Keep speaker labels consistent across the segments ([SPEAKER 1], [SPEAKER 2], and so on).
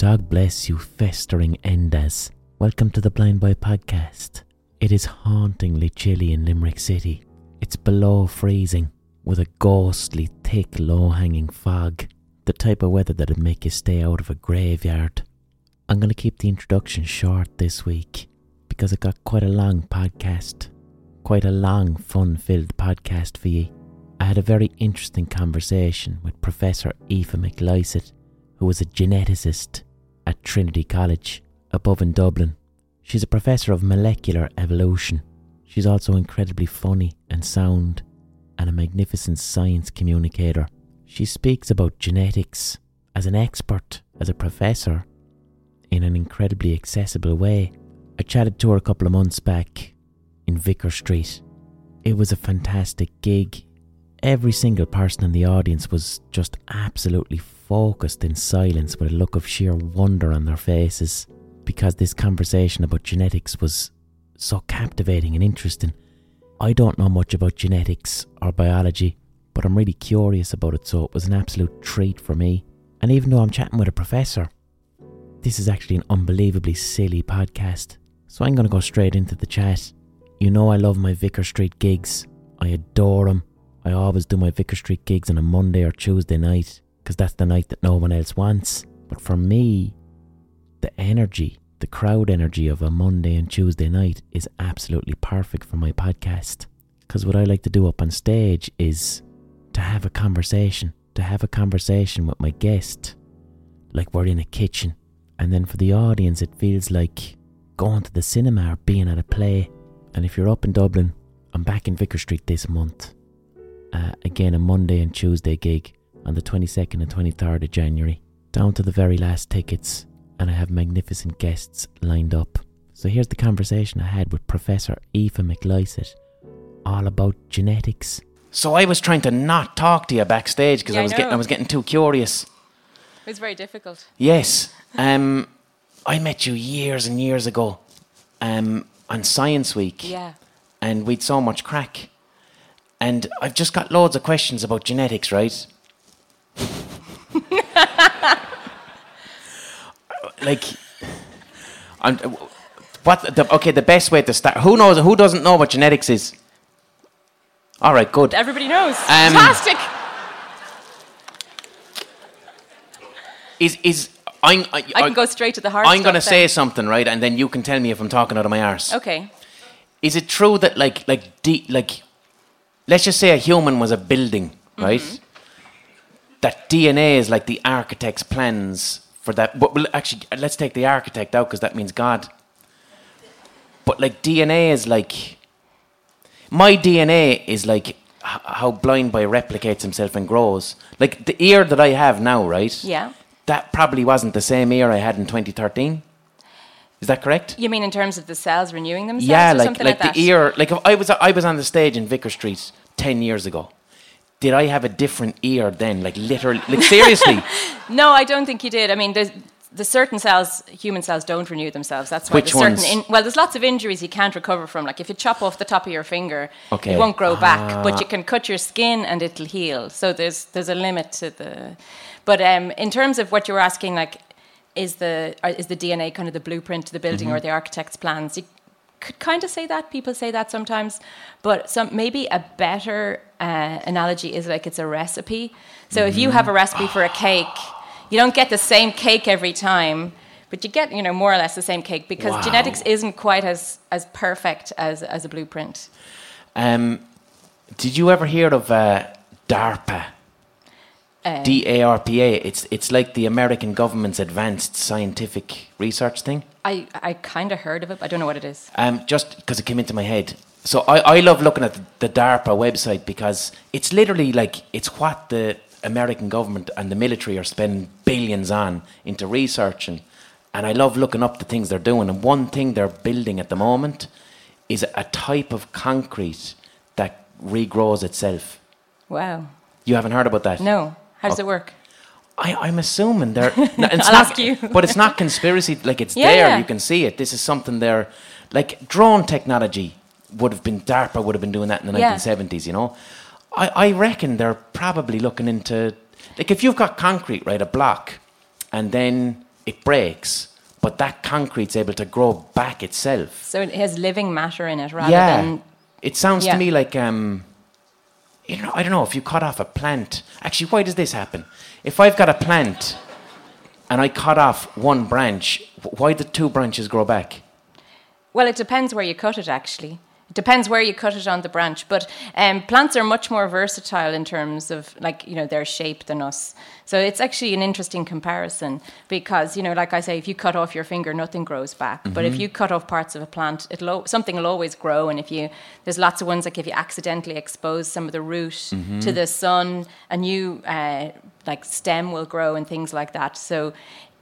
[SPEAKER 1] Dog bless you, festering endas. Welcome to the Blind Boy podcast. It is hauntingly chilly in Limerick City. It's below freezing, with a ghostly, thick, low hanging fog. The type of weather that'd make you stay out of a graveyard. I'm going to keep the introduction short this week because I got quite a long podcast. Quite a long, fun filled podcast for you. I had a very interesting conversation with Professor Aoife McLysaght, who was a geneticist at Trinity College above in Dublin. She's a professor of molecular evolution. She's also incredibly funny and sound and a magnificent science communicator. She speaks about genetics as an expert, as a professor, in an incredibly accessible way. I chatted to her a couple of months back in Vicar Street. It was a fantastic gig. Every single person in the audience was just absolutely focused in silence with a look of sheer wonder on their faces because this conversation about genetics was so captivating and interesting. I don't know much about genetics or biology, but I'm really curious about it, so it was an absolute treat for me. And even though I'm chatting with a professor, this is actually an unbelievably silly podcast. So I'm going to go straight into the chat. You know, I love my Vicar Street gigs, I adore them. I always do my Vicar Street gigs on a Monday or Tuesday night because that's the night that no one else wants. But for me, the energy, the crowd energy of a Monday and Tuesday night is absolutely perfect for my podcast. Because what I like to do up on stage is to have a conversation, to have a conversation with my guest, like we're in a kitchen. And then for the audience, it feels like going to the cinema or being at a play. And if you're up in Dublin, I'm back in Vicar Street this month. Uh, again, a Monday and Tuesday gig on the 22nd and 23rd of January, down to the very last tickets, and I have magnificent guests lined up. So here's the conversation I had with Professor Aoife McLysaght, all about genetics. So I was trying to not talk to you backstage because
[SPEAKER 2] Yeah,
[SPEAKER 1] I
[SPEAKER 2] I
[SPEAKER 1] was getting I was getting too curious.
[SPEAKER 2] It was very difficult.
[SPEAKER 1] Yes, um, I met you years and years ago, um, on Science Week.
[SPEAKER 2] Yeah.
[SPEAKER 1] and we'd so much crack. And I've just got loads of questions about genetics, right? like, I'm, what? The, okay, the best way to start. Who knows? Who doesn't know what genetics is? All right, good.
[SPEAKER 2] Everybody knows.
[SPEAKER 1] Um,
[SPEAKER 2] Fantastic.
[SPEAKER 1] Is is I'm, I,
[SPEAKER 2] I can go straight to the heart.
[SPEAKER 1] I'm gonna say something, right? And then you can tell me if I'm talking out of my arse.
[SPEAKER 2] Okay.
[SPEAKER 1] is it true that like like D, like let's just say a human was a building right
[SPEAKER 2] Mm-hmm.
[SPEAKER 1] That dna is like the architect's plans for that but well, actually let's take the architect out because that means god but like dna is like my dna is like h- how blind boy replicates himself and grows like the ear that i have now right
[SPEAKER 2] Yeah.
[SPEAKER 1] that probably wasn't the same ear i had in 2013 is that correct
[SPEAKER 2] You mean in terms of the cells renewing themselves?
[SPEAKER 1] yeah,
[SPEAKER 2] or
[SPEAKER 1] like
[SPEAKER 2] something
[SPEAKER 1] like
[SPEAKER 2] like,
[SPEAKER 1] the
[SPEAKER 2] that?
[SPEAKER 1] ear. Like if I was I was on the stage in Vicar Street ten years ago, did I have a different ear then? Like literally, like seriously,
[SPEAKER 2] No, I don't think you did. I mean, there's the certain cells, human cells, don't renew themselves. That's why
[SPEAKER 1] Which
[SPEAKER 2] there's certain.
[SPEAKER 1] ones?
[SPEAKER 2] In, well, there's lots of injuries you can't recover from. Like if you chop off the top of your finger,
[SPEAKER 1] Okay.
[SPEAKER 2] it won't grow back,
[SPEAKER 1] Ah.
[SPEAKER 2] but you can cut your skin and it'll heal. So there's there's a limit to the. But um, in terms of what you were asking, like, is the uh, is the DNA kind of the blueprint to the building
[SPEAKER 1] Mm-hmm.
[SPEAKER 2] or the architect's plans? You could kind of say that. People say that sometimes, but some maybe a better uh, analogy is like it's a recipe. So if you have a recipe for a cake, you don't get the same cake every time, but you get you know more or less the same cake because
[SPEAKER 1] Wow.
[SPEAKER 2] genetics isn't quite as as perfect as as a blueprint.
[SPEAKER 1] um, did you ever hear of uh, DARPA?
[SPEAKER 2] Uh,
[SPEAKER 1] D A R P A. It's it's like the American government's advanced scientific research thing.
[SPEAKER 2] I I kind of heard of it. But I don't know what it is.
[SPEAKER 1] Um, just because it came into my head. So I, I love looking at the, the DARPA website because it's literally like it's what the American government and the military are spending billions on into researching. And I love looking up the things they're doing. And one thing they're building at the moment is a type of concrete that regrows itself.
[SPEAKER 2] Wow.
[SPEAKER 1] You haven't heard about that?
[SPEAKER 2] No. How does
[SPEAKER 1] Oh.
[SPEAKER 2] it work?
[SPEAKER 1] I, I'm assuming they're. no,
[SPEAKER 2] I'll
[SPEAKER 1] not,
[SPEAKER 2] ask you.
[SPEAKER 1] but it's not conspiracy. Like it's
[SPEAKER 2] Yeah,
[SPEAKER 1] there.
[SPEAKER 2] yeah.
[SPEAKER 1] You can see it. This is something there. Like drone technology would have been DARPA would have been doing that in the
[SPEAKER 2] Yeah.
[SPEAKER 1] 1970s. You know, I, I reckon they're probably looking into like if you've got concrete, right, a block, and then it breaks, but that concrete's able to grow back itself.
[SPEAKER 2] So it has living matter in it rather
[SPEAKER 1] yeah,
[SPEAKER 2] than
[SPEAKER 1] it sounds to me like um, you know, I don't know if you cut off a plant. Actually, why does this happen? If I've got a plant and I cut off one branch, wh- why the two branches grow back?
[SPEAKER 2] Well, it depends where you cut it, actually. It depends where you cut it on the branch. But um, plants are much more versatile in terms of, like, you know, their shape than us. So it's actually an interesting comparison because, you know, like I say, if you cut off your finger, nothing grows back. But if you cut off parts of a plant, it'll, something will always grow. And if you, there's lots of ones like if you accidentally expose some of the root to the sun, a new, uh, like, stem will grow and things like that. So,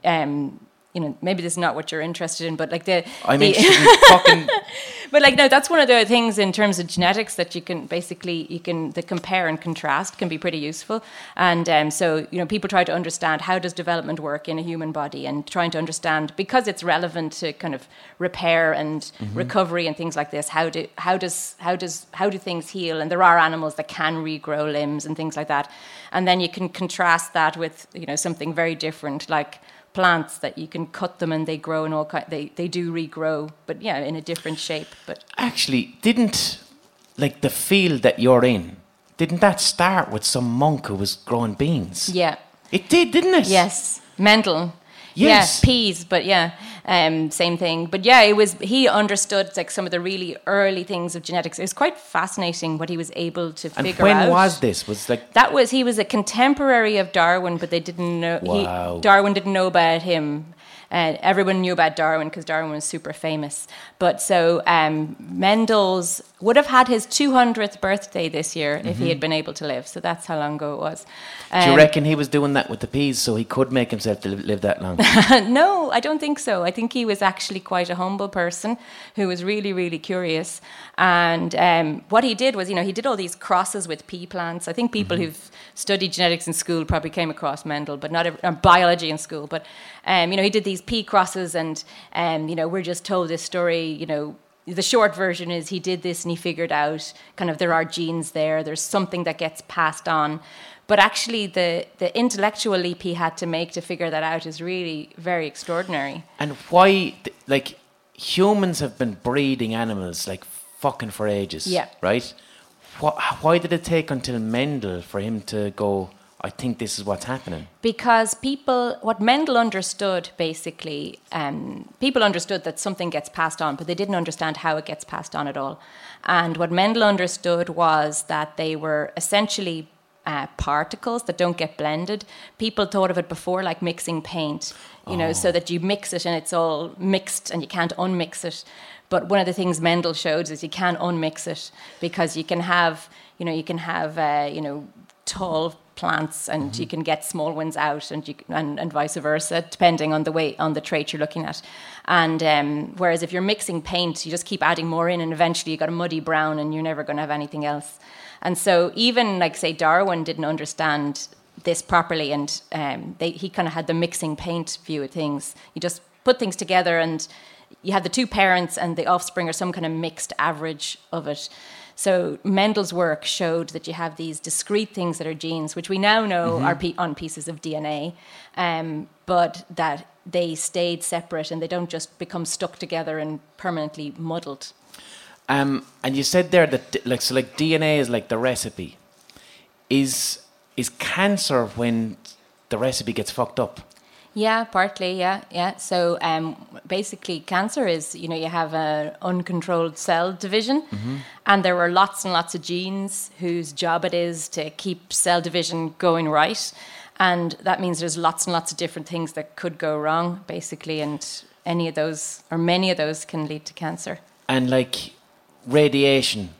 [SPEAKER 2] um, you know, maybe this is not what you're interested in, but like the,
[SPEAKER 1] I'm
[SPEAKER 2] the-
[SPEAKER 1] interested in fucking.
[SPEAKER 2] but like no, that's one of the things in terms of genetics that you can basically you can the compare and contrast can be pretty useful. And um, so you know people try to understand how does development work in a human body and trying to understand because it's relevant to kind of repair and recovery and things like this. How do how does how does how do things heal? And there are animals that can regrow limbs and things like that. And then you can contrast that with you know something very different like plants that you can cut them and they grow and all kind they, they do regrow but yeah in a different shape but
[SPEAKER 1] Actually, didn't like the field that you're in? Didn't that start with some monk who was growing beans?
[SPEAKER 2] yeah
[SPEAKER 1] It did, didn't it?
[SPEAKER 2] yes mendel
[SPEAKER 1] Yes.
[SPEAKER 2] yeah peas but yeah um, same thing but yeah it was he understood like some of the really early things of genetics it was quite fascinating what he was able to
[SPEAKER 1] And
[SPEAKER 2] figure
[SPEAKER 1] when
[SPEAKER 2] out When
[SPEAKER 1] was this? Was like
[SPEAKER 2] that was he was a contemporary of Darwin, but they didn't know.
[SPEAKER 1] Wow.
[SPEAKER 2] He, Darwin didn't know about him. Uh, everyone knew about Darwin because Darwin was super famous. But so um, Mendel's would have had his 200th birthday this year if he had been able to live. So that's how long ago it was.
[SPEAKER 1] do you
[SPEAKER 2] Um,
[SPEAKER 1] reckon he was doing that with the peas so he could make himself to live, live that long?
[SPEAKER 2] no, I don't think so. I think he was actually quite a humble person who was really, really curious. And um, what he did was, you know, he did all these crosses with pea plants. I think people who've studied genetics in school probably came across Mendel, but not ev- uh, biology in school. But um, you know, he did these pea crosses, and um, you know, we're just told this story. You know, the short version is he did this and he figured out kind of there are genes there. There's something that gets passed on. But actually, the, the intellectual leap he had to make to figure that out is really very extraordinary.
[SPEAKER 1] and why, like, humans have been breeding animals like fucking for ages.
[SPEAKER 2] Yeah.
[SPEAKER 1] Right? Wh- why did it take until Mendel for him to go, I think this is what's happening?
[SPEAKER 2] Because people, what Mendel understood basically, um, people understood that something gets passed on, but they didn't understand how it gets passed on at all. And what Mendel understood was that they were essentially uh, particles that don't get blended. People thought of it before like mixing paint, you know, so that you mix it and it's all mixed and you can't unmix it. But one of the things Mendel showed is you can unmix it because you can have, you know, you can have, uh, you know, tall plants and you can get small ones out and, you, and and vice versa depending on the way on the trait you're looking at. And um, whereas if you're mixing paint you just keep adding more in and eventually you got a muddy brown and you're never going to have anything else. And so even like say Darwin didn't understand this properly and um, they, he kind of had the mixing paint view of things. You just put things together and you have the two parents and the offspring are some kind of mixed average of it so Mendel's work showed that you have these discrete things that are genes, which we now know are pe- on pieces of DNA, um, but that they stayed separate and they don't just become stuck together and permanently muddled.
[SPEAKER 1] Um, and you said there that like so like DNA is like the recipe. Is is cancer when the recipe gets fucked up?
[SPEAKER 2] Yeah, partly. Yeah, yeah. So um, basically, cancer is you know you have an uncontrolled cell division, and there are lots and lots of genes whose job it is to keep cell division going right, and that means there's lots and lots of different things that could go wrong, basically, and any of those or many of those can lead to cancer.
[SPEAKER 1] And like radiation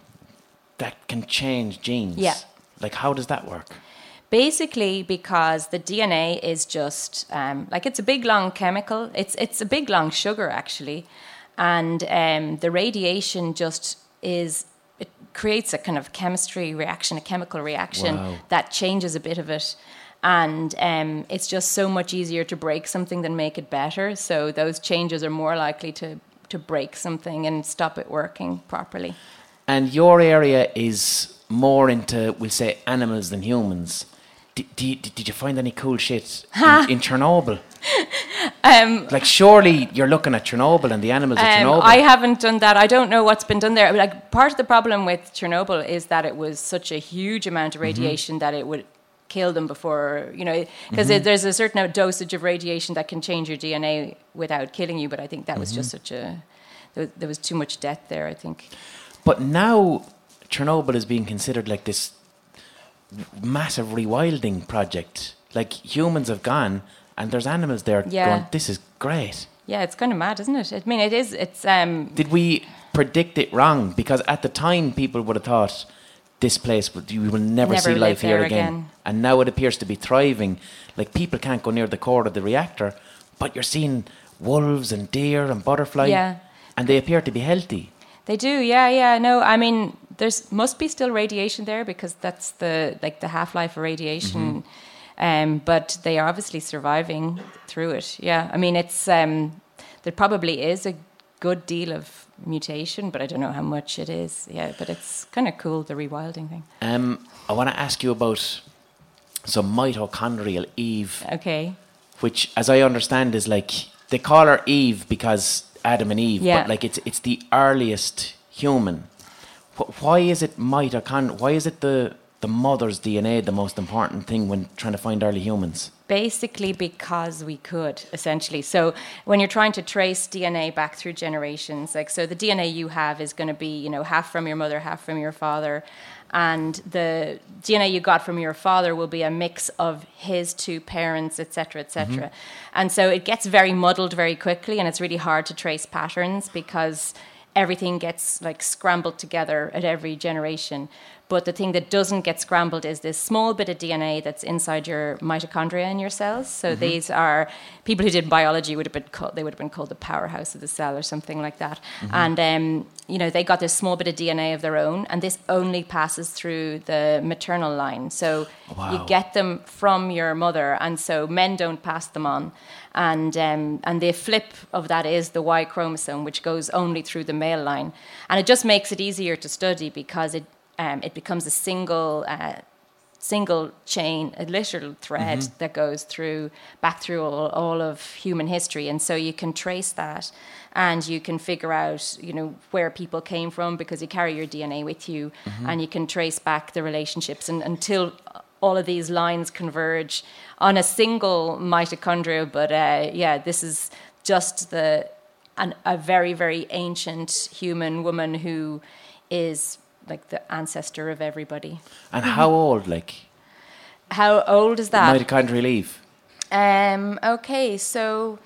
[SPEAKER 1] that can change genes.
[SPEAKER 2] Yeah.
[SPEAKER 1] Like how does that work?
[SPEAKER 2] Basically, because the DNA is just um, like it's a big long chemical. It's it's a big long sugar actually, and um, the radiation just is it creates a kind of chemistry reaction, a chemical reaction
[SPEAKER 1] Wow.
[SPEAKER 2] that changes a bit of it. And um, it's just so much easier to break something than make it better. So those changes are more likely to to break something and stop it working properly.
[SPEAKER 1] And your area is more into, we'll say, animals than humans. Did, you find any cool shit in, in Chernobyl?
[SPEAKER 2] Um,
[SPEAKER 1] Like, surely you're looking at Chernobyl and the animals at
[SPEAKER 2] Um,
[SPEAKER 1] Chernobyl.
[SPEAKER 2] I haven't done that. I don't know what's been done there. Like part of the problem with Chernobyl is that it was such a huge amount
[SPEAKER 1] Mm-hmm.
[SPEAKER 2] of radiation that it would kill them before you know because
[SPEAKER 1] Mm-hmm.
[SPEAKER 2] there's a certain dosage of radiation that can change your DNA without killing you. But I think that was
[SPEAKER 1] Mm-hmm.
[SPEAKER 2] just such a there was too much death there. I think.
[SPEAKER 1] But now Chernobyl is being considered like this massive rewilding project. Like humans have gone and there's animals there
[SPEAKER 2] Yeah.
[SPEAKER 1] going, this is great.
[SPEAKER 2] Yeah, it's kind of mad, isn't it? I mean, it is. It's um,
[SPEAKER 1] Did we predict it wrong? Because at the time people would have thought this place would you will never,
[SPEAKER 2] Never
[SPEAKER 1] see life here again.
[SPEAKER 2] again.
[SPEAKER 1] And now it appears to be thriving. Like people can't go near the core of the reactor, but you're seeing wolves and deer and butterfly
[SPEAKER 2] Yeah.
[SPEAKER 1] and they appear to be healthy.
[SPEAKER 2] They do, yeah, yeah. No, I mean, there's must be still radiation there because that's the like the half life of radiation. Um, but they are obviously surviving through it. Yeah, I mean, it's um, there probably is a good deal of mutation, but I don't know how much it is. Yeah, but it's kind of cool the rewilding thing.
[SPEAKER 1] Um, I want to ask you about some mitochondrial Eve,
[SPEAKER 2] Okay.
[SPEAKER 1] which, as I understand, is like they call her Eve because Adam and Eve,
[SPEAKER 2] Yeah.
[SPEAKER 1] but like it's it's the earliest human. Wh- Why is it mitochondria? Why is it the the mother's DNA the most important thing when trying to find early humans?
[SPEAKER 2] Basically, because we could, essentially. So, when you're trying to trace DNA back through generations, like, so the DNA you have is going to be, you know, half from your mother, half from your father. And the DNA you got from your father will be a mix of his two parents, et cetera, et cetera. Mm-hmm. And so it gets very muddled very quickly, and it's really hard to trace patterns because everything gets like scrambled together at every generation. But the thing that doesn't get scrambled is this small bit of DNA that's inside your mitochondria in your cells. So these are people who did biology would have been called, they would have been called the powerhouse of the cell or something like that. And um, you know they got this small bit of DNA of their own, and this only passes through the maternal line. So
[SPEAKER 1] Wow.
[SPEAKER 2] you get them from your mother, and so men don't pass them on. And um, and the flip of that is the Y chromosome, which goes only through the male line, and it just makes it easier to study because it um, it becomes a single. Uh, single chain a literal thread that goes through back through all, all of human history. And so you can trace that and you can figure out you know where people came from because you carry your dna with you. And you can trace back the relationships and until all of these lines converge on a single mitochondria but uh, yeah this is just the an, a very very ancient human woman who is like the ancestor of everybody
[SPEAKER 1] And how old, like
[SPEAKER 2] how old is that?
[SPEAKER 1] mitochondrial Eve?
[SPEAKER 2] Um, okay, so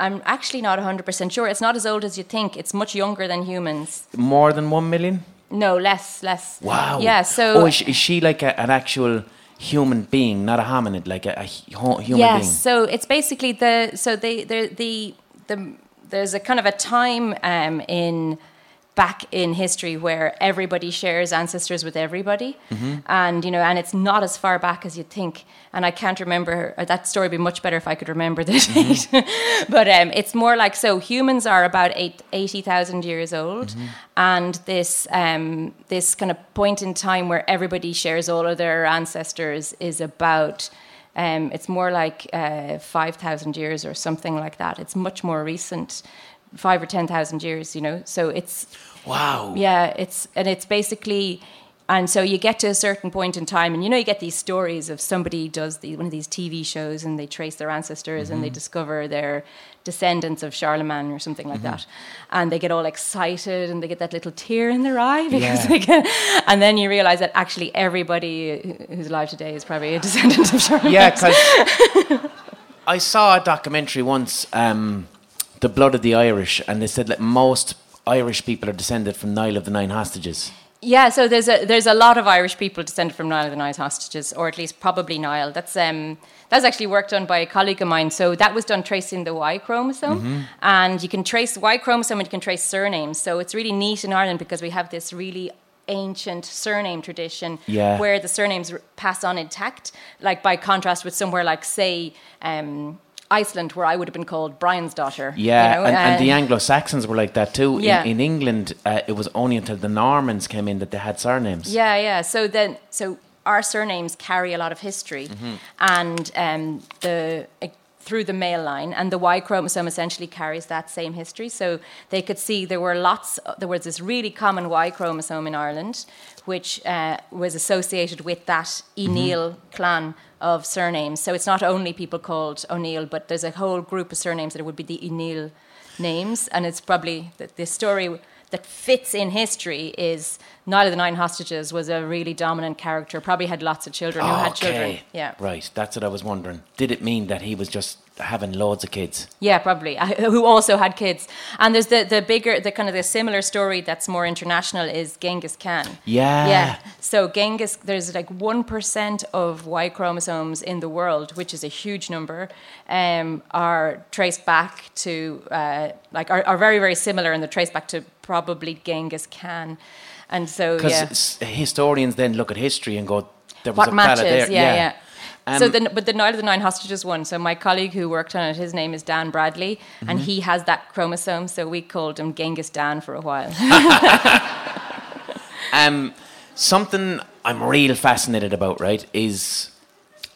[SPEAKER 2] I'm actually not 100% sure. It's not as old as you think. It's much younger than humans.
[SPEAKER 1] More than one million?
[SPEAKER 2] No, less, less.
[SPEAKER 1] Wow.
[SPEAKER 2] Yeah, so.
[SPEAKER 1] oh, is she, is she like a, an actual human being, not a hominid, like a, a hu- human
[SPEAKER 2] yes,
[SPEAKER 1] being?
[SPEAKER 2] so it's basically the. So they, the, the, the, there's a kind of a time um, in back in history where everybody shares ancestors with everybody
[SPEAKER 1] Mm-hmm.
[SPEAKER 2] and you know and it's not as far back as you'd think and i can't remember uh, that story would be much better if i could remember the date
[SPEAKER 1] Mm-hmm.
[SPEAKER 2] but um, it's more like so humans are about 80000 years old
[SPEAKER 1] Mm-hmm.
[SPEAKER 2] and this um, this kind of point in time where everybody shares all of their ancestors is about um, it's more like uh, 5,000 years or something like that. It's much more recent, five or 10,000 years, you know. So it's,
[SPEAKER 1] Wow.
[SPEAKER 2] yeah, it's, and it's basically, and so you get to a certain point in time, and you know, you get these stories of somebody does the, one of these TV shows and they trace their ancestors and they
[SPEAKER 1] Mm-hmm.
[SPEAKER 2] discover their descendants of Charlemagne or something like
[SPEAKER 1] Mm-hmm.
[SPEAKER 2] that. And they get all excited and they get that little tear in their eye because
[SPEAKER 1] Yeah.
[SPEAKER 2] they get, and then you realize that actually everybody who's alive today is probably a descendant of Charlemagne.
[SPEAKER 1] Yeah, because I saw a documentary once, um, The Blood of the Irish, and they said that most Irish people are descended from Niall of the Nine Hostages.
[SPEAKER 2] Yeah, so there's a there's a lot of Irish people descended from Niall of the Nine hostages, or at least probably Niall. That's um that's actually work done by a colleague of mine. So that was done tracing the Y chromosome, and you can trace Y chromosome and you can trace surnames. So it's really neat in Ireland because we have this really ancient surname tradition
[SPEAKER 1] Yeah.
[SPEAKER 2] where the surnames pass on intact. Like by contrast with somewhere like say. Um, Iceland, where I would have been called Brian's daughter. you
[SPEAKER 1] Yeah,
[SPEAKER 2] know,
[SPEAKER 1] and, and the
[SPEAKER 2] uh,
[SPEAKER 1] Anglo Saxons were like that too.
[SPEAKER 2] Yeah.
[SPEAKER 1] In, in England, uh, it was only until the Normans came in that they had surnames.
[SPEAKER 2] Yeah, yeah. So then, so our surnames carry a lot of history,
[SPEAKER 1] Mm-hmm.
[SPEAKER 2] and um, the through the male line, and the Y chromosome essentially carries that same history. So they could see there were lots. There was this really common Y chromosome in Ireland, which uh, was associated with that O'Neill clan of surnames. So it's not only people called O'Neill, but there's a whole group of surnames that would be the O'Neill names, and it's probably the, the story that fits in history is Niall of the Nine Hostages was a really dominant character. Probably had lots of children who had ah,
[SPEAKER 1] children.
[SPEAKER 2] Yeah,
[SPEAKER 1] Right, that's what I was wondering. Did it mean that he was just having loads of kids?
[SPEAKER 2] yeah, probably. I- Who also had kids. And there's the the bigger, the kind of the similar story that's more international is Genghis Khan.
[SPEAKER 1] Yeah.
[SPEAKER 2] Yeah. So Genghis, there's like one percent of Y chromosomes in the world, which is a huge number, um, are traced back to uh, like are, are very very similar, and they're traced back to probably Genghis Khan. And so yeah.
[SPEAKER 1] Because
[SPEAKER 2] yeah.
[SPEAKER 1] historians then look at history and go, there was
[SPEAKER 2] what
[SPEAKER 1] a
[SPEAKER 2] matches?
[SPEAKER 1] there.
[SPEAKER 2] Yeah, yeah. so
[SPEAKER 1] Um,
[SPEAKER 2] the but the Niall of the Nine Hostages one. So my colleague who worked on it, his name is Dan Bradley, and
[SPEAKER 1] Mm-hmm.
[SPEAKER 2] he has that chromosome. So we called him Genghis Dan for a while.
[SPEAKER 1] Um, something I'm real fascinated about, right, is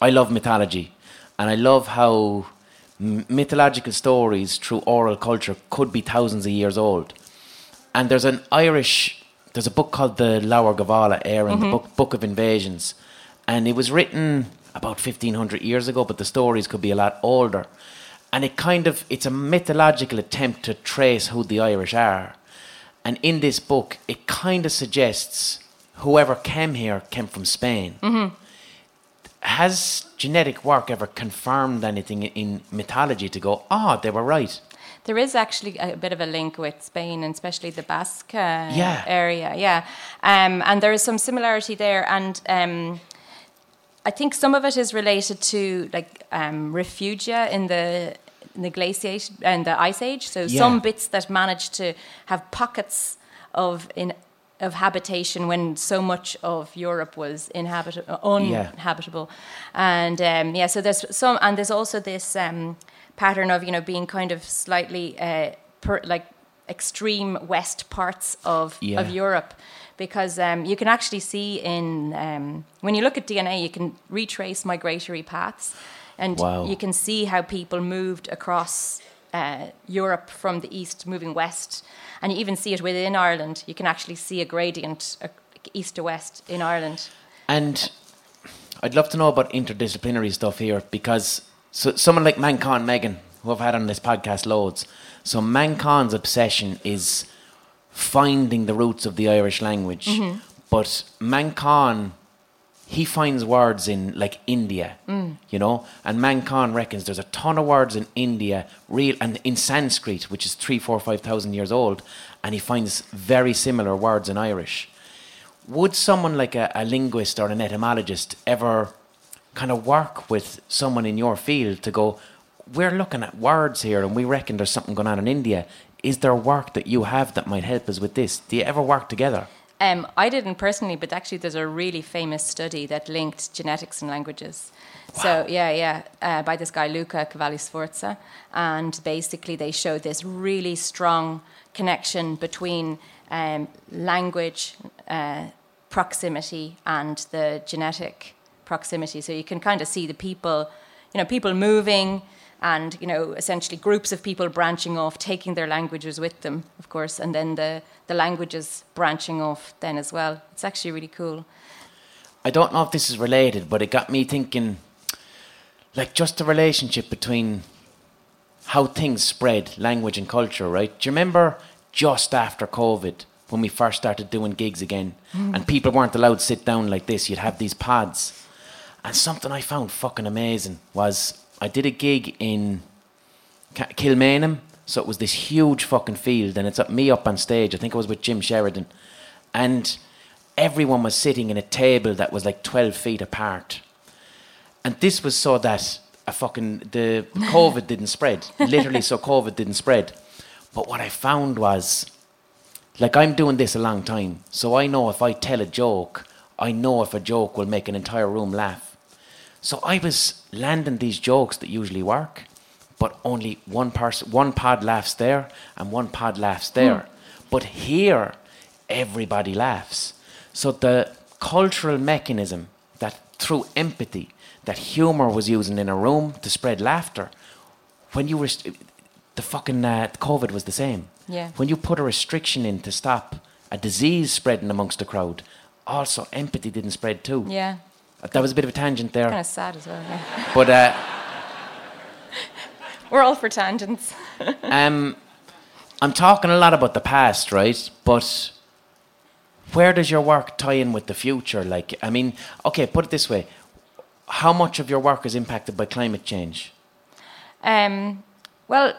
[SPEAKER 1] I love mythology, and I love how mythological stories through oral culture could be thousands of years old. And there's an Irish, there's a book called the Lebor Gabála Érenn, the book, book of Invasions, and it was written about 1500 years ago, but the stories could be a lot older. And it kind of, it's a mythological attempt to trace who the Irish are. And in this book, it kind of suggests whoever came here came from Spain. Has genetic work ever confirmed anything in mythology to go, ah, they were right?
[SPEAKER 2] There is actually a bit of a link with Spain, and especially the Basque uh,
[SPEAKER 1] Yeah.
[SPEAKER 2] area. Yeah, um, and there is some similarity there, and um, I think some of it is related to like um, refugia in the in the glaciation and the ice age. So
[SPEAKER 1] Yeah.
[SPEAKER 2] some bits that managed to have pockets of in of habitation when so much of Europe was inhabit- uninhabitable, and um, yeah, so there's some, and there's also this um, pattern of you know being kind of slightly uh, per, like extreme west parts of
[SPEAKER 1] Yeah.
[SPEAKER 2] of Europe, because um, you can actually see in um, when you look at DNA, you can retrace migratory paths, and
[SPEAKER 1] Wow.
[SPEAKER 2] you can see how people moved across uh, Europe from the east, moving west, and you even see it within Ireland. You can actually see a gradient uh, east to west in Ireland.
[SPEAKER 1] And I'd love to know about interdisciplinary stuff here because so, someone like Manchán Magan, who I've had on this podcast loads, so Manchán's obsession is finding the roots of the Irish language. Mm-hmm. But Manchán, he finds words in like India, mm. you know, and Manchán reckons there's a ton of words in India, real and in Sanskrit, which is three, four, five thousand years old, and he finds very similar words in Irish would someone like a, a linguist or an etymologist ever kind of work with someone in your field to go, we're looking at words here and we reckon there's something going on in India. Is there work that you have that might help us with this? Do you ever work together?
[SPEAKER 2] Um, I didn't personally, but actually, there's a really famous study that linked genetics and languages. Wow. So yeah, yeah, uh, by this guy Luca Cavalli Sforza, and basically they showed this really strong connection between um, language uh, proximity and the genetic proximity. So you can kind of see the people, you know, people moving and you know essentially groups of people branching off taking their languages with them of course and then the the languages branching off then as well it's actually really cool
[SPEAKER 1] I don't know if this is related, but it got me thinking like just the relationship between how things spread, language and culture, right? Do you remember just after COVID when we first started doing gigs again mm. and people weren't allowed to sit down like this? You'd have these pods. And something I found fucking amazing was I did a gig in Kilmainham. So it was this huge fucking field, and it's up me up on stage. I think I was with Jim Sheridan, and everyone was sitting in a table that was like twelve feet apart. And this was so that a fucking the COVID didn't spread. Literally, so COVID didn't spread. But what I found was, like, I'm doing this a long time, so I know if I tell a joke, I know if a joke will make an entire room laugh. So I was landing these jokes that usually work, but only one person, one pod laughs there, and one pod laughs there. But here, everybody laughs. So the cultural mechanism that through empathy that humor was using in a room to spread laughter when you were the fucking uh, COVID was the same.
[SPEAKER 2] Yeah.
[SPEAKER 1] When you put a restriction in to stop a disease spreading amongst the crowd, also empathy didn't spread too.
[SPEAKER 2] Yeah.
[SPEAKER 1] That was a bit of a tangent there.
[SPEAKER 2] Kind of sad as well. Yeah.
[SPEAKER 1] But uh,
[SPEAKER 2] We're all for tangents.
[SPEAKER 1] um, I'm talking a lot about the past, right? But where does your work tie in with the future? Like, I mean, okay, put it this way: how much of your work is impacted by climate change?
[SPEAKER 2] Um, well,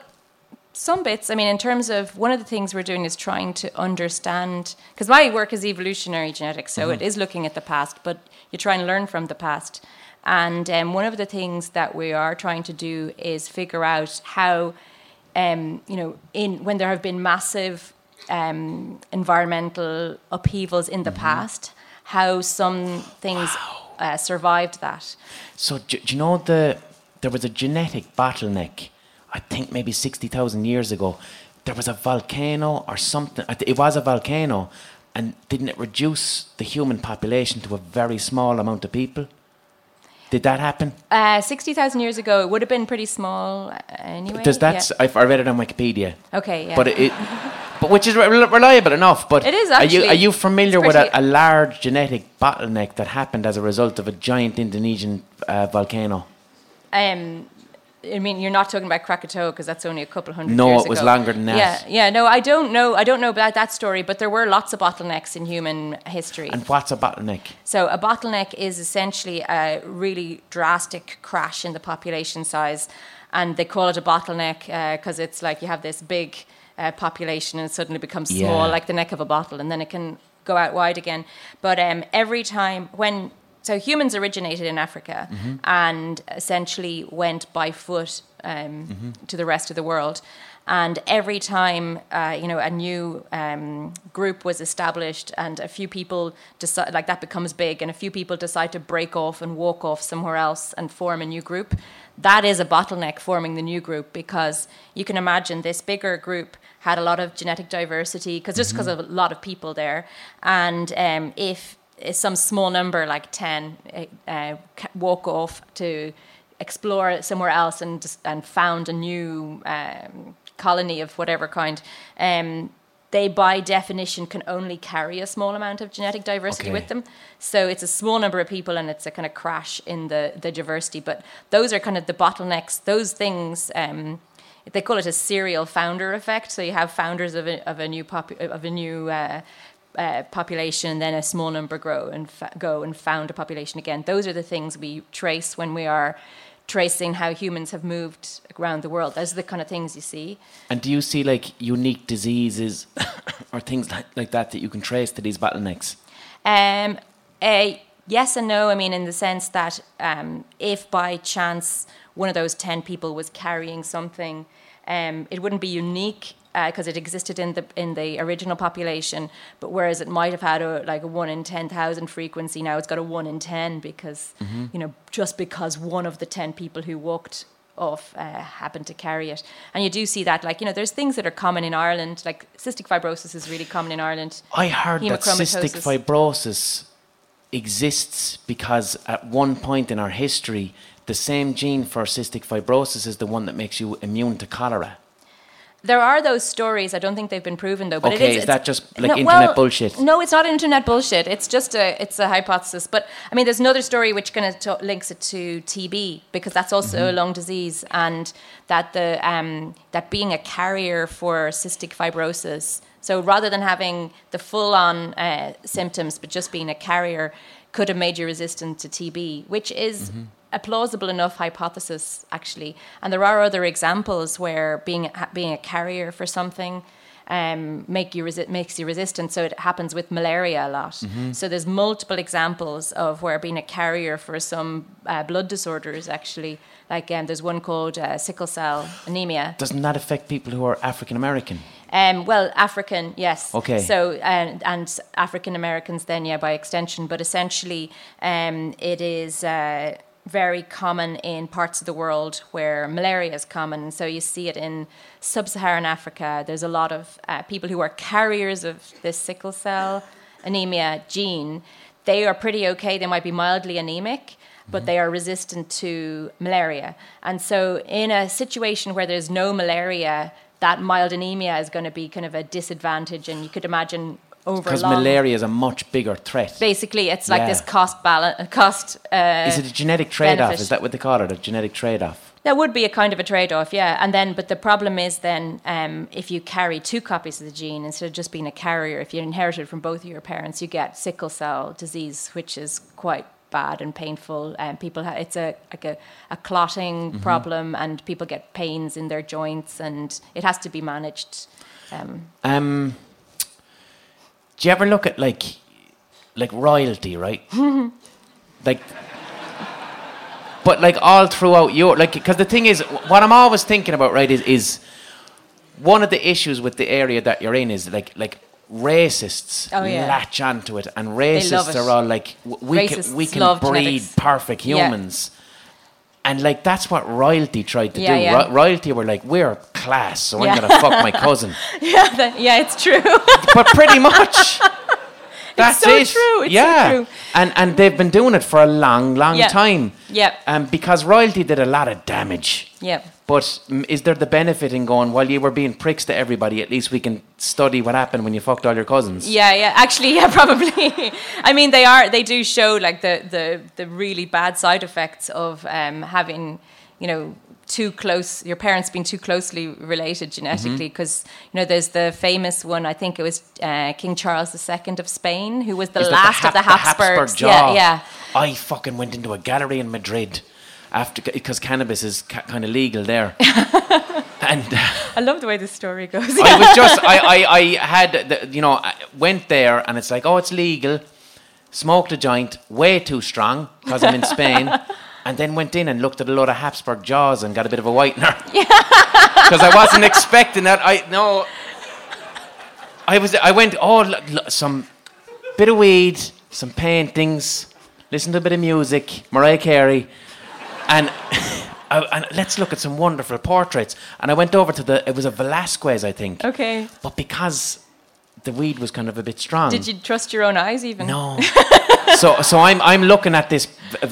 [SPEAKER 2] some bits. I mean, in terms of one of the things we're doing is trying to understand, because my work is evolutionary genetics, so it is looking at the past, but you try and learn from the past. And um, one of the things that we are trying to do is figure out how, um, you know, in when there have been massive um, environmental upheavals in the past, how some things uh, survived that.
[SPEAKER 1] So, do, do you know the there was a genetic bottleneck? I think maybe sixty thousand years ago, there was a volcano or something. It was a volcano, and didn't it reduce the human population to a very small amount of people? Did that happen?
[SPEAKER 2] Uh, 60,000 years ago, it would have been pretty small uh, anyway.
[SPEAKER 1] Does that?
[SPEAKER 2] Yeah.
[SPEAKER 1] I I read it on Wikipedia.
[SPEAKER 2] Okay, yeah.
[SPEAKER 1] But it, but which is re- reliable enough. But
[SPEAKER 2] It is
[SPEAKER 1] Are you are you familiar with a, a large genetic bottleneck that happened as a result of a giant Indonesian uh, volcano?
[SPEAKER 2] um, I mean, you're not talking about Krakatoa because that's only a couple hundred
[SPEAKER 1] No,
[SPEAKER 2] years
[SPEAKER 1] it was
[SPEAKER 2] ago.
[SPEAKER 1] longer than that.
[SPEAKER 2] Yeah, yeah. No, I don't know. I don't know about that story, but there were lots of bottlenecks in human history.
[SPEAKER 1] And what's a bottleneck?
[SPEAKER 2] So a bottleneck is essentially a really drastic crash in the population size, and they call it a bottleneck because it's like you have this big uh, population and it suddenly becomes small,
[SPEAKER 1] Yeah.
[SPEAKER 2] like the neck of a bottle, and then it can go out wide again. But um, every time when so humans originated in Africa and essentially went by foot um, to the rest of the world. And every time, uh, you know, a new um, group was established, and a few people decide, like that becomes big, and a few people decide to break off and walk off somewhere else and form a new group. That is a bottleneck forming the new group because you can imagine this bigger group had a lot of genetic diversity because just because of a lot of people there, and um, if some small number like 10 uh, walk off to explore somewhere else and and found a new um, colony of whatever kind um, they by definition can only carry a small amount of genetic diversity
[SPEAKER 1] Okay.
[SPEAKER 2] with them so it's a small number of people and it's a kind of crash in the, the diversity but those are kind of the bottlenecks those things um, they call it a serial founder effect. So you have founders of a, of a new pop, of a new uh, uh, population, and then a small number grow and fa- go and found a population again. Those are the things we trace when we are tracing how humans have moved around the world. Those are the kind of things you see.
[SPEAKER 1] And do you see like unique diseases or things like, like that that you can trace to these bottlenecks?
[SPEAKER 2] Um, uh, yes and no. I mean, in the sense that um, if by chance one of those 10 people was carrying something, um, it wouldn't be unique because it existed in the in the original population. But whereas it might have had a like a one in ten thousand frequency, now it's got a one in ten because you know just because one of the ten people who walked off uh, happened to carry it. And you do see that, like, you know, there's things that are common in Ireland, like cystic fibrosis is really common in Ireland.
[SPEAKER 1] I heard that cystic fibrosis exists because at one point in our history, the same gene for cystic fibrosis is the one that makes you immune to cholera.
[SPEAKER 2] There are those stories. I don't think they've been proven though. But
[SPEAKER 1] Okay,
[SPEAKER 2] it is,
[SPEAKER 1] is that just, like,
[SPEAKER 2] no,
[SPEAKER 1] internet
[SPEAKER 2] well,
[SPEAKER 1] bullshit?
[SPEAKER 2] No, it's not internet bullshit. It's just a it's a hypothesis. But I mean, there's another story which kind of links it to TB because that's also
[SPEAKER 1] Mm-hmm.
[SPEAKER 2] a lung disease, and that the um, that being a carrier for cystic fibrosis. So rather than having the full-on uh, symptoms, but just being a carrier, could have made you resistant to TB, which is
[SPEAKER 1] Mm-hmm.
[SPEAKER 2] A plausible enough hypothesis, actually. And there are other examples where being being a carrier for something um, make you resi- makes you resistant. So it happens with malaria a lot. So there's multiple examples of where being a carrier for some uh, blood disorders, actually. Like um, there's one called uh, sickle cell anemia.
[SPEAKER 1] Doesn't that affect people who are African American?
[SPEAKER 2] Um, well, African, yes.
[SPEAKER 1] Okay.
[SPEAKER 2] So and and African Americans then, yeah, by extension. But essentially, um, it is uh, very common in parts of the world where malaria is common. So you see it in sub-Saharan Africa. There's a lot of uh, people who are carriers of this sickle cell anemia gene. They are pretty okay. They might be mildly anemic. but they are resistant to malaria. And so, in a situation where there's no malaria, that mild anemia is going to be kind of a disadvantage. And you could imagine over
[SPEAKER 1] Because malaria is a much bigger threat.
[SPEAKER 2] Basically, it's like
[SPEAKER 1] Yeah.
[SPEAKER 2] this cost balance, cost. Uh,
[SPEAKER 1] Is it a genetic trade off?
[SPEAKER 2] benefit.
[SPEAKER 1] Is that what they call it? A genetic trade off?
[SPEAKER 2] That would be a kind of a trade off, yeah. And then, but the problem is then um, if you carry two copies of the gene instead of just being a carrier, if you inherit it from both of your parents, you get sickle cell disease, which is quite bad and painful. And people, ha- it's a like a, a clotting problem, and people get pains in their joints, and it has to be managed. Um,
[SPEAKER 1] Um, do you ever look at like, like royalty, right? like, but like all throughout Europe, like, because the thing is, what I'm always thinking about, right, is is one of the issues with the area that you're in is like like racists
[SPEAKER 2] Oh, yeah.
[SPEAKER 1] latch onto it, and racists
[SPEAKER 2] it.
[SPEAKER 1] are all like, we can we can breed
[SPEAKER 2] genetics.
[SPEAKER 1] perfect
[SPEAKER 2] Yeah.
[SPEAKER 1] And like that's what royalty tried to
[SPEAKER 2] Yeah,
[SPEAKER 1] do.
[SPEAKER 2] yeah.
[SPEAKER 1] Ro- royalty were like, we're class, so
[SPEAKER 2] Yeah.
[SPEAKER 1] I'm gonna fuck my cousin.
[SPEAKER 2] yeah, that, yeah, it's true.
[SPEAKER 1] but pretty much. That's
[SPEAKER 2] so
[SPEAKER 1] it.
[SPEAKER 2] true, it's so true.
[SPEAKER 1] And and they've been doing it for a long, long
[SPEAKER 2] Yeah.
[SPEAKER 1] time.
[SPEAKER 2] Yep.
[SPEAKER 1] Um, because royalty did a lot of damage.
[SPEAKER 2] yeah.
[SPEAKER 1] But is there the benefit in going, while you were being pricks to everybody, at least we can study what happened when you fucked all your cousins?
[SPEAKER 2] Yeah, yeah. Actually, yeah, probably. I mean, they are. They do show like the the the really bad side effects of um, having, you know, too close. Your parents being too closely related genetically, because you know, there's the famous one. I think it was uh, King Charles II of Spain, who was the
[SPEAKER 1] Is
[SPEAKER 2] last of the Habsburgs.
[SPEAKER 1] Habsburg
[SPEAKER 2] yeah, yeah.
[SPEAKER 1] I fucking went into a gallery in Madrid after because cannabis is ca- kind of legal there. and uh,
[SPEAKER 2] I love the way this story goes.
[SPEAKER 1] I was just, I, I, I had, the, you know, I went there and it's like, oh, it's legal. Smoked a joint, way too strong because I'm in Spain. And then went in and looked at a lot of Habsburg jaws and got a bit of a whitener. Because I wasn't expecting that. I no. I was. I went. Oh, l- l- some bit of weed, some paintings, listen to a bit of music, Mariah Carey, and. I, oh, and let's look at some wonderful portraits. And I went over to the. It was a Velasquez, I think.
[SPEAKER 2] okay.
[SPEAKER 1] But because the weed was kind of a bit strong.
[SPEAKER 2] Did you trust your own eyes even?
[SPEAKER 1] No. so so I'm I'm looking at this.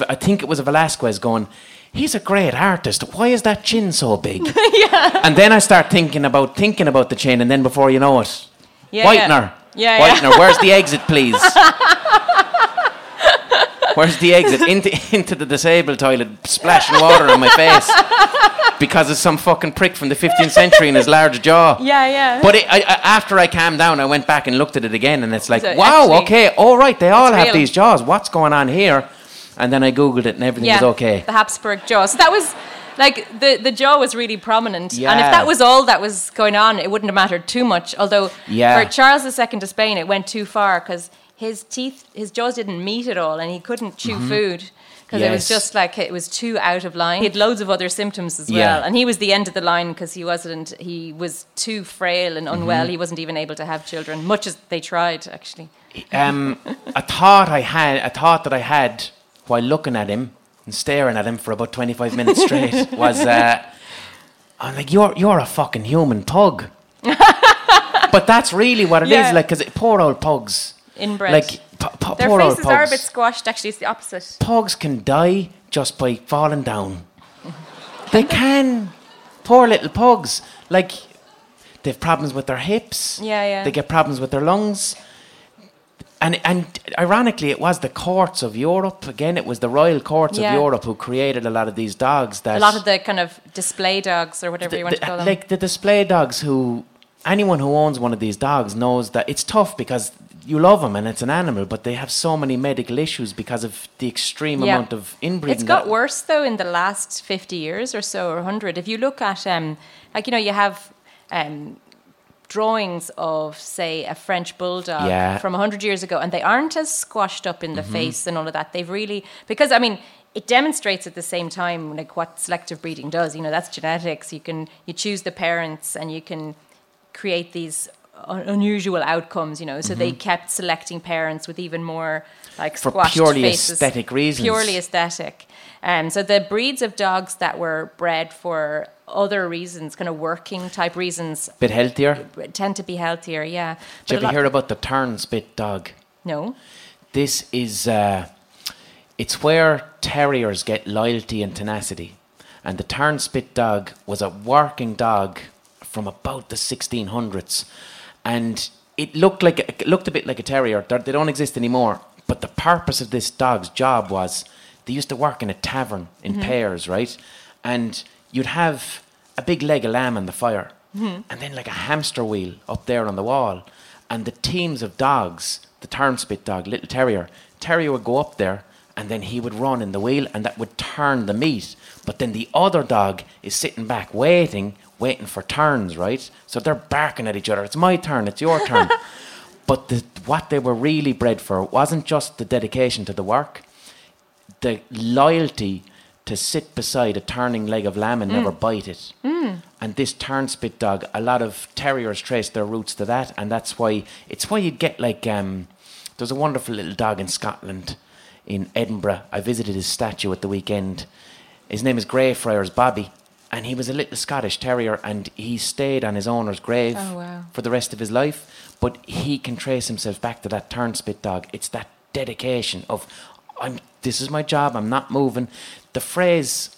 [SPEAKER 1] I think it was a Velasquez going. He's a great artist. Why is that chin so big? yeah. And then I start thinking about thinking about the chin, and then before you know it,
[SPEAKER 2] Yeah,
[SPEAKER 1] whitener.
[SPEAKER 2] Yeah, yeah.
[SPEAKER 1] Whitener. Where's the exit, please? Where's the exit? Into into the disabled toilet, splashing water on my face because of some fucking prick from the 15th century in his large jaw.
[SPEAKER 2] Yeah, yeah.
[SPEAKER 1] But it, I, I, after I calmed down, I went back and looked at it again, and it's like,
[SPEAKER 2] So
[SPEAKER 1] wow,
[SPEAKER 2] actually-
[SPEAKER 1] okay, all right, they all have
[SPEAKER 2] real.
[SPEAKER 1] these jaws. What's going on here? And then I googled it, and everything was okay.
[SPEAKER 2] The Habsburg jaw. So that was like the, the jaw was really prominent. yeah. And if that was all that was going on, it wouldn't have mattered too much. Although
[SPEAKER 1] Yeah.
[SPEAKER 2] for Charles II of Spain, it went too far because his teeth, his jaws didn't meet at all, and he couldn't chew food. Because it was
[SPEAKER 1] Mm-hmm.
[SPEAKER 2] Just like it was too out of line. He had loads of other symptoms as
[SPEAKER 1] Yeah.
[SPEAKER 2] well, and he was the end of the line because he wasn't. He was too frail and unwell.
[SPEAKER 1] Mm-hmm.
[SPEAKER 2] He wasn't even able to have children, much as they tried actually.
[SPEAKER 1] Um, a thought I had, a thought that I had while looking at him and staring at him for about 25 minutes straight was, uh, I'm like, you're you're a fucking human pug. but that's really what it is,
[SPEAKER 2] Yeah.
[SPEAKER 1] like, because poor old pugs,
[SPEAKER 2] Inbred.
[SPEAKER 1] like
[SPEAKER 2] Their
[SPEAKER 1] poor old
[SPEAKER 2] faces are a bit squashed. Actually, it's the opposite.
[SPEAKER 1] pugs can die just by falling down. They can. Poor little pugs. Like, they have problems with their hips.
[SPEAKER 2] Yeah, yeah.
[SPEAKER 1] They get problems with their lungs. And, and ironically, it was the courts of Europe. Again, it was the royal courts
[SPEAKER 2] Yeah.
[SPEAKER 1] of Europe who created a lot of these dogs. That
[SPEAKER 2] A lot of the kind of display dogs or whatever you want to call them.
[SPEAKER 1] like the display dogs who anyone who owns one of these dogs knows that it's tough because you love them and it's an animal but they have so many medical issues because of the extreme
[SPEAKER 2] Yeah.
[SPEAKER 1] amount of inbreeding
[SPEAKER 2] It's got worse though in the last 50 years or so or 100. If you look at, um, like, you know, you have um, drawings of, say, a French bulldog
[SPEAKER 1] Yeah. Mm-hmm.
[SPEAKER 2] from 100 years ago, and they aren't as squashed up in the face and all of that. They've really, because, I mean, it demonstrates at the same time like what selective breeding does. You know, that's genetics. You can you choose the parents and you can create these unusual outcomes. You know, so they kept selecting parents with even more like
[SPEAKER 1] Mm-hmm. For purely
[SPEAKER 2] faces,
[SPEAKER 1] aesthetic reasons.
[SPEAKER 2] Purely aesthetic. Um, so the breeds of dogs that were bred for other reasons, kind of working type reasons,
[SPEAKER 1] bit healthier.
[SPEAKER 2] tend to be healthier. Yeah.
[SPEAKER 1] Did you ever hear about the turn spit dog?
[SPEAKER 2] No.
[SPEAKER 1] This is uh, It's where terriers get loyalty and tenacity. And the Turnspit dog was a working dog from about the 1600s. And it looked like it looked a bit like a terrier. They're, they don't exist anymore. But the purpose of this dog's job was they used to work in a tavern in mm-hmm. pairs, right? And you'd have a big leg of lamb on the fire, mm-hmm. and then like a hamster wheel up there on the wall, and the teams of dogs, the Turnspit dog, little terrier, terrier would go up there, and then he would run in the wheel, and that would turn the meat. But then the other dog is sitting back waiting, waiting for turns, right? So they're barking at each other. It's my turn. It's your turn. But the, what they were really bred for wasn't just the dedication to the work, the loyalty to sit beside a turning leg of lamb and never bite it. And this turnspit dog, a lot of terriers trace their roots to that, and that's why it's why you'd get like um, there's a wonderful little dog in Scotland, in Edinburgh. I visited his statue at the weekend. His name is Greyfriars Bobby, and he was a little Scottish terrier, and he stayed on his owner's grave
[SPEAKER 2] Oh, wow.
[SPEAKER 1] for the rest of his life. But he can trace himself back to that turnspit dog. It's that dedication of, I'm. This is my job. I'm not moving. The phrase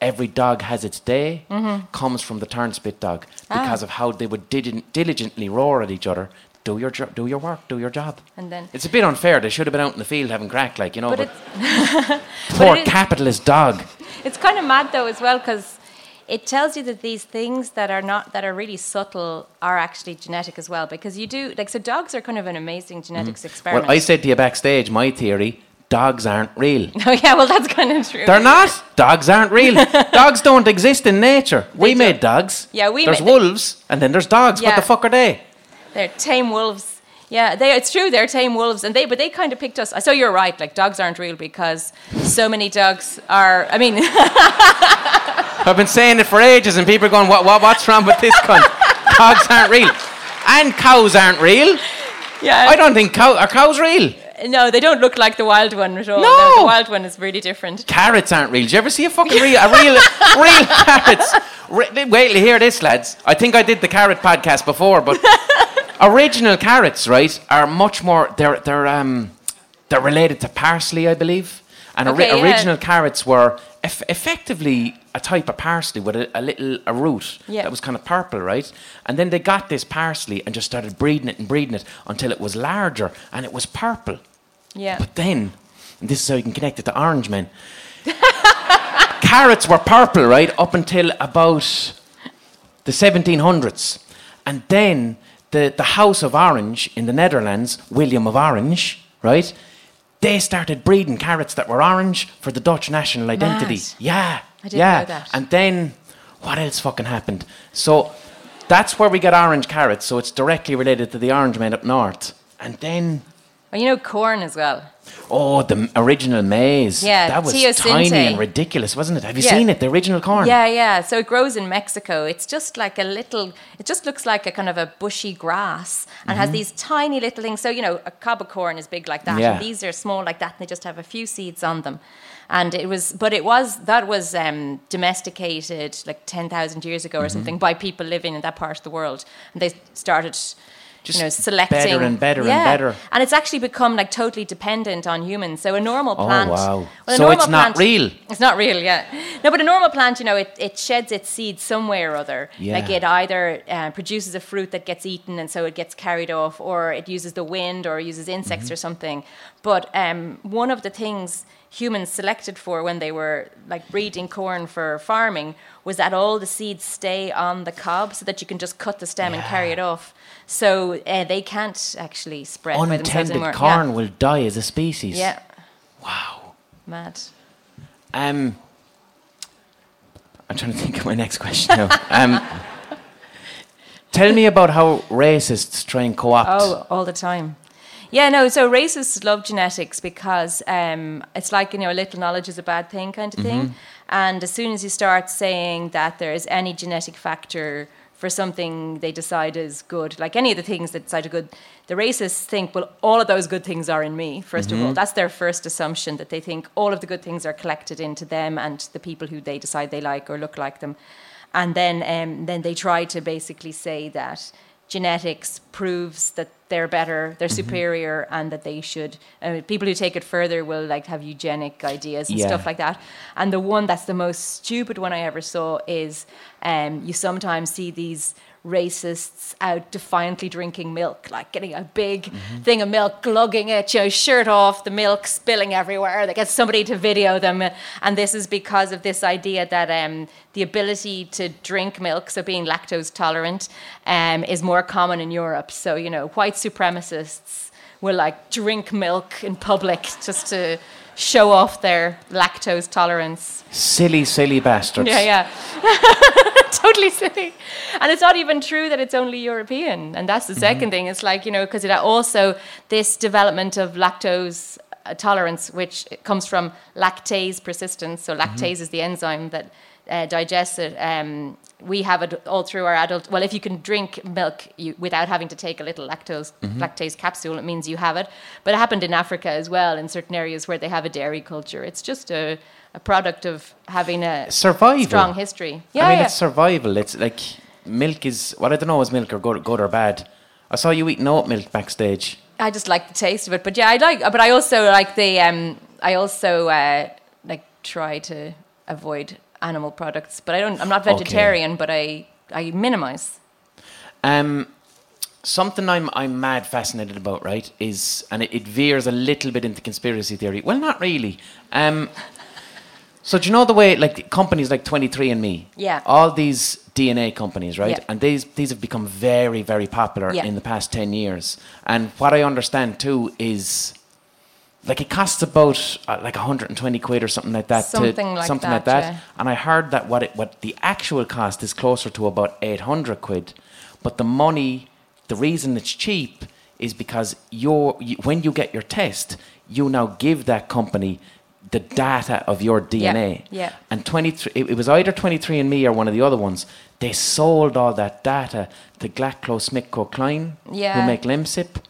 [SPEAKER 1] "every dog has its day" mm-hmm. comes from the turnspit dog ah. because of how they would dili- diligently roar at each other. Do your jo- do your work. Do your job.
[SPEAKER 2] And then-
[SPEAKER 1] it's a bit unfair. They should have been out in the field having crack, like you know.
[SPEAKER 2] But
[SPEAKER 1] But,
[SPEAKER 2] it's,
[SPEAKER 1] poor
[SPEAKER 2] it is-
[SPEAKER 1] capitalist dog.
[SPEAKER 2] it's kind of mad though as well because it tells you that these things that are not that are really subtle are actually genetic as well because you do like so dogs are kind of an amazing mm-hmm. genetics experiment.
[SPEAKER 1] Well, I said to you backstage, my theory: dogs aren't real.
[SPEAKER 2] oh yeah, well that's kind of true.
[SPEAKER 1] They're not. Dogs aren't real. dogs don't exist in nature. We
[SPEAKER 2] They
[SPEAKER 1] made
[SPEAKER 2] don't.
[SPEAKER 1] dogs.
[SPEAKER 2] Yeah, we
[SPEAKER 1] There's wolves, and then there's dogs. What the fuck are they?
[SPEAKER 2] They're tame wolves. Yeah, they, it's true. They're tame wolves, and they but they kind of picked us. So you're right. Like dogs aren't real because so many dogs are. I mean,
[SPEAKER 1] I've been saying it for ages, and people are going, "What? What? What's wrong with this cunt? dogs aren't real, and cows aren't real.
[SPEAKER 2] yeah.
[SPEAKER 1] I don't think cow are cows real.
[SPEAKER 2] No, they don't look like the wild one at all.
[SPEAKER 1] No.
[SPEAKER 2] the wild one is really different.
[SPEAKER 1] Carrots aren't real. Did you ever see a fucking real, a real, real carrots? Re- wait till hear this, lads. I think I did the carrot podcast before, but original carrots, right, are much more. They're they're um they're related to parsley, I believe, and ori-
[SPEAKER 2] yeah.
[SPEAKER 1] original carrots were eff- effectively a type of parsley with a, a little a root
[SPEAKER 2] Yeah.
[SPEAKER 1] that was kind of purple, right? And then they got this parsley and just started breeding it and breeding it until it was larger and it was purple.
[SPEAKER 2] Yeah.
[SPEAKER 1] But then, and this is how you can connect it to orange men. Carrots were purple, right, up until about the 1700s. And then the, the House of Orange in the Netherlands, William of Orange, right, they started breeding carrots that were orange for the Dutch national identity.
[SPEAKER 2] Mad.
[SPEAKER 1] Yeah.
[SPEAKER 2] I didn't
[SPEAKER 1] yeah.
[SPEAKER 2] know that.
[SPEAKER 1] And then, what else fucking happened? So, that's where we get orange carrots. So, it's directly related to the orange men up north. And then
[SPEAKER 2] Well, you know corn as well.
[SPEAKER 1] Oh, the original maize.
[SPEAKER 2] Yeah,
[SPEAKER 1] that was
[SPEAKER 2] teosinte.
[SPEAKER 1] tiny and ridiculous, wasn't it? Have you
[SPEAKER 2] Yeah.
[SPEAKER 1] seen it? The original corn.
[SPEAKER 2] Yeah, yeah. So it grows in Mexico. It's just like a little. It just looks like a kind of a bushy grass and
[SPEAKER 1] Mm-hmm.
[SPEAKER 2] has these tiny little things. So you know, a cob of corn is big like that,
[SPEAKER 1] Yeah.
[SPEAKER 2] and these are small like that, and they just have a few seeds on them. And it was, but it was that was um, domesticated like ten thousand years ago or
[SPEAKER 1] Mm-hmm.
[SPEAKER 2] something by people living in that part of the world, and they started.
[SPEAKER 1] Just
[SPEAKER 2] you know, selecting
[SPEAKER 1] better and better and
[SPEAKER 2] Yeah.
[SPEAKER 1] better.
[SPEAKER 2] and it's actually become like totally dependent on humans. So a normal plant,
[SPEAKER 1] Oh,
[SPEAKER 2] plant.
[SPEAKER 1] wow.
[SPEAKER 2] well,
[SPEAKER 1] So it's not
[SPEAKER 2] plant-
[SPEAKER 1] real?
[SPEAKER 2] It's not real, yeah. No, but a normal plant, you know, it, it sheds its seeds some way or other.
[SPEAKER 1] Yeah.
[SPEAKER 2] Like it either uh, produces a fruit that gets eaten and so it gets carried off, or it uses the wind or uses insects
[SPEAKER 1] Mm-hmm.
[SPEAKER 2] or something. But um, one of the things humans selected for when they were like breeding corn for farming was that all the seeds stay on the cob so that you can just cut the stem and carry it off. So uh, they can't actually spread by themselves
[SPEAKER 1] Untended
[SPEAKER 2] anymore.
[SPEAKER 1] corn will die as a species.
[SPEAKER 2] Yeah. yeah.
[SPEAKER 1] Wow.
[SPEAKER 2] Mad.
[SPEAKER 1] Um, I'm trying to think of my next question now. Um, tell me about how racists try and co-opt.
[SPEAKER 2] Oh, all the time. Yeah, no. So racists love genetics because um, it's like you know, a little knowledge is a bad thing kind of thing. And as soon as you start saying that there is any genetic factor for something they decide is good, like any of the things that decide are good, the racists think, well, all of those good things are in me. 1st of all, that's their first assumption that they think all of the good things are collected into them and the people who they decide they like or look like them. And then, um, then they try to basically say that genetics proves that they're better, they're superior, and that they should. Uh, people who take it further will like have eugenic ideas and
[SPEAKER 1] Yeah.
[SPEAKER 2] stuff like that. And the one that's the most stupid one I ever saw is um, you sometimes see these racists out defiantly drinking milk, like getting a big
[SPEAKER 1] Mm-hmm.
[SPEAKER 2] thing of milk, glugging it, you know, shirt off, the milk spilling everywhere. They get somebody to video them, and this is because of this idea that um, the ability to drink milk, so being lactose tolerant, um, is more common in Europe. So you know, white supremacists will like drink milk in public just to show off their lactose tolerance.
[SPEAKER 1] Silly, silly bastards.
[SPEAKER 2] Yeah, yeah. totally silly. And it's not even true that it's only European. And that's the 2nd thing. It's like, you know, because it also, this development of lactose uh, tolerance, which comes from lactase persistence. So, lactase is the enzyme that uh, digests it. Um, we have it all through our adult. Well, if you can drink milk you, without having to take a little lactose lactase capsule, it means you have it. But it happened in Africa as well, in certain areas where they have a dairy culture. It's just a, a product of having a
[SPEAKER 1] Survival.
[SPEAKER 2] strong history. Yeah,
[SPEAKER 1] I mean,
[SPEAKER 2] yeah.
[SPEAKER 1] it's survival. It's like milk is, well, I don't know, is milk or good, good or bad. I saw you eating oat milk backstage.
[SPEAKER 2] I just like the taste of it. But yeah, I like. But I also like the. Um, I also uh, like try to avoid animal products. But I don't. I'm not
[SPEAKER 1] Okay.
[SPEAKER 2] vegetarian. But I I minimize.
[SPEAKER 1] Um, something I'm I'm mad fascinated about, right? Is and it, it veers a little bit into conspiracy theory. Well, not really. Um, so do you know the way like companies like 23andMe?
[SPEAKER 2] Yeah.
[SPEAKER 1] All these DNA companies, right?
[SPEAKER 2] Yeah.
[SPEAKER 1] And these these have become very very popular
[SPEAKER 2] Yeah.
[SPEAKER 1] in the past 10 years. And what I understand too is. Like it costs about uh, like 120 quid or something like that.
[SPEAKER 2] Something
[SPEAKER 1] to,
[SPEAKER 2] like
[SPEAKER 1] something
[SPEAKER 2] that,
[SPEAKER 1] like that.
[SPEAKER 2] yeah.
[SPEAKER 1] And I heard that what it, what the actual cost is closer to about 800 quid, but the money, the reason it's cheap is because you're, you, when you get your test, you now give that company the data of your DNA.
[SPEAKER 2] yeah.
[SPEAKER 1] And 23, it, it was either 23andMe or one of the other ones. They sold all that data to GlaxoSmithKline,
[SPEAKER 2] Yeah.
[SPEAKER 1] who make Lemsip.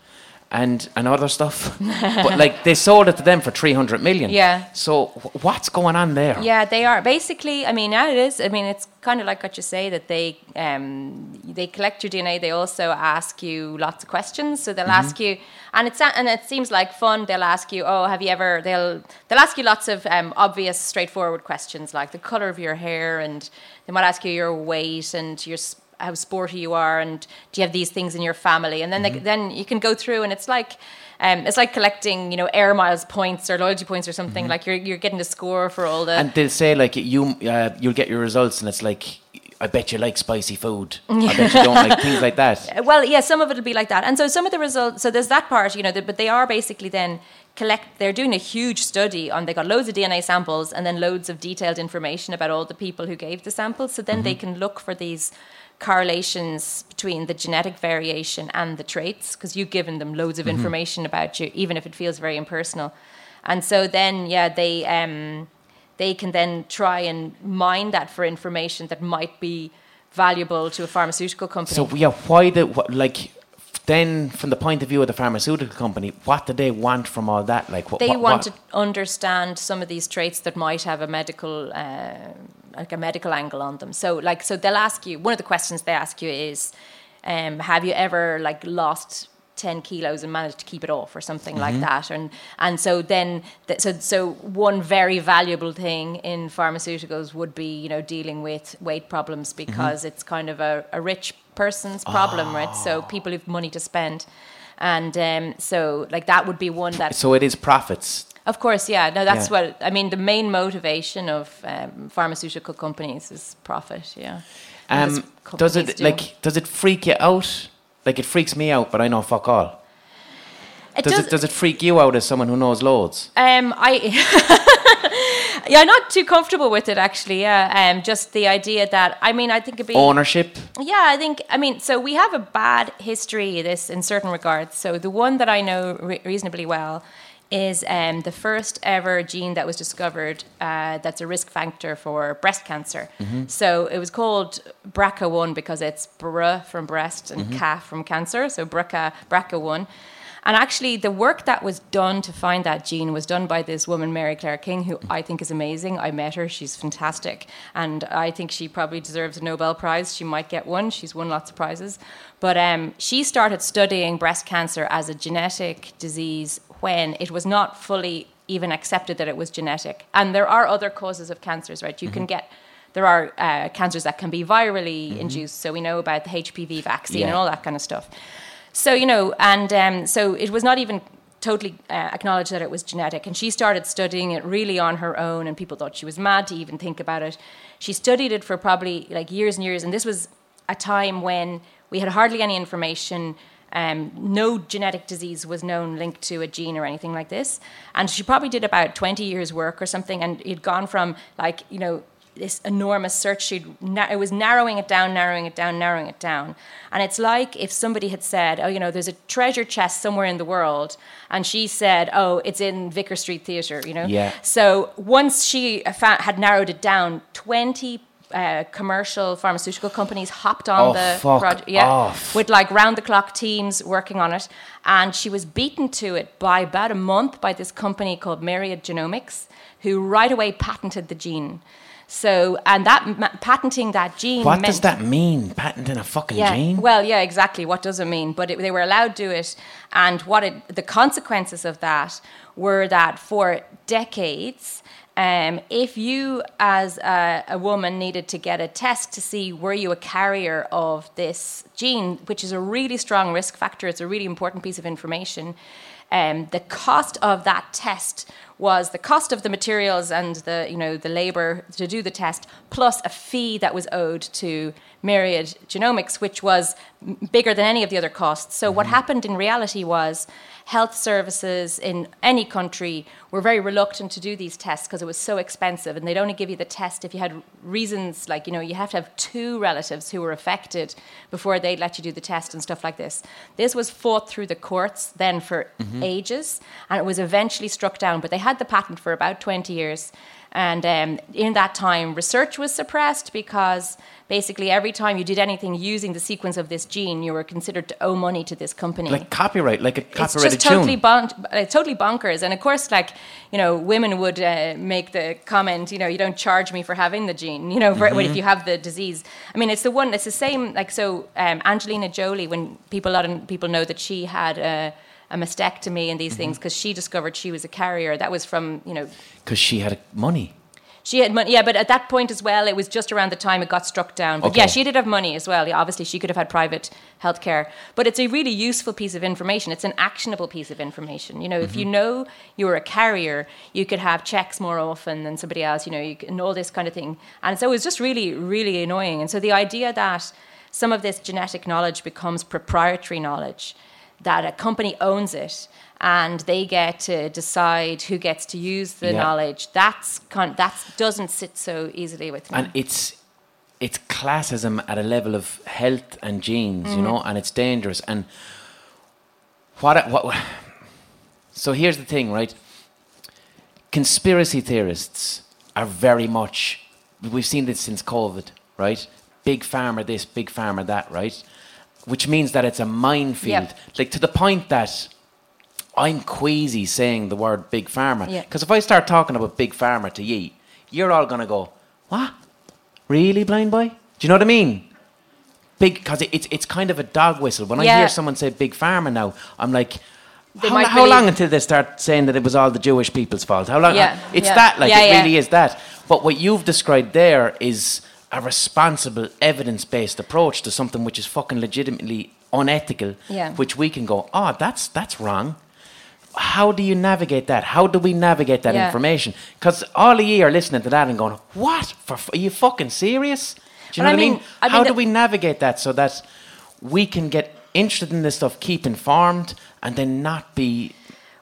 [SPEAKER 1] And, and other stuff, but like they sold it to them for three hundred million.
[SPEAKER 2] Yeah.
[SPEAKER 1] So wh- what's going on there?
[SPEAKER 2] Yeah, they are basically. I mean, yeah, it is. I mean, it's kind of like what you say that they um, they collect your DNA. They also ask you lots of questions. So they'll
[SPEAKER 1] Mm-hmm.
[SPEAKER 2] ask you, and it's and it seems like fun. They'll ask you, oh, have you ever? They'll they'll ask you lots of um, obvious, straightforward questions like the color of your hair, and they might ask you your weight and your s- how sporty you are, and do you have these things in your family? And then
[SPEAKER 1] Mm-hmm.
[SPEAKER 2] they, then you can go through, and it's like. Um, it's like collecting, you know, air miles points or loyalty points or something. Like you're you're getting a score for all the
[SPEAKER 1] Mm-hmm. And they'll say like you uh, you'll get your results and it's like I bet you like spicy food. I bet you don't like things like that.
[SPEAKER 2] Uh, Well, yeah, some of it will be like that, and so some of the results. So there's that part, you know, but they are basically then collect. They're doing a huge study on. They got loads of DNA samples and then loads of detailed information about all the people who gave the samples. So then they can look for these correlations between the genetic variation and the traits because you've given them loads of information about you, even if it feels very impersonal. And so then, yeah, they um, they can then try and mine that for information that might be valuable to a pharmaceutical company.
[SPEAKER 1] So yeah, why the what, like then from the point of view of the pharmaceutical company, what do they want from all that? Like what
[SPEAKER 2] they
[SPEAKER 1] what,
[SPEAKER 2] want
[SPEAKER 1] what-
[SPEAKER 2] to understand some of these traits that might have a medical uh, like a medical angle on them. So like so they'll ask you one of the questions they ask you is um, have you ever like lost 10 kilos and managed to keep it off or something like that? And and so then th- so so one very valuable thing in pharmaceuticals would be you know dealing with weight problems because it's kind of a, a rich person's problem right? So people have money to spend. And um, so like that would be one that
[SPEAKER 1] so it is profits.
[SPEAKER 2] Of course, yeah. No, that's
[SPEAKER 1] Yeah.
[SPEAKER 2] what I mean. The main motivation of um, pharmaceutical companies is profit. Yeah.
[SPEAKER 1] Um, does it
[SPEAKER 2] do.
[SPEAKER 1] like does it freak you out? Like it freaks me out, but I know fuck all.
[SPEAKER 2] It
[SPEAKER 1] Does,
[SPEAKER 2] does.
[SPEAKER 1] it does it freak you out as someone who knows loads?
[SPEAKER 2] um, I. yeah, I'm not too comfortable with it actually. Yeah. Um, just the idea that I mean, I think it'd be.
[SPEAKER 1] Ownership.
[SPEAKER 2] Yeah, I think, I mean, so we have a bad history this in certain regards. So the one that I know re- reasonably well is um, the first ever gene that was discovered uh, that's a risk factor for breast cancer. So it was called BRCA1 because it's BRA from breast and CA from cancer. So BRCA, BRCA1. And actually, the work that was done to find that gene was done by this woman, Mary Claire King, who I think is amazing. I met her; she's fantastic, and I think she probably deserves a Nobel Prize. She might get one. She's won lots of prizes, but um, she started studying breast cancer as a genetic disease when it was not fully even accepted that it was genetic. And there are other causes of cancers, right? You mm-hmm. can get there are uh, cancers that can be virally mm-hmm. induced. So we know about the HPV vaccine yeah. and all that kind of stuff. So you know, and um, so it was not even totally uh, acknowledged that it was genetic. And she started studying it really on her own, and people thought she was mad to even think about it. She studied it for probably like years and years, and this was a time when we had hardly any information. Um, no genetic disease was known linked to a gene or anything like this. And she probably did about 20 years' work or something, and it had gone from like, you know, this enormous search sheet. It was narrowing it down, narrowing it down, narrowing it down. And it's like if somebody had said, "Oh, you know, there's a treasure chest somewhere in the world," and she said, "Oh, it's in Vicar Street Theatre," you know.
[SPEAKER 1] Yeah.
[SPEAKER 2] So once she had narrowed it down, twenty uh, commercial pharmaceutical companies hopped on
[SPEAKER 1] oh,
[SPEAKER 2] the
[SPEAKER 1] project, yeah, off.
[SPEAKER 2] with like round the clock teams working on it, and she was beaten to it by about a month by this company called Myriad Genomics, who right away patented the gene. So, and that ma- patenting that gene.
[SPEAKER 1] What does that mean? Patenting a fucking
[SPEAKER 2] yeah,
[SPEAKER 1] gene?
[SPEAKER 2] Well, yeah, exactly. What does it mean? But it, they were allowed to do it, and what it, the consequences of that were that for decades. Um, if you, as a, a, woman, needed to get a test to see were you a carrier of this gene, which is a really strong risk factor, it's a really important piece of information. Um, the cost of that test was the cost of the materials and the you know the labor to do the test plus a fee that was owed to Myriad Genomics, which was bigger than any of the other costs. So mm-hmm. what happened in reality was health services in any country were very reluctant to do these tests because it was so expensive and they'd only give you the test if you had reasons like you know you have to have two relatives who were affected before they'd let you do the test and stuff like this this was fought through the courts then for mm-hmm. ages and it was eventually struck down but they had the patent for about 20 years and um, in that time, research was suppressed because basically every time you did anything using the sequence of this gene, you were considered to owe money to this company.
[SPEAKER 1] Like copyright, like a copyrighted
[SPEAKER 2] it's just totally bon- uh, totally bonkers. And of course, like you know, women would uh, make the comment, you know, you don't charge me for having the gene, you know, for, mm-hmm. if you have the disease. I mean, it's the one. It's the same. Like so, um, Angelina Jolie. When people a lot of people know that she had. Uh, a mastectomy and these mm-hmm. things because she discovered she was a carrier. That was from you know
[SPEAKER 1] because she had money.
[SPEAKER 2] She had money, yeah, but at that point as well, it was just around the time it got struck down. But okay. yeah, she did have money as well. Yeah, obviously, she could have had private health care. But it's a really useful piece of information. It's an actionable piece of information. You know, mm-hmm. if you mm-hmm. know you're a carrier, you could have checks more often than somebody else, you know, you can, all this kind of thing. And so it was just really, really annoying. And so the idea that some of this genetic knowledge becomes proprietary knowledge that a company owns it and they get to decide who gets to use the yeah. knowledge. That's con- that doesn't sit so easily with me.
[SPEAKER 1] And it's it's classism at a level of health and genes, mm-hmm. you know, and it's dangerous. And what what? So here's the thing, right? Conspiracy theorists are very much. We've seen this since COVID, right? Big pharma this, big pharma that, right? Which means that it's a minefield. Yep. Like to the point that I'm queasy saying the word big pharma. Because if I start talking about big pharma to ye, you're all going to go, what? Really, blind boy? Do you know what I mean? Big, because it, it's, it's kind of a dog whistle. When yeah. I hear someone say big pharma now, I'm like, how, how long until they start saying that it was all the Jewish people's fault? How long? Yeah, it's yeah. that, like, it really is that. But what you've described there is a responsible, evidence based approach to something which is fucking legitimately unethical,
[SPEAKER 2] yeah.
[SPEAKER 1] which we can go, oh, that's that's wrong. How do you navigate that? How do we navigate that yeah. information? Because all of you are listening to that and going, "What? For, are you fucking serious?" Do you know I what mean, I mean? I How do we navigate that so that we can get interested in this stuff, keep informed, and then not be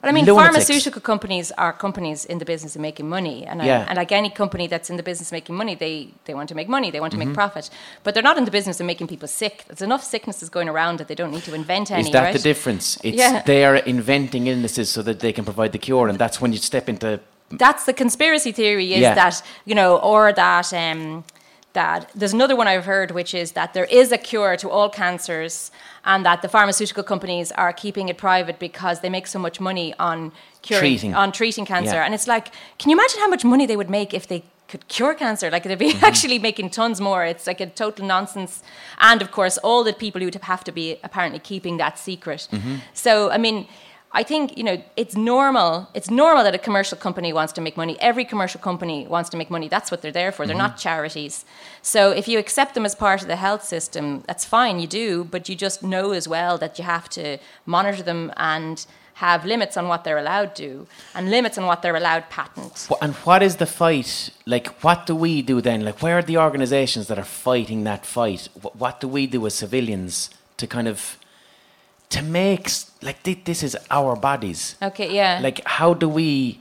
[SPEAKER 2] well, I mean, lunatics. pharmaceutical companies are companies in the business of making money, and,
[SPEAKER 1] yeah.
[SPEAKER 2] and like any company that's in the business of making money, they, they want to make money, they want to mm-hmm. make profit, but they're not in the business of making people sick. There's enough sicknesses going around that they don't need to invent any.
[SPEAKER 1] Is that
[SPEAKER 2] right?
[SPEAKER 1] the difference? It's yeah. they are inventing illnesses so that they can provide the cure, and that's when you step into.
[SPEAKER 2] That's the conspiracy theory is yeah. that you know, or that. Um, that there's another one I've heard, which is that there is a cure to all cancers, and that the pharmaceutical companies are keeping it private because they make so much money on curing,
[SPEAKER 1] Treating.
[SPEAKER 2] on treating cancer.
[SPEAKER 1] Yeah.
[SPEAKER 2] And it's like, can you imagine how much money they would make if they could cure cancer? Like they'd be
[SPEAKER 1] Mm-hmm.
[SPEAKER 2] actually making tons more. It's like a total nonsense. And of course, all the people who would have to be apparently keeping that secret.
[SPEAKER 1] Mm-hmm.
[SPEAKER 2] So, I mean. I think you know it's normal. It's normal that a commercial company wants to make money. Every commercial company wants to make money. That's what they're there for. They're not mm-hmm. charities. So if you accept them as part of the health system, that's fine. You do, but you just know as well that you have to monitor them and have limits on what they're allowed to do and limits on what they're allowed patent.
[SPEAKER 1] And what is the fight? Like, what do we do then? Like, where are the organizations that are fighting that fight? What do we do as civilians to kind of to make like thi- this is our bodies?
[SPEAKER 2] Okay, yeah.
[SPEAKER 1] Like, how do we?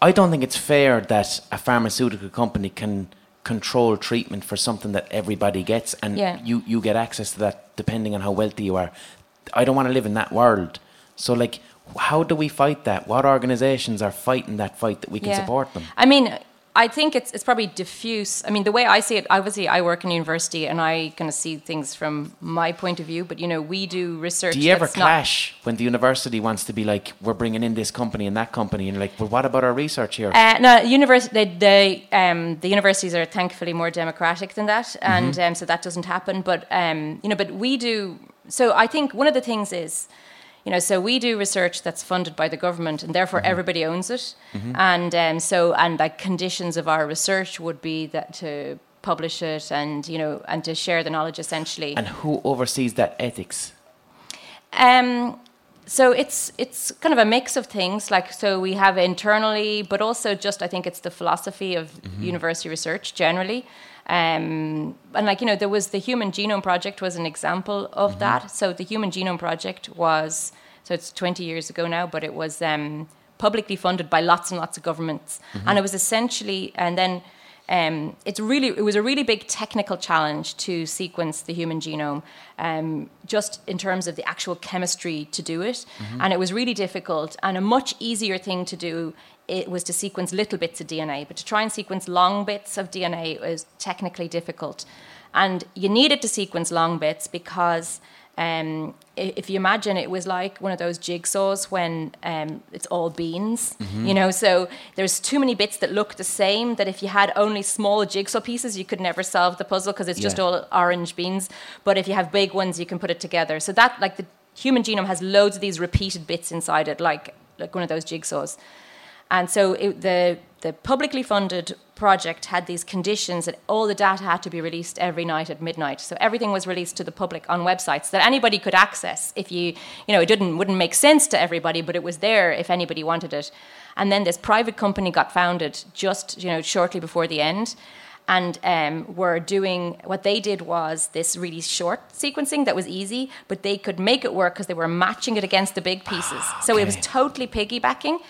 [SPEAKER 1] I don't think it's fair that a pharmaceutical company can control treatment for something that everybody gets, and
[SPEAKER 2] Yeah.
[SPEAKER 1] you you get access to that depending on how wealthy you are. I don't want to live in that world. So, like, how do we fight that? What organizations are fighting that fight that we can support them?
[SPEAKER 2] I mean, I think it's it's probably diffuse. I mean, the way I see it, obviously, I work in university and I kind of see things from my point of view. But you know, we do research.
[SPEAKER 1] Do you ever clash when the university wants to be like, we're bringing in this company and that company, and you're like, well, what about our research here?
[SPEAKER 2] Uh, no, university. They, they, um, the universities are thankfully more democratic than that,
[SPEAKER 1] Mm-hmm.
[SPEAKER 2] and um, so that doesn't happen. But um, you know, but we do. So I think one of the things is, you know, so we do research that's funded by the government, and therefore
[SPEAKER 1] Mm-hmm.
[SPEAKER 2] everybody owns it. And um, so, and like conditions of our research would be that to publish it, and you know, and to share the knowledge essentially.
[SPEAKER 1] and who oversees that ethics?
[SPEAKER 2] Um, so it's it's kind of a mix of things. Like so, we have internally, but also just I think it's the philosophy of university research generally. Um, and like you know, there was the Human Genome Project was an example of that. So the Human Genome Project was so it's 20 years ago now, but it was um, publicly funded by lots and lots of governments, and it was essentially and then. Um, it's really it was a really big technical challenge to sequence the human genome, um, just in terms of the actual chemistry to do it, and it was really difficult. And a much easier thing to do it was to sequence little bits of DNA, but to try and sequence long bits of DNA was technically difficult. And you needed to sequence long bits because um, if you imagine it was like one of those jigsaws when um, it's all beans, you know, so there's too many bits that look the same that if you had only small jigsaw pieces, you could never solve the puzzle because it's just all orange beans. But if you have big ones, you can put it together. So that, like, the human genome has loads of these repeated bits inside it, like, like one of those jigsaws. And so it, the the publicly funded project had these conditions that all the data had to be released every night at midnight. So everything was released to the public on websites that anybody could access. If you, you know, it didn't wouldn't make sense to everybody, but it was there if anybody wanted it. And then this private company got founded just you know shortly before the end. And um, were doing what they did was this really short sequencing that was easy, but they could make it work because they were matching it against the big pieces. So it was totally piggybacking.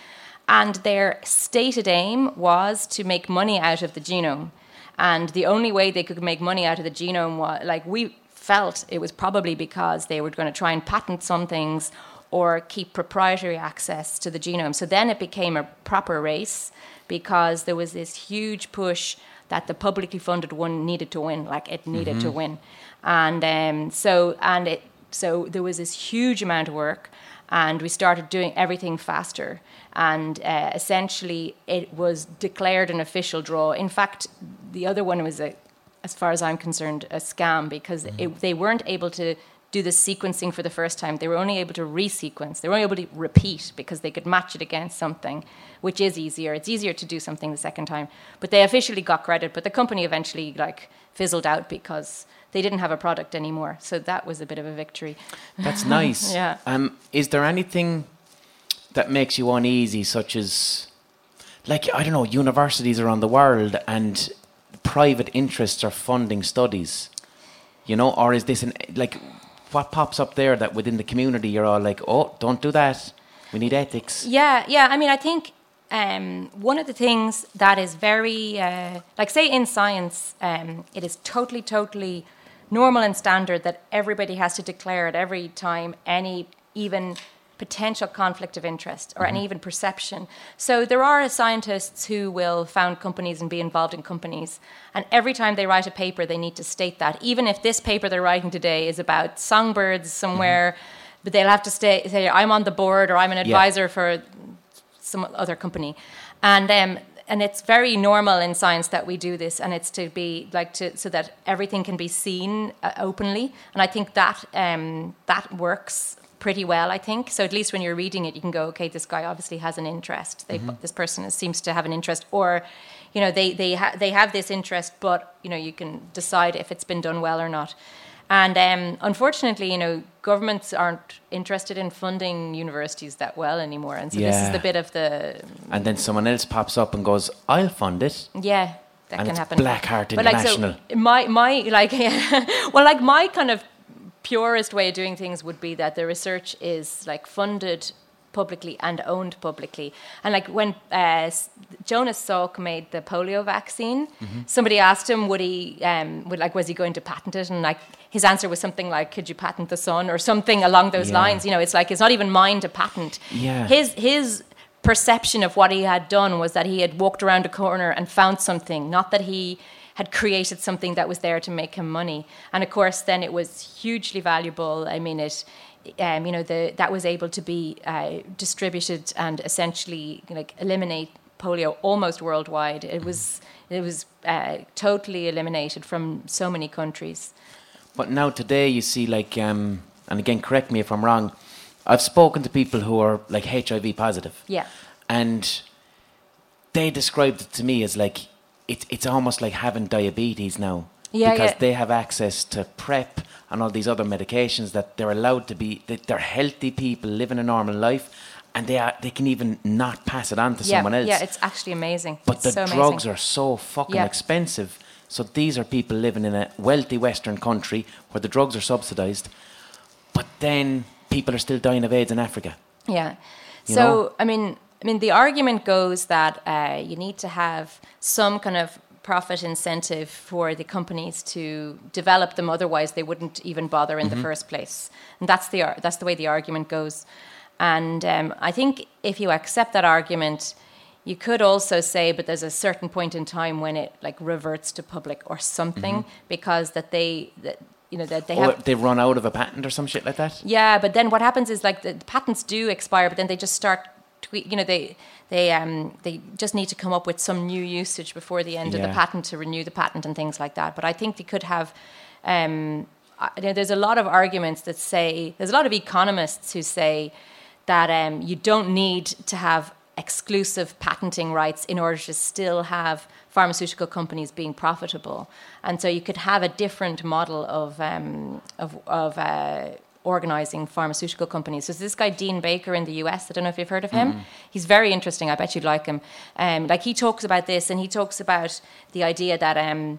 [SPEAKER 2] And their stated aim was to make money out of the genome. And the only way they could make money out of the genome was like we felt it was probably because they were going to try and patent some things or keep proprietary access to the genome. So then it became a proper race because there was this huge push that the publicly funded one needed to win, like it needed to win. And um, so and it so there was this huge amount of work and we started doing everything faster. And uh, essentially, it was declared an official draw. In fact, the other one was, a, as far as I'm concerned, a scam because it, they weren't able to do the sequencing for the first time. They were only able to resequence. They were only able to repeat because they could match it against something, which is easier. It's easier to do something the second time. But they officially got credit. But the company eventually like fizzled out because they didn't have a product anymore. So that was a bit of a victory.
[SPEAKER 1] That's nice.
[SPEAKER 2] Yeah.
[SPEAKER 1] Um, is there anything that makes you uneasy, such as, like, I don't know, universities around the world and private interests are funding studies? You know, or is this an, like, what pops up there that within the community you're all like, oh, don't do that. We need ethics.
[SPEAKER 2] Yeah, yeah. I mean, I think um, one of the things that is very, uh, like, say in science, um, it is totally, totally normal and standard that everybody has to declare at every time any even potential conflict of interest or an even perception. So there are scientists who will found companies and be involved in companies, and every time they write a paper, they need to state that, even if this paper they're writing today is about songbirds somewhere. But they'll have to stay, say, I'm on the board or I'm an advisor for some other company. And um, and it's very normal in science that we do this, and it's to be like to so that everything can be seen uh, openly. And I think that um, that works pretty well. I think so. At least when you're reading it, you can go, okay, this guy obviously has an interest. They, This person seems to have an interest, or you know, they they ha- they have this interest, but you know, you can decide if it's been done well or not. And um, unfortunately, you know, governments aren't interested in funding universities that well anymore. And so this is the bit of the
[SPEAKER 1] And then someone else pops up and goes, I'll fund it.
[SPEAKER 2] yeah that
[SPEAKER 1] And
[SPEAKER 2] can happen.
[SPEAKER 1] Blackheart
[SPEAKER 2] But like so, my my like well like my kind of purest way of doing things would be that the research is like funded publicly and owned publicly. And like when uh, Jonas Salk made the polio vaccine,
[SPEAKER 1] Mm-hmm.
[SPEAKER 2] somebody asked him would he um, would like was he going to patent it, and like his answer was something like, "Could you patent the sun?" or something along those
[SPEAKER 1] Yeah.
[SPEAKER 2] lines. You know, it's like it's not even mine to patent.
[SPEAKER 1] Yeah.
[SPEAKER 2] His his perception of what he had done was that he had walked around a corner and found something, not that he had created something that was there to make him money. And of course, then it was hugely valuable. I mean, it, um, you know, the, that was able to be uh, distributed and essentially like eliminate polio almost worldwide. It was it was uh, totally eliminated from so many countries.
[SPEAKER 1] But now today you see like, um, and again, correct me if I'm wrong. I've spoken to people who are like HIV positive.
[SPEAKER 2] Yeah.
[SPEAKER 1] And they described it to me as like it, it's almost like having diabetes now.
[SPEAKER 2] Yeah,
[SPEAKER 1] because
[SPEAKER 2] yeah.
[SPEAKER 1] they have access to PrEP and all these other medications that they're allowed to be. That they're healthy people living a normal life, and they are they can even not pass it on to
[SPEAKER 2] yeah,
[SPEAKER 1] someone else.
[SPEAKER 2] yeah, it's actually amazing.
[SPEAKER 1] but
[SPEAKER 2] It's
[SPEAKER 1] the
[SPEAKER 2] so
[SPEAKER 1] drugs
[SPEAKER 2] amazing.
[SPEAKER 1] are so fucking
[SPEAKER 2] Yeah.
[SPEAKER 1] expensive. So these are people living in a wealthy Western country where the drugs are subsidized, but then people are still dying of AIDS in Africa.
[SPEAKER 2] Yeah.
[SPEAKER 1] You
[SPEAKER 2] so
[SPEAKER 1] know?
[SPEAKER 2] I mean, I mean, the argument goes that uh, you need to have some kind of profit incentive for the companies to develop them. Otherwise, they wouldn't even bother in the first place. And that's the ar- that's the way the argument goes. And um, I think if you accept that argument, you could also say, but there's a certain point in time when it like reverts to public or something because that they that you know that they
[SPEAKER 1] Or
[SPEAKER 2] have
[SPEAKER 1] they run out of a patent or some shit like that.
[SPEAKER 2] yeah, but then what happens is like the patents do expire, but then they just start, tweak, you know, they they um they just need to come up with some new usage before the end of the patent to renew the patent and things like that. But I think they could have. Um, I- you know, there's a lot of arguments that say there's a lot of economists who say that um, you don't need to have exclusive patenting rights in order to still have pharmaceutical companies being profitable. And so you could have a different model of, um, of, of uh, organizing pharmaceutical companies. So there's this guy, Dean Baker, in the US. I don't know if you've heard of him. He's very interesting. I bet you'd like him. Um, like he talks about this and he talks about the idea that. Um,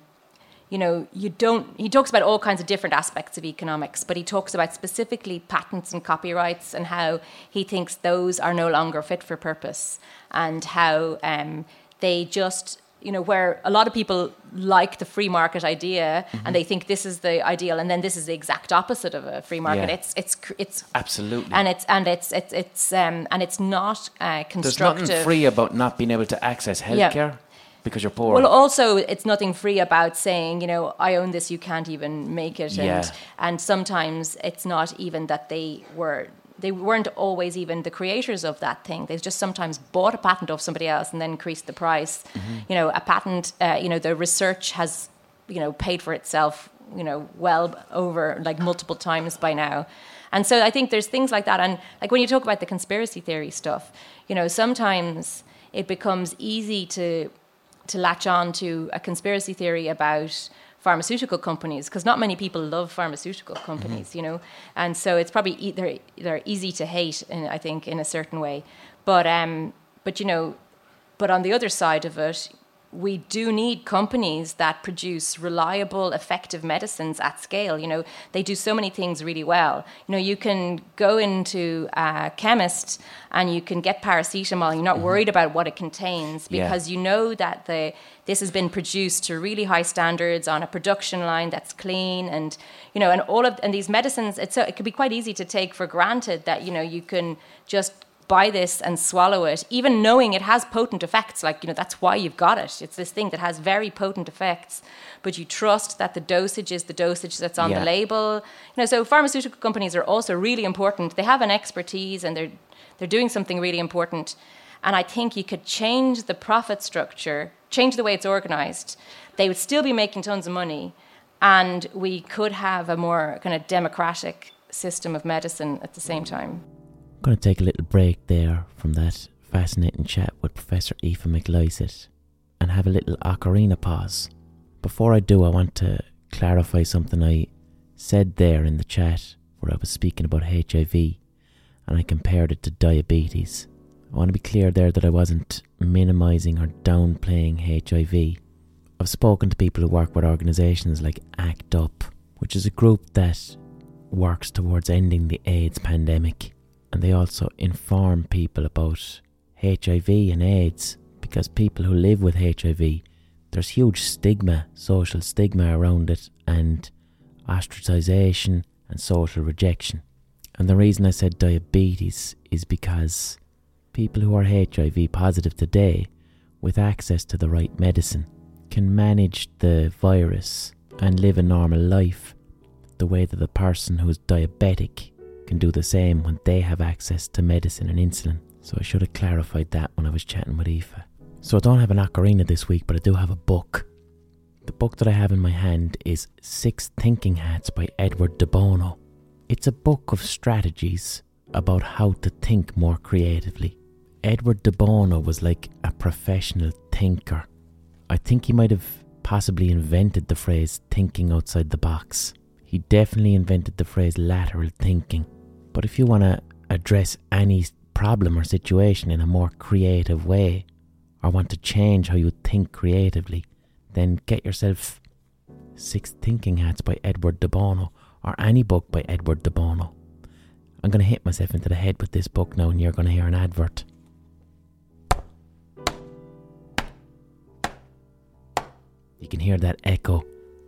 [SPEAKER 2] you know, you don't, he talks about all kinds of different aspects of economics, but he talks about specifically patents and copyrights and how he thinks those are no longer fit for purpose and how um, they just, you know, where a lot of people like the free market idea and they think this is the ideal and then this is the exact opposite of a free market.
[SPEAKER 1] Yeah.
[SPEAKER 2] It's, it's, it's,
[SPEAKER 1] Absolutely.
[SPEAKER 2] and it's, and it's, it's, it's, um, and it's not uh,
[SPEAKER 1] There's nothing free about not being able to access
[SPEAKER 2] Yeah.
[SPEAKER 1] healthcare because you're poor.
[SPEAKER 2] Well, also, it's nothing free about saying, you know, I own this, you can't even make it. And, and sometimes it's not even that they were, they weren't always even the creators of that thing. They just sometimes bought a patent off somebody else and then increased the price.
[SPEAKER 1] Mm-hmm.
[SPEAKER 2] You know, a patent, uh, you know, the research has, you know, paid for itself, you know, well over like multiple times by now. And so I think there's things like that. And like when you talk about the conspiracy theory stuff, you know, sometimes it becomes easy to to latch on to a conspiracy theory about pharmaceutical companies because not many people love pharmaceutical companies, you know, and so it's probably e- they're they're easy to hate, in, I think, in a certain way. But um, but you know, but on the other side of it, we do need companies that produce reliable, effective medicines at scale. You know, they do so many things really well. You know, you can go into a chemist and you can get paracetamol. You're not mm-hmm. worried about what it contains because yeah. you know that the this has been produced to really high standards on a production line that's clean and you know and all of and these medicines it's so it could be quite easy to take for granted that you know you can just buy this and swallow it, even knowing it has potent effects. Like, you know, that's why you've got it. It's this thing that has very potent effects, but you trust that the dosage is the dosage that's on yeah. the label. You know, so pharmaceutical companies are also really important. They have an expertise and they're they're doing something really important. And I think you could change the profit structure, change the way it's organized. They would still be making tons of money, and we could have a more kind of democratic system of medicine at the same time I'm
[SPEAKER 1] going to take a little break there from that fascinating chat with Professor Aoife McLysaght and have a little ocarina pause. Before I do, I want to clarify something I said there in the chat where I was speaking about HIV and I compared it to diabetes. I want to be clear there that I wasn't minimizing or downplaying HIV. I've spoken to people who work with organisations like ACT UP, which is a group that works towards ending the AIDS pandemic and they also inform people about HIV and AIDS because people who live with HIV, there's huge stigma, social stigma around it, and ostracization and social rejection. And the reason I said diabetes is because people who are HIV positive today, with access to the right medicine, can manage the virus and live a normal life the way that the person who's diabetic can do the same when they have access to medicine and insulin. So I should have clarified that when I was chatting with Aoife. So I don't have an ocarina this week, but I do have a book. The book that I have in my hand is Six Thinking Hats by Edward de Bono. It's a book of strategies about how to think more creatively. Edward de Bono was like a professional thinker. I think he might have possibly invented the phrase thinking outside the box. He definitely invented the phrase lateral thinking. But if you want to address any problem or situation in a more creative way, or want to change how you think creatively, then get yourself Six Thinking Hats by Edward de Bono, or any book by Edward de Bono. I'm going to hit myself into the head with this book now, and you're going to hear an advert. You can hear that echo,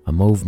[SPEAKER 1] a move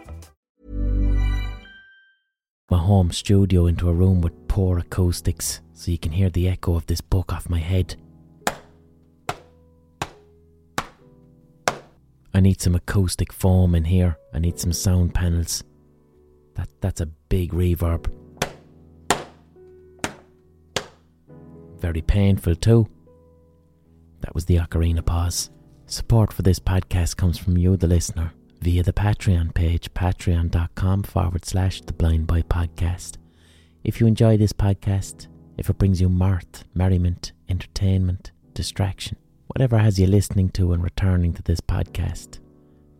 [SPEAKER 1] my home studio into a room with poor acoustics so you can hear the echo of this book off my head. I need some acoustic foam in here. I need some sound panels. That that's a big reverb. Very painful too. That was the ocarina pause. Support for this podcast comes from you, the listener via the Patreon page, patreon.com forward slash the blind boy podcast. If you enjoy this podcast, if it brings you mirth, merriment, entertainment, distraction, whatever has you listening to and returning to this podcast,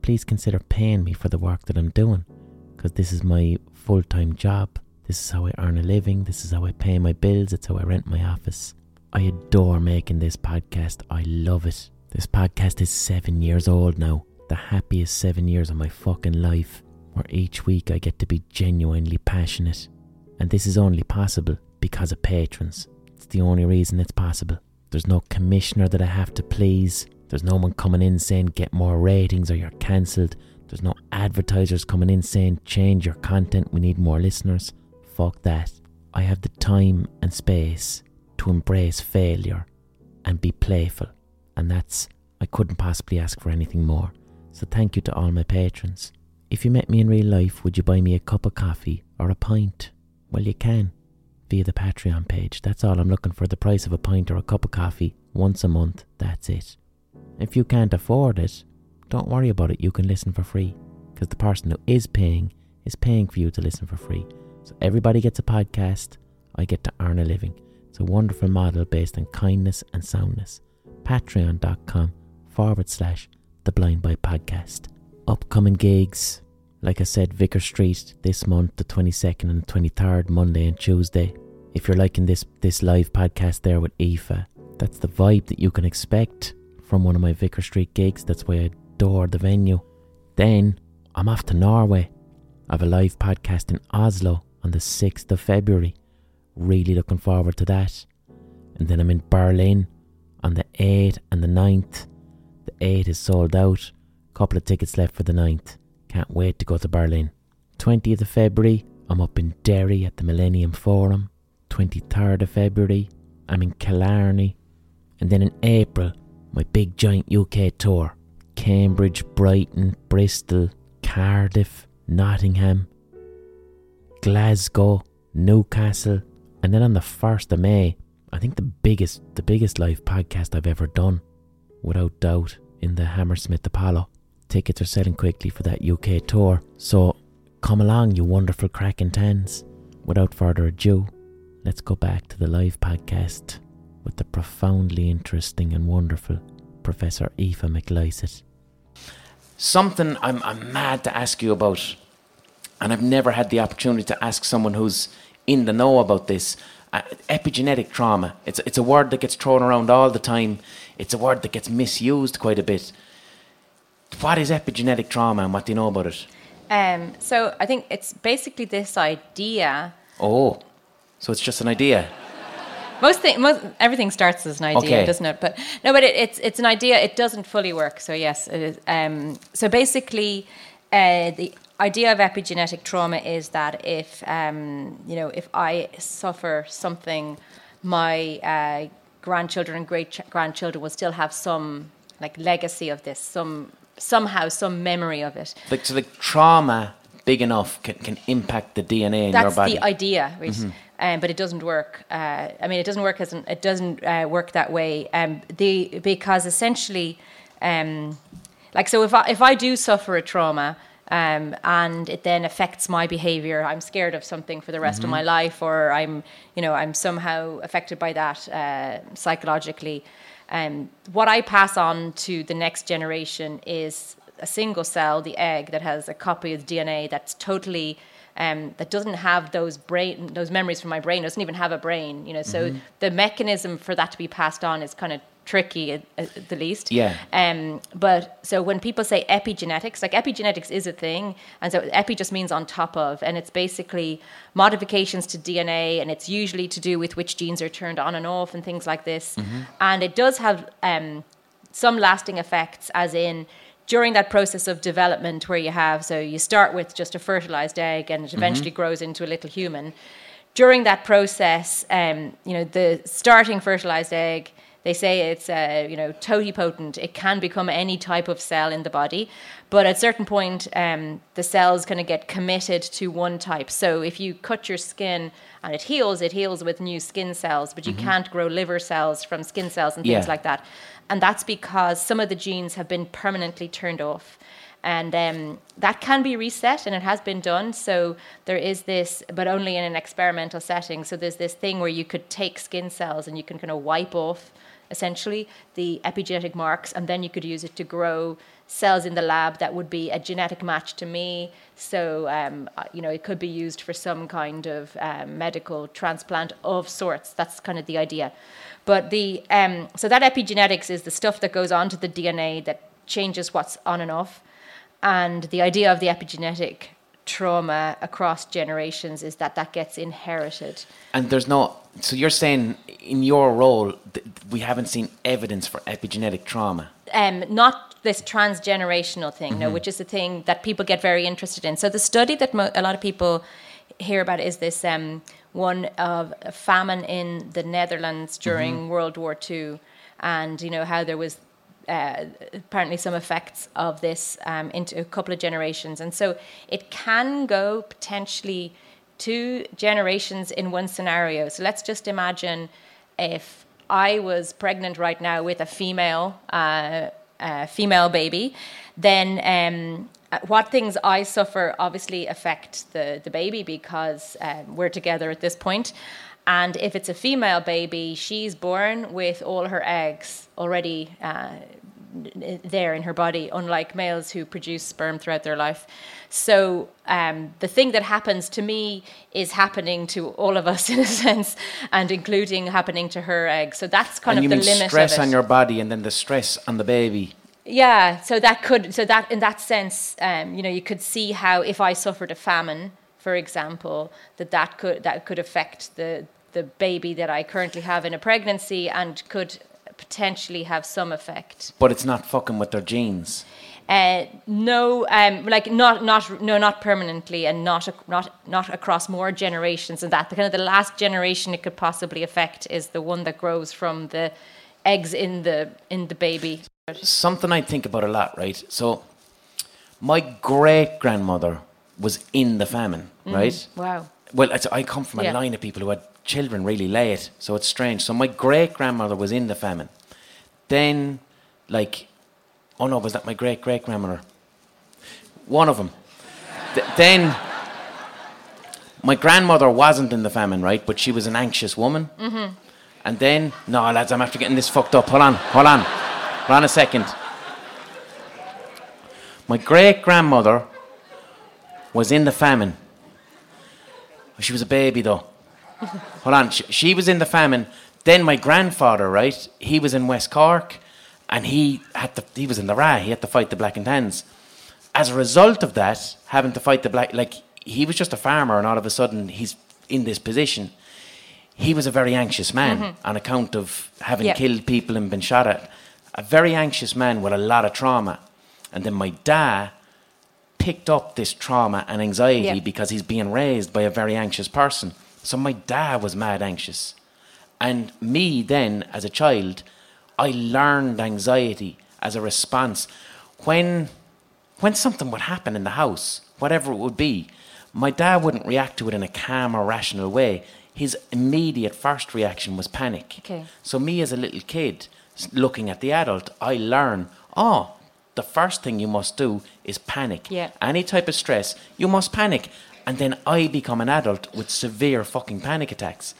[SPEAKER 1] please consider paying me for the work that I'm doing because this is my full time job. This is how I earn a living. This is how I pay my bills. It's how I rent my office. I adore making this podcast. I love it. This podcast is seven years old now the happiest seven years of my fucking life, where each week I get to be genuinely passionate. And this is only possible because of patrons. It's the only reason it's possible. There's no commissioner that I have to please. There's no one coming in saying get more ratings or you're cancelled. There's no advertisers coming in saying change your content, we need more listeners. Fuck that. I have the time and space to embrace failure and be playful. And that's, I couldn't possibly ask for anything more. So thank you to all my patrons. If you met me in real life, would you buy me a cup of coffee or a pint? Well, you can via the Patreon page. That's all I'm looking for the price of a pint or a cup of coffee once a month. That's it. If you can't afford it, don't worry about it. You can listen for free because the person who is paying is paying for you to listen for free. So everybody gets a podcast. I get to earn a living. It's a wonderful model based on kindness and soundness. Patreon.com forward slash the Blind Boy Podcast. Upcoming gigs. Like I said, Vicar Street this month, the 22nd and 23rd, Monday and Tuesday. If you're liking this this live podcast there with Aoife, that's the vibe that you can expect from one of my Vicar Street gigs. That's why I adore the venue. Then I'm off to Norway. I have a live podcast in Oslo on the 6th of February. Really looking forward to that. And then I'm in Berlin on the 8th and the 9th. The 8th is sold out. Couple of tickets left for the 9th. Can't wait to go to Berlin. 20th of February, I'm up in Derry at the Millennium Forum. 23rd of February, I'm in Killarney. And then in April, my big giant UK tour. Cambridge, Brighton, Bristol, Cardiff, Nottingham, Glasgow, Newcastle, and then on the 1st of May, I think the biggest the biggest live podcast I've ever done, without doubt, in the Hammersmith Apollo. Tickets are selling quickly for that UK tour, so come along, you wonderful cracking tens. Without further ado, let's go back to the live podcast with the profoundly interesting and wonderful Professor Aoife McLysaght. Something I'm, I'm mad to ask you about, and I've never had the opportunity to ask someone who's in the know about this. Uh, epigenetic trauma. It's, it's a word that gets thrown around all the time. It's a word that gets misused quite a bit. What is epigenetic trauma and what do you know about it?
[SPEAKER 2] Um, so I think it's basically this idea.
[SPEAKER 1] Oh, so it's just an idea.
[SPEAKER 2] Most thing, most everything starts as an idea,
[SPEAKER 1] Okay.
[SPEAKER 2] doesn't it? But no, but it, it's it's an idea. It doesn't fully work. So yes, it is. Um, so basically, uh, the idea of epigenetic trauma is that if um, you know if I suffer something, my uh, grandchildren and great grandchildren will still have some like legacy of this, some somehow some memory of it.
[SPEAKER 1] Like, so like trauma big enough can, can impact the DNA in your body.
[SPEAKER 2] That's the idea, right? Um, but it doesn't work. Uh, I mean, it doesn't work as an, it doesn't uh, work that way. Um, the because essentially, um, like so, if I if I do suffer a trauma. Um, and it then affects my behavior. I'm scared of something for the rest of my life, or I'm, you know, I'm somehow affected by that uh, psychologically. Um, what I pass on to the next generation is a single cell, the egg, that has a copy of the DNA that's totally um, that doesn't have those brain those memories from my brain doesn't even have a brain you know so the mechanism for that to be passed on is kind of tricky at, at the least.
[SPEAKER 1] Yeah.
[SPEAKER 2] um, but so when people say epigenetics like epigenetics is a thing and so epi just means on top of and it's basically modifications to dna and it's usually to do with which genes are turned on and off and things like this. And it does have um, some lasting effects as in during that process of development where you have so you start with just a fertilized egg and it eventually grows into a little human. During that process um, you know the starting fertilized egg they say it's uh, you know totipotent it can become any type of cell in the body but at a certain point um, the cells kind of get committed to one type. So if you cut your skin and it heals it heals with new skin cells but you can't grow liver cells from skin cells and things
[SPEAKER 1] Yeah.
[SPEAKER 2] like that. And that's because some of the genes have been permanently turned off. And um, that can be reset and it has been done. So there is this but only in an experimental setting. So there's this thing where you could take skin cells and you can kind of wipe off essentially the epigenetic marks and then you could use it to grow cells in the lab that would be a genetic match to me. So um, uh, you know it could be used for some kind of um, medical transplant of sorts. That's kind of the idea. But the um, so that epigenetics is the stuff that goes onto the dna that changes what's on and off. And the idea of the epigenetic trauma across generations is that that gets inherited.
[SPEAKER 1] And there's no. So you're saying in your role, th- we haven't seen evidence for epigenetic trauma.
[SPEAKER 2] um, not this transgenerational thing, no, which is the thing that people get very interested in. So the study that mo- a lot of people hear about is this um, one of a famine in the Netherlands during World War II, and you know how there was. Uh, apparently, some effects of this um, into a couple of generations, and so it can go potentially two generations in one scenario. So let's just imagine if I was pregnant right now with a female uh, female baby, then um, what things I suffer obviously affect the the baby because um, we're together at this point. And if it's a female baby, she's born with all her eggs already uh, there in her body, unlike males who produce sperm throughout their life. So um, the thing that happens to me is happening to all of us in a sense, and including happening to her egg. So that's kind
[SPEAKER 1] and
[SPEAKER 2] of the limit
[SPEAKER 1] stress
[SPEAKER 2] of it.
[SPEAKER 1] on your body and then the stress on the baby.
[SPEAKER 2] Yeah, so that could, so that in that sense, um, you know, you could see how if I suffered a famine, for example, that that could that could affect the the baby that I currently have in a pregnancy and could potentially have some effect.
[SPEAKER 1] But it's not fucking with their genes.
[SPEAKER 2] Uh, no, um, like not not no, not permanently, and not not not across more generations than that. The kind of the last generation it could possibly affect is the one that grows from the eggs in the in the baby.
[SPEAKER 1] Something I think about a lot, right? So, my great grandmother was in the famine, right?
[SPEAKER 2] Wow.
[SPEAKER 1] Well, I come from a
[SPEAKER 2] Yeah.
[SPEAKER 1] line of people who had children really late, so it's strange. So my great grandmother was in the famine. Then, like, oh no, was that my great great grandmother? One of them. Th- then, my grandmother wasn't in the famine, right? But she was an anxious woman. Mm-hmm. And then, no, lads, I'm after getting this fucked up. Hold on, hold on, hold on a second. My great grandmother was in the famine. She was a baby though. Hold on, she, she was in the famine. Then my grandfather, right? He was in West Cork, and he had to. He was in the Ra. He had to fight the Black and Tans. As a result of that, having to fight the Black, like he was just a farmer, and all of a sudden he's in this position. He was a very anxious man mm-hmm. on account of having
[SPEAKER 2] Yeah.
[SPEAKER 1] killed people and been shot at. A very anxious man with a lot of trauma. And then my dad picked up this trauma and anxiety
[SPEAKER 2] Yeah.
[SPEAKER 1] because he's being raised by a very anxious person. So my dad was mad anxious. And me then, as a child, I learned anxiety as a response. When when something would happen in the house, whatever it would be, my dad wouldn't react to it in a calm or rational way. His immediate first reaction was panic.
[SPEAKER 2] Okay.
[SPEAKER 1] So me as a little kid, looking at the adult, I learn, oh, the first thing you must do is panic.
[SPEAKER 2] Yeah.
[SPEAKER 1] Any type of stress, you must panic. And then I become an adult with severe fucking panic attacks.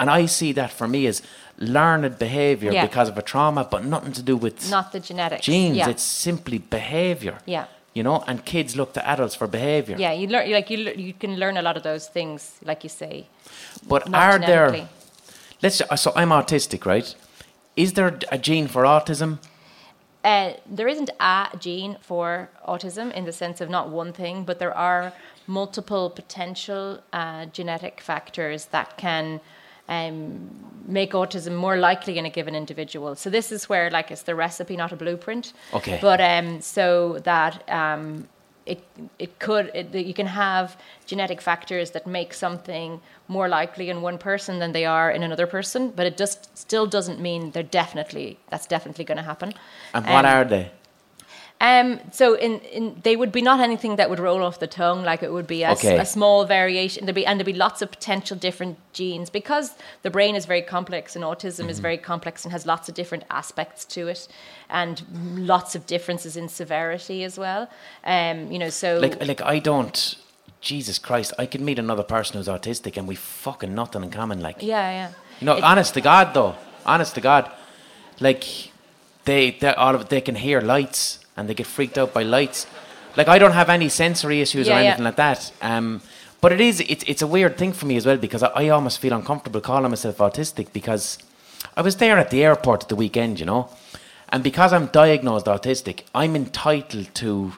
[SPEAKER 1] And I see that for me as learned behavior
[SPEAKER 2] Yeah.
[SPEAKER 1] because of a trauma, but nothing to do with
[SPEAKER 2] Not the genetics.
[SPEAKER 1] genes.
[SPEAKER 2] Yeah.
[SPEAKER 1] It's simply behavior.
[SPEAKER 2] Yeah.
[SPEAKER 1] You know, and kids look to adults for behavior.
[SPEAKER 2] yeah, you learn like you you can learn a lot of those things, like you say.
[SPEAKER 1] But are there? Let's. So I'm autistic, right? Is there a gene for autism?
[SPEAKER 2] Uh, there isn't a gene for autism in the sense of not one thing, but there are multiple potential uh, genetic factors that can um, make autism more likely in a given individual. So this is where, like, it's the recipe, not a blueprint.
[SPEAKER 1] Okay.
[SPEAKER 2] But um, so that um, it it could it, you can have genetic factors that make something more likely in one person than they are in another person, but it just still doesn't mean they're definitely that's definitely going to happen.
[SPEAKER 1] And what
[SPEAKER 2] Um,
[SPEAKER 1] are they?
[SPEAKER 2] Um, so in, in they would be not anything that would roll off the tongue, like it would be a, s-
[SPEAKER 1] Okay.
[SPEAKER 2] a small variation. There'd be and there'd be lots of potential different genes because the brain is very complex and autism
[SPEAKER 1] Mm-hmm.
[SPEAKER 2] is very complex and has lots of different aspects to it, and lots of differences in severity as well. Um, you know, so
[SPEAKER 1] Like, like I don't. Jesus Christ! I could meet another person who's autistic, and we fucking nothing in common. Like,
[SPEAKER 2] yeah, yeah.
[SPEAKER 1] you know,
[SPEAKER 2] It-
[SPEAKER 1] honest to God, though, honest to God, like they, they all of they can hear lights and they get freaked out by lights. Like I don't have any sensory issues
[SPEAKER 2] Yeah,
[SPEAKER 1] or
[SPEAKER 2] yeah.
[SPEAKER 1] anything like that. Um, but it is it's it's a weird thing for me as well because I, I almost feel uncomfortable calling myself autistic because I was there at the airport at the weekend, you know, and because I'm diagnosed autistic, I'm entitled to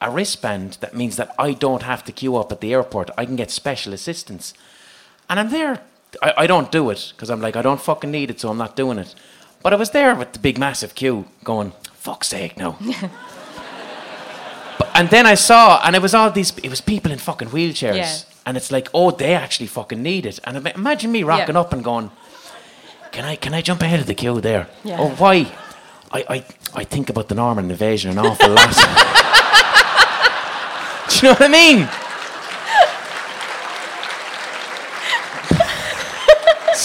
[SPEAKER 1] a wristband that means that I don't have to queue up at the airport. I can get special assistance. And I'm there. I, I don't do it because I'm like, I don't fucking need it, so I'm not doing it. But I was there with the big, massive queue going, fuck's sake, no. but, and then I saw, and it was all these, it was people in fucking wheelchairs.
[SPEAKER 2] Yeah.
[SPEAKER 1] And it's like, oh, they actually fucking need it. And imagine me rocking
[SPEAKER 2] Yeah.
[SPEAKER 1] up and going, can I, can I jump ahead of the queue there?
[SPEAKER 2] Yeah.
[SPEAKER 1] Oh, why? I, I, I think about the Norman invasion an awful lot. Do you know what I mean?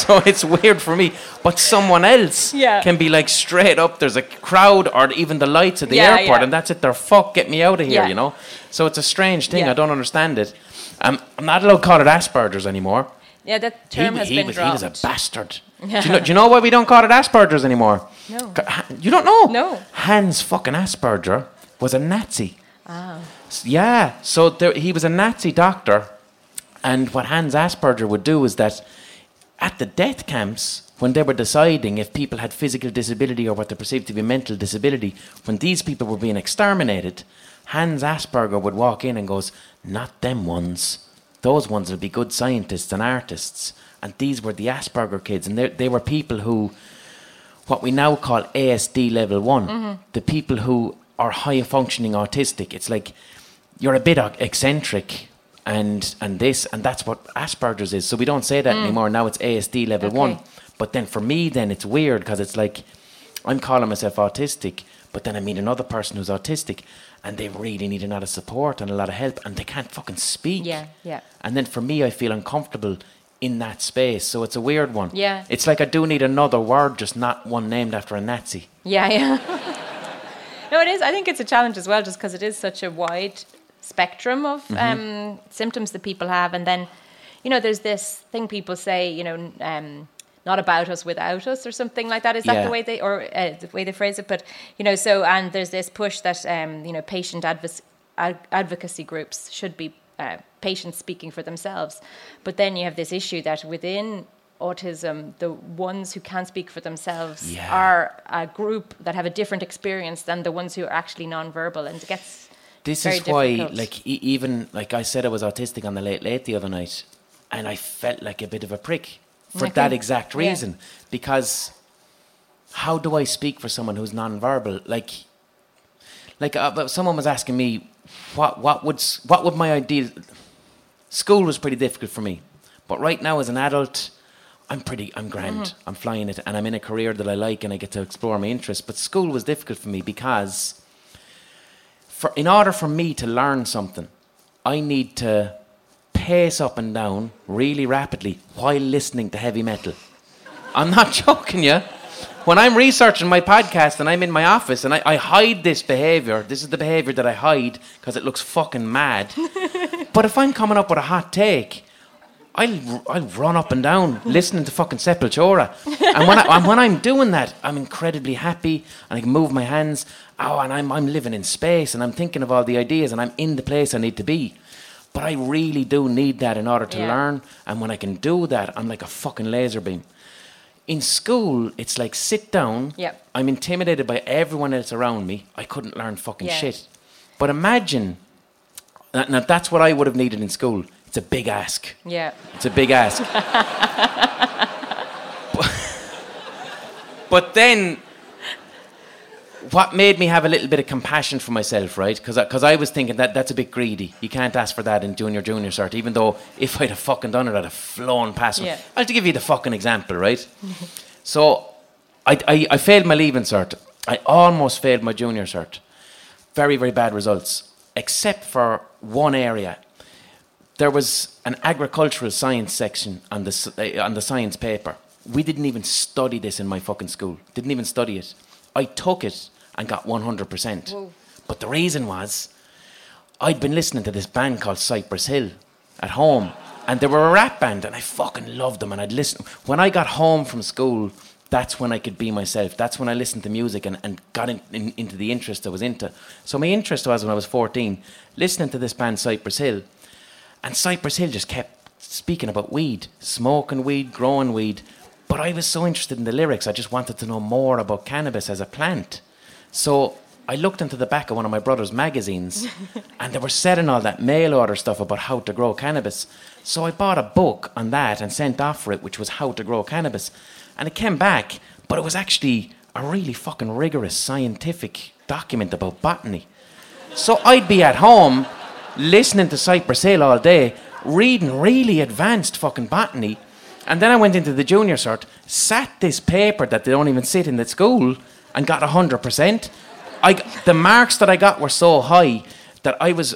[SPEAKER 1] So it's weird for me, but someone else
[SPEAKER 2] Yeah.
[SPEAKER 1] can be like straight up. There's a crowd, or even the lights at the
[SPEAKER 2] Yeah,
[SPEAKER 1] airport,
[SPEAKER 2] yeah.
[SPEAKER 1] and that's it. They're fuck, get me out of here, you know. So it's a strange thing. I don't understand it. Um, I'm not allowed to call it Asperger's anymore.
[SPEAKER 2] Yeah, that
[SPEAKER 1] He,
[SPEAKER 2] term has
[SPEAKER 1] he
[SPEAKER 2] been
[SPEAKER 1] was, he was a bastard. do, you know, do you know why we don't call it Asperger's anymore?
[SPEAKER 2] No.
[SPEAKER 1] You don't know?
[SPEAKER 2] No.
[SPEAKER 1] Hans fucking Asperger was a Nazi. S- Yeah. So there, he was a Nazi doctor. And what Hans Asperger would do is that at the death camps, when they were deciding if people had physical disability or what they perceived to be mental disability, when these people were being exterminated, Hans Asperger would walk in and goes, "Not them ones. Those ones will be good scientists and artists." And these were the Asperger kids, and they they were people who, what we now call ASD level one, mm-hmm. the people who are high functioning autistic. It's like you're a bit eccentric and and this and that's what Asperger's is. So we don't say that mm. anymore. Now it's ASD level one. But then for me, then it's weird because it's like I'm calling myself autistic, but then I meet another person who's autistic, and they really need a lot of support and a lot of help, and they can't fucking speak.
[SPEAKER 2] Yeah, yeah.
[SPEAKER 1] And then for me, I feel uncomfortable in that space. So it's a weird one.
[SPEAKER 2] Yeah.
[SPEAKER 1] It's like I do need another word, just not one named after a Nazi.
[SPEAKER 2] Yeah, yeah. no, it is. I think it's a challenge as well, just because it is such a wide spectrum of
[SPEAKER 1] Mm-hmm.
[SPEAKER 2] um, symptoms that people have, and then, you know, there's this thing people say, you know, um, not about us without us, or something like that. Is that
[SPEAKER 1] Yeah.
[SPEAKER 2] the way they, or uh, the way they phrase it? But you know, so and there's this push that um, you know, patient advoc- ad- advocacy groups should be uh, patients speaking for themselves, but then you have this issue that within autism, the ones who can speak for themselves
[SPEAKER 1] Yeah.
[SPEAKER 2] are a group that have a different experience than the ones who are actually non-verbal, and it gets
[SPEAKER 1] This
[SPEAKER 2] very
[SPEAKER 1] is why,
[SPEAKER 2] difficult.
[SPEAKER 1] like, e- even like I said, I was autistic on the late late the other night, and I felt like a bit of a prick for
[SPEAKER 2] Okay.
[SPEAKER 1] that exact
[SPEAKER 2] Yeah.
[SPEAKER 1] reason. Because how do I speak for someone who's non-verbal? Like, like uh, someone was asking me, what what would what would my ideal? School was pretty difficult for me, but right now as an adult. I'm pretty, I'm grand.
[SPEAKER 2] Mm-hmm.
[SPEAKER 1] I'm flying it, and I'm in a career that I like, and I get to explore my interests. But school was difficult for me because for in order for me to learn something, I need to pace up and down really rapidly while listening to heavy metal. I'm not joking you. When I'm researching my podcast and I'm in my office and I, I hide this behavior, this is the behavior that I hide because it looks fucking mad. but if I'm coming up with a hot take, I'll, I'll run up and down listening to fucking Sepultura. And when, I, and when I'm doing that, I'm incredibly happy and I can move my hands. Oh, and I'm, I'm living in space and I'm thinking of all the ideas and I'm in the place I need to be. But I really do need that in order to
[SPEAKER 2] Yeah.
[SPEAKER 1] learn. And when I can do that, I'm like a fucking laser beam. In school, it's like sit down.
[SPEAKER 2] Yep.
[SPEAKER 1] I'm intimidated by everyone else around me. I couldn't learn fucking
[SPEAKER 2] Yeah.
[SPEAKER 1] shit. But imagine, now now that's what I would have needed in school. It's a big ask.
[SPEAKER 2] yeah,
[SPEAKER 1] It's a big ask. but, but then, what made me have a little bit of compassion for myself, right? Because I was thinking that that's a bit greedy. You can't ask for that in junior, junior cert, even though if I'd have fucking done it, I'd have flown past.
[SPEAKER 2] Yeah.
[SPEAKER 1] I'll to give you the fucking example, right? so, I, I, I failed my leaving cert. I almost failed my junior cert. Very, very bad results, except for one area there was an agricultural science section on the, uh, on the science paper. We didn't even study this in my fucking school. Didn't even study it. I took it and got 100%. But the reason was I'd been listening to this band called Cypress Hill at home, and they were a rap band, and I fucking loved them. And I'd listen. When I got home from school, that's when I could be myself. That's when I listened to music and, and got in, in, into the interest I was into. So my interest was when I was 14, listening to this band Cypress Hill. And Cypress Hill just kept speaking about weed, smoking weed, growing weed. But I was so interested in the lyrics, I just wanted to know more about cannabis as a plant. So I looked into the back of one of my brother's magazines, and they were selling all that mail order stuff about how to grow cannabis. So I bought a book on that and sent off for it, which was how to grow cannabis, and it came back, but it was actually a really fucking rigorous scientific document about botany. So I'd be at home listening to Cypress Hill all day, reading really advanced fucking botany. And then I went into the junior cert, sat this paper that they don't even sit in the school, and got 100%. I, the marks that I got were so high that I was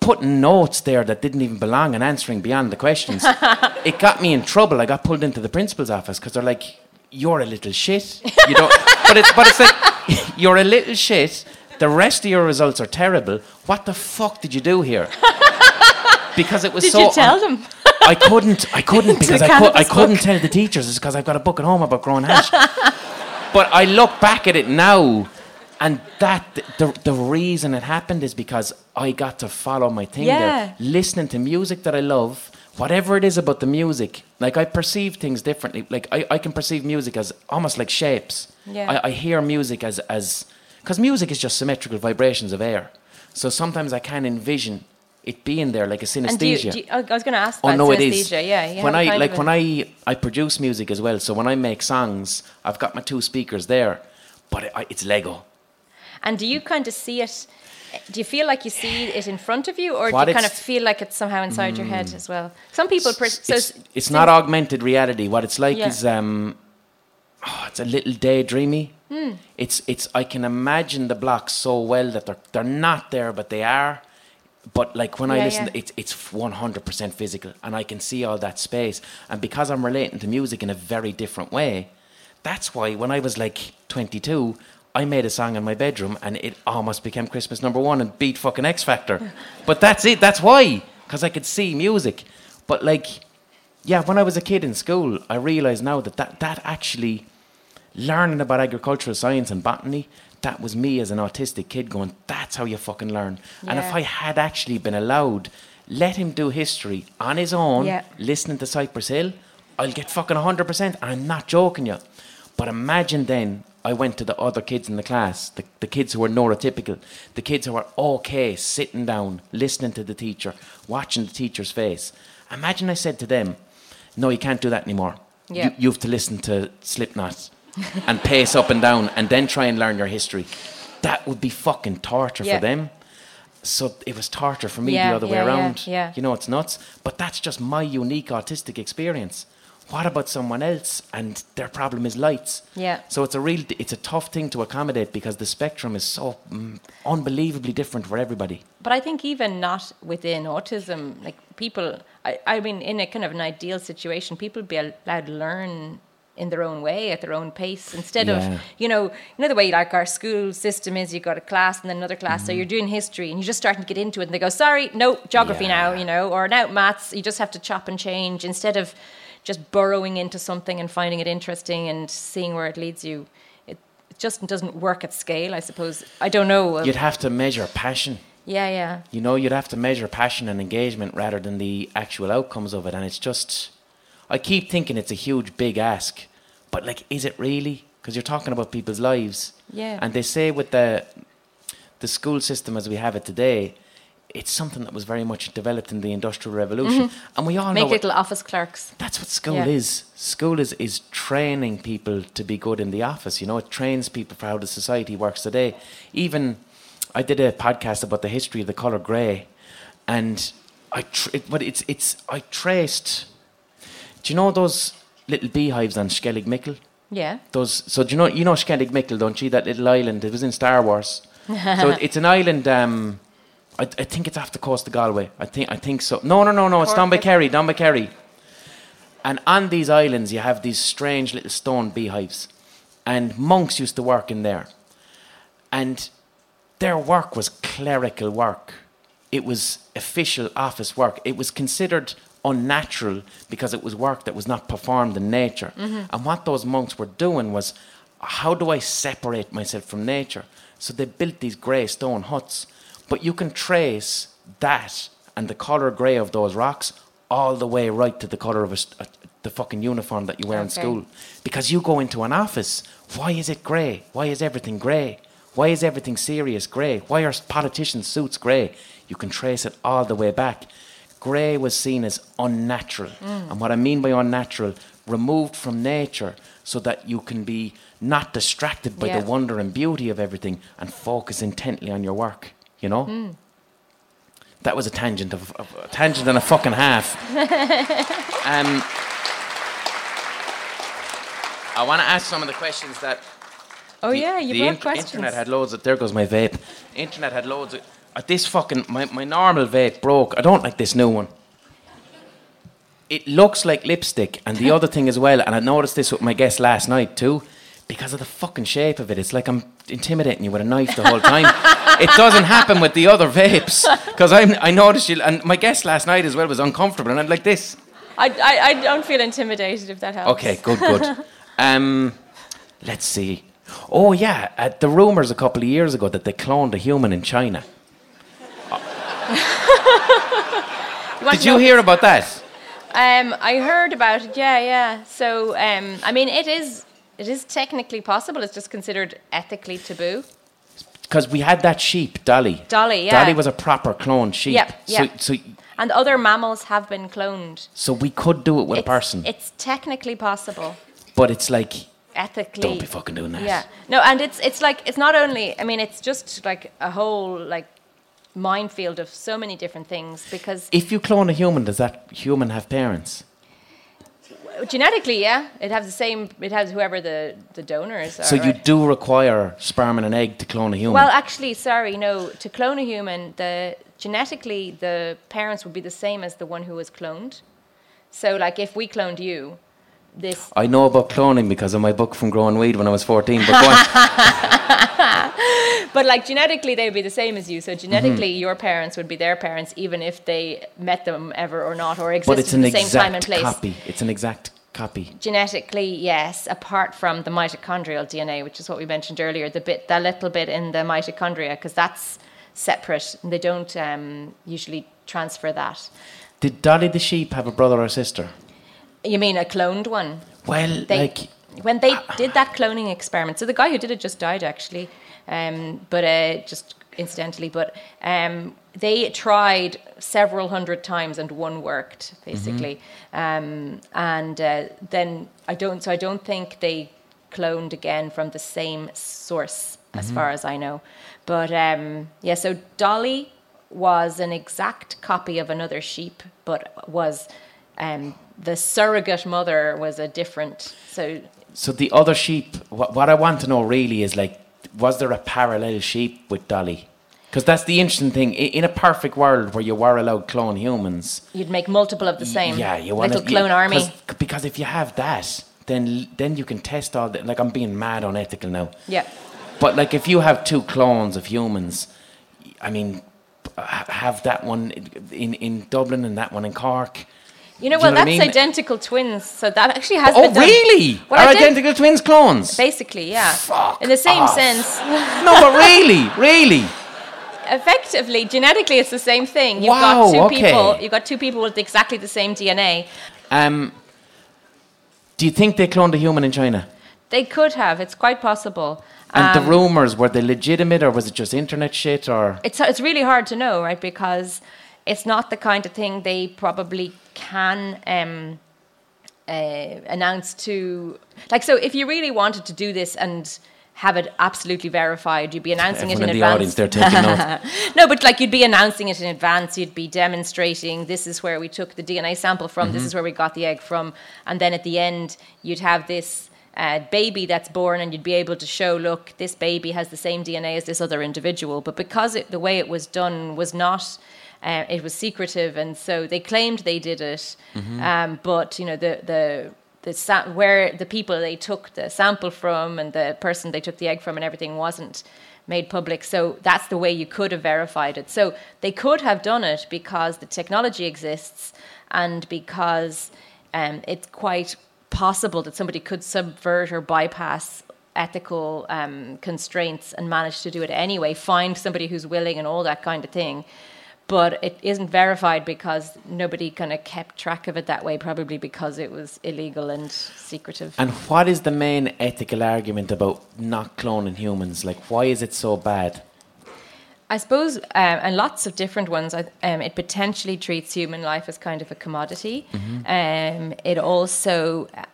[SPEAKER 1] putting notes there that didn't even belong and answering beyond the questions. it got me in trouble. I got pulled into the principal's office because they're like, you're a little shit. You don't, but, it's, but it's like, you're a little shit. The rest of your results are terrible. What the fuck did you do here? Because it was
[SPEAKER 2] Did
[SPEAKER 1] so.
[SPEAKER 2] you tell them?
[SPEAKER 1] I couldn't. I couldn't because I, I couldn't tell the teachers. It's because I've got a book at home about growing hash. but I look back at it now, and that the the reason it happened is because I got to follow my thing
[SPEAKER 2] Yeah.
[SPEAKER 1] there, listening to music that I love. Whatever it is about the music, like I perceive things differently. Like I, I can perceive music as almost like shapes.
[SPEAKER 2] Yeah.
[SPEAKER 1] I, I hear music as as because music is just symmetrical vibrations of air. So sometimes I can envision it being there like a synesthesia.
[SPEAKER 2] And do you, do you, I was going to ask
[SPEAKER 1] Oh
[SPEAKER 2] about
[SPEAKER 1] no,
[SPEAKER 2] synesthesia.
[SPEAKER 1] is.
[SPEAKER 2] Yeah,
[SPEAKER 1] when I like when I I produce music as well. So when I make songs, I've got my two speakers there, but it, I, it's Lego.
[SPEAKER 2] And do you kind of see it? Do you feel like you see it in front of you, or
[SPEAKER 1] What
[SPEAKER 2] do you kind of feel like it's somehow inside your head as well? Some people, per- so
[SPEAKER 1] it's, it's not augmented reality. What it's like
[SPEAKER 2] Yeah.
[SPEAKER 1] is um, oh, it's a little daydreamy.
[SPEAKER 2] Hmm.
[SPEAKER 1] It's it's I can imagine the blocks so well that they're they're not there, but they are. But like when I listen,
[SPEAKER 2] yeah.
[SPEAKER 1] it's it's one hundred percent physical, and I can see all that space. And because I'm relating to music in a very different way, that's why when I was like twenty two. I made a song in my bedroom and it almost became Christmas number one and beat fucking X Factor. but that's it. That's why. Because I could see music. But like, yeah, when I was a kid in school, I realised now that, that that actually learning about agricultural science and botany, that was me as an autistic kid going, that's how you fucking learn. And if I had actually been allowed, let him do history on his own,
[SPEAKER 2] Yeah.
[SPEAKER 1] listening to Cypress Hill, I'll get fucking 100%. I'm not joking you. But imagine then I went to the other kids in the class, the, the kids who were neurotypical, the kids who were okay sitting down, listening to the teacher, watching the teacher's face. Imagine I said to them, no, you can't do that anymore.
[SPEAKER 2] Yeah.
[SPEAKER 1] You, you have to listen to Slipknot and pace up and down and then try and learn your history. That would be fucking torture
[SPEAKER 2] Yeah.
[SPEAKER 1] for them. So it was torture for me
[SPEAKER 2] Yeah,
[SPEAKER 1] the other way
[SPEAKER 2] yeah, yeah,
[SPEAKER 1] around.
[SPEAKER 2] yeah.
[SPEAKER 1] You know, it's nuts. But that's just my unique autistic experience. What about someone else and their problem is lights?
[SPEAKER 2] Yeah.
[SPEAKER 1] So it's a real, it's a tough thing to accommodate because the spectrum is so mm, unbelievably different for everybody.
[SPEAKER 2] But I think even not within autism, like people, I, I mean, in a kind of an ideal situation, people be allowed to learn in their own way at their own pace instead
[SPEAKER 1] Yeah.
[SPEAKER 2] of you know you know the way like our school system is you got a class and then another class so you're doing history and you're just starting to get into it and they go sorry no geography now you know or now maths you just have to chop and change instead of just burrowing into something and finding it interesting and seeing where it leads you it, it just doesn't work at scale i suppose i don't know uh,
[SPEAKER 1] You'd have to measure passion.
[SPEAKER 2] yeah yeah
[SPEAKER 1] You know, you'd have to measure passion and engagement rather than the actual outcomes of it. And it's just, I keep thinking it's a huge, big ask. But, like, is it really? Because you're talking about people's lives.
[SPEAKER 2] Yeah.
[SPEAKER 1] And they say with the, the school system as we have it today, it's something that was very much developed in the Industrial Revolution. And we all know
[SPEAKER 2] Mm-hmm. make little office clerks
[SPEAKER 1] that's what school
[SPEAKER 2] Yeah.
[SPEAKER 1] is. School is, is training people to be good in the office. You know, it trains people for how the society works today. Even I did a podcast about the history of the color grey, and I tr- it, but it's it's I traced. Do you know those little beehives on Skellig
[SPEAKER 2] yeah
[SPEAKER 1] Those so do you know you know Skellig don't you? That little island. It was in Star Wars. so it, it's an island. Um, I, I think it's off the coast of Galway. I think I think so. No, no, no, no. It's down by Kerry. Down by Kerry. And on these islands, you have these strange little stone beehives, and monks used to work in there. And their work was clerical work. It was official office work. It was considered unnatural because it was work that was not performed in nature. And what those monks were doing was, how do I separate myself from nature? So they built these grey stone huts. But you can trace that and the colour grey of those rocks all the way right to the colour of a, a- the fucking uniform that you wear in school. Because you go into an office, why is it grey? Why is everything grey? Why is everything serious grey? Why are politicians' suits grey? You can trace it all the way back. Grey was seen as unnatural. Mm. And what I mean by unnatural, removed from nature so that you can be not distracted by
[SPEAKER 2] Yeah.
[SPEAKER 1] the wonder and beauty of everything and focus intently on your work, you know?
[SPEAKER 2] Hmm.
[SPEAKER 1] That was a tangent of, a tangent and a fucking half. um, I want to ask some of the questions that
[SPEAKER 2] Oh
[SPEAKER 1] the,
[SPEAKER 2] yeah, you
[SPEAKER 1] the
[SPEAKER 2] brought
[SPEAKER 1] int-
[SPEAKER 2] questions.
[SPEAKER 1] internet had loads of. There goes my vape. Internet had loads of. Uh, this fucking my, my normal vape broke. I don't like this new one. It looks like lipstick, and the other thing as well. And I noticed this with my guest last night too, because of the fucking shape of it. It's like I'm intimidating you with a knife the whole time. it doesn't happen with the other vapes because. I noticed you, and my guest last night as well was uncomfortable, and I'm like this.
[SPEAKER 2] I, I, I don't feel intimidated if that helps.
[SPEAKER 1] Okay, good, good. um, let's see. Oh yeah, uh, the rumors a couple of years ago that they cloned a human in China.
[SPEAKER 2] want
[SPEAKER 1] Did you
[SPEAKER 2] know-
[SPEAKER 1] hear about that?
[SPEAKER 2] Um, I heard about it. Yeah, yeah. So, um, I mean, it is it is technically possible. It's just considered ethically taboo.
[SPEAKER 1] Because we had that sheep, Dolly.
[SPEAKER 2] Dolly, yeah.
[SPEAKER 1] Dolly was a proper cloned sheep.
[SPEAKER 2] Yeah, yeah.
[SPEAKER 1] So, so,
[SPEAKER 2] And other mammals have been cloned.
[SPEAKER 1] so we could do it with
[SPEAKER 2] it's,
[SPEAKER 1] a person,
[SPEAKER 2] It's technically possible.
[SPEAKER 1] but it's like,
[SPEAKER 2] Ethically.
[SPEAKER 1] don't be fucking doing that.
[SPEAKER 2] Yeah. No, and it's it's like it's not only. I mean, it's just like a whole like minefield of so many different things because
[SPEAKER 1] If you clone a human, does that human have parents?
[SPEAKER 2] Genetically, yeah, it has the same. It has whoever the the donors are.
[SPEAKER 1] So you
[SPEAKER 2] right?
[SPEAKER 1] do require sperm and an egg to clone a human.
[SPEAKER 2] Well, actually, sorry, no. To clone a human, the genetically the parents would be the same as the one who was cloned. So, like, if we cloned you, this.
[SPEAKER 1] I know about cloning because of my book from growing weed when I was 14. But.
[SPEAKER 2] But like genetically, they would be the same as you. So genetically,
[SPEAKER 1] Mm-hmm.
[SPEAKER 2] your parents would be their parents, even if they met them ever or not, or
[SPEAKER 1] but
[SPEAKER 2] existed
[SPEAKER 1] it's
[SPEAKER 2] at
[SPEAKER 1] an
[SPEAKER 2] the same time and
[SPEAKER 1] exact
[SPEAKER 2] place.
[SPEAKER 1] copy. It's an exact copy.
[SPEAKER 2] Genetically, yes, apart from the mitochondrial DNA, which is what we mentioned earlier, the bit, that little bit in the mitochondria, because that's separate. And they don't um, usually transfer that.
[SPEAKER 1] Did Dolly the sheep have a brother or sister?
[SPEAKER 2] You mean a cloned one?
[SPEAKER 1] Well,
[SPEAKER 2] They,
[SPEAKER 1] like
[SPEAKER 2] when they did that cloning experiment, so the guy who did it just died actually, um, but uh, just incidentally, but um, they tried several hundred times and one worked basically, um, and uh, then I don't, so I don't think they cloned again from the same source as far as I know, but um, yeah, so Dolly was an exact copy of another sheep, but was um, the surrogate mother was a different. So
[SPEAKER 1] so the other sheep. What, what I want to know really is like, was there a parallel sheep with Dolly? Because that's the interesting thing. In a perfect world where you were allowed clone humans,
[SPEAKER 2] you'd make multiple of the same.
[SPEAKER 1] yeah, you want
[SPEAKER 2] little clone army.
[SPEAKER 1] Because if you have that, then then you can test all the. Like I'm being mad unethical now.
[SPEAKER 2] Yeah,
[SPEAKER 1] But like, if you have two clones of humans, I mean, have that one in, in Dublin and that one in Cork.
[SPEAKER 2] You know, well,
[SPEAKER 1] you know what I
[SPEAKER 2] that's
[SPEAKER 1] mean?
[SPEAKER 2] identical twins. So that actually has
[SPEAKER 1] Oh,
[SPEAKER 2] been done.
[SPEAKER 1] really?
[SPEAKER 2] Well,
[SPEAKER 1] Are
[SPEAKER 2] I did-
[SPEAKER 1] identical twins clones?
[SPEAKER 2] Basically, yeah.
[SPEAKER 1] Fuck
[SPEAKER 2] In the same
[SPEAKER 1] off.
[SPEAKER 2] sense,
[SPEAKER 1] no, but really, really.
[SPEAKER 2] effectively, genetically, it's the same thing. You've
[SPEAKER 1] Wow,
[SPEAKER 2] got two
[SPEAKER 1] okay.
[SPEAKER 2] people. You've got two people with exactly the same DNA.
[SPEAKER 1] Um, do you think they cloned a human in China?
[SPEAKER 2] They could have. It's quite possible.
[SPEAKER 1] And the
[SPEAKER 2] Um,
[SPEAKER 1] rumors were they legitimate or was it just internet shit or?
[SPEAKER 2] it's it's really hard to know, right? Because it's not the kind of thing they probably can um, uh, announce to. Like, so if you really wanted to do this and have it absolutely verified, you'd be announcing
[SPEAKER 1] Everyone
[SPEAKER 2] it in,
[SPEAKER 1] in the
[SPEAKER 2] advance.
[SPEAKER 1] audience, they're taking
[SPEAKER 2] no, but like you'd be announcing it in advance. You'd be demonstrating this is where we took the DNA sample from.
[SPEAKER 1] Mm-hmm.
[SPEAKER 2] This is where we got the egg from, and then at the end you'd have this uh, baby that's born, and you'd be able to show, look, this baby has the same DNA as this other individual. But because it, the way it was done was not. Uh, it was secretive, and so they claimed they did it, um, but you know the the the sa- where the people they took the sample from and the person they took the egg from and everything wasn't made public. So that's the way you could have verified it. So they could have done it because the technology exists and because um, it's quite possible that somebody could subvert or bypass ethical um, constraints and manage to do it anyway, find somebody who's willing and all that kind of thing. But it isn't verified because nobody kind of kept track of it that way, probably because it was illegal and secretive.
[SPEAKER 1] And what is the main ethical argument about not cloning humans? Like, why is it so bad?
[SPEAKER 2] I suppose, um, and lots of different ones. Um, it potentially treats human life as kind of a commodity. Um, it also uh,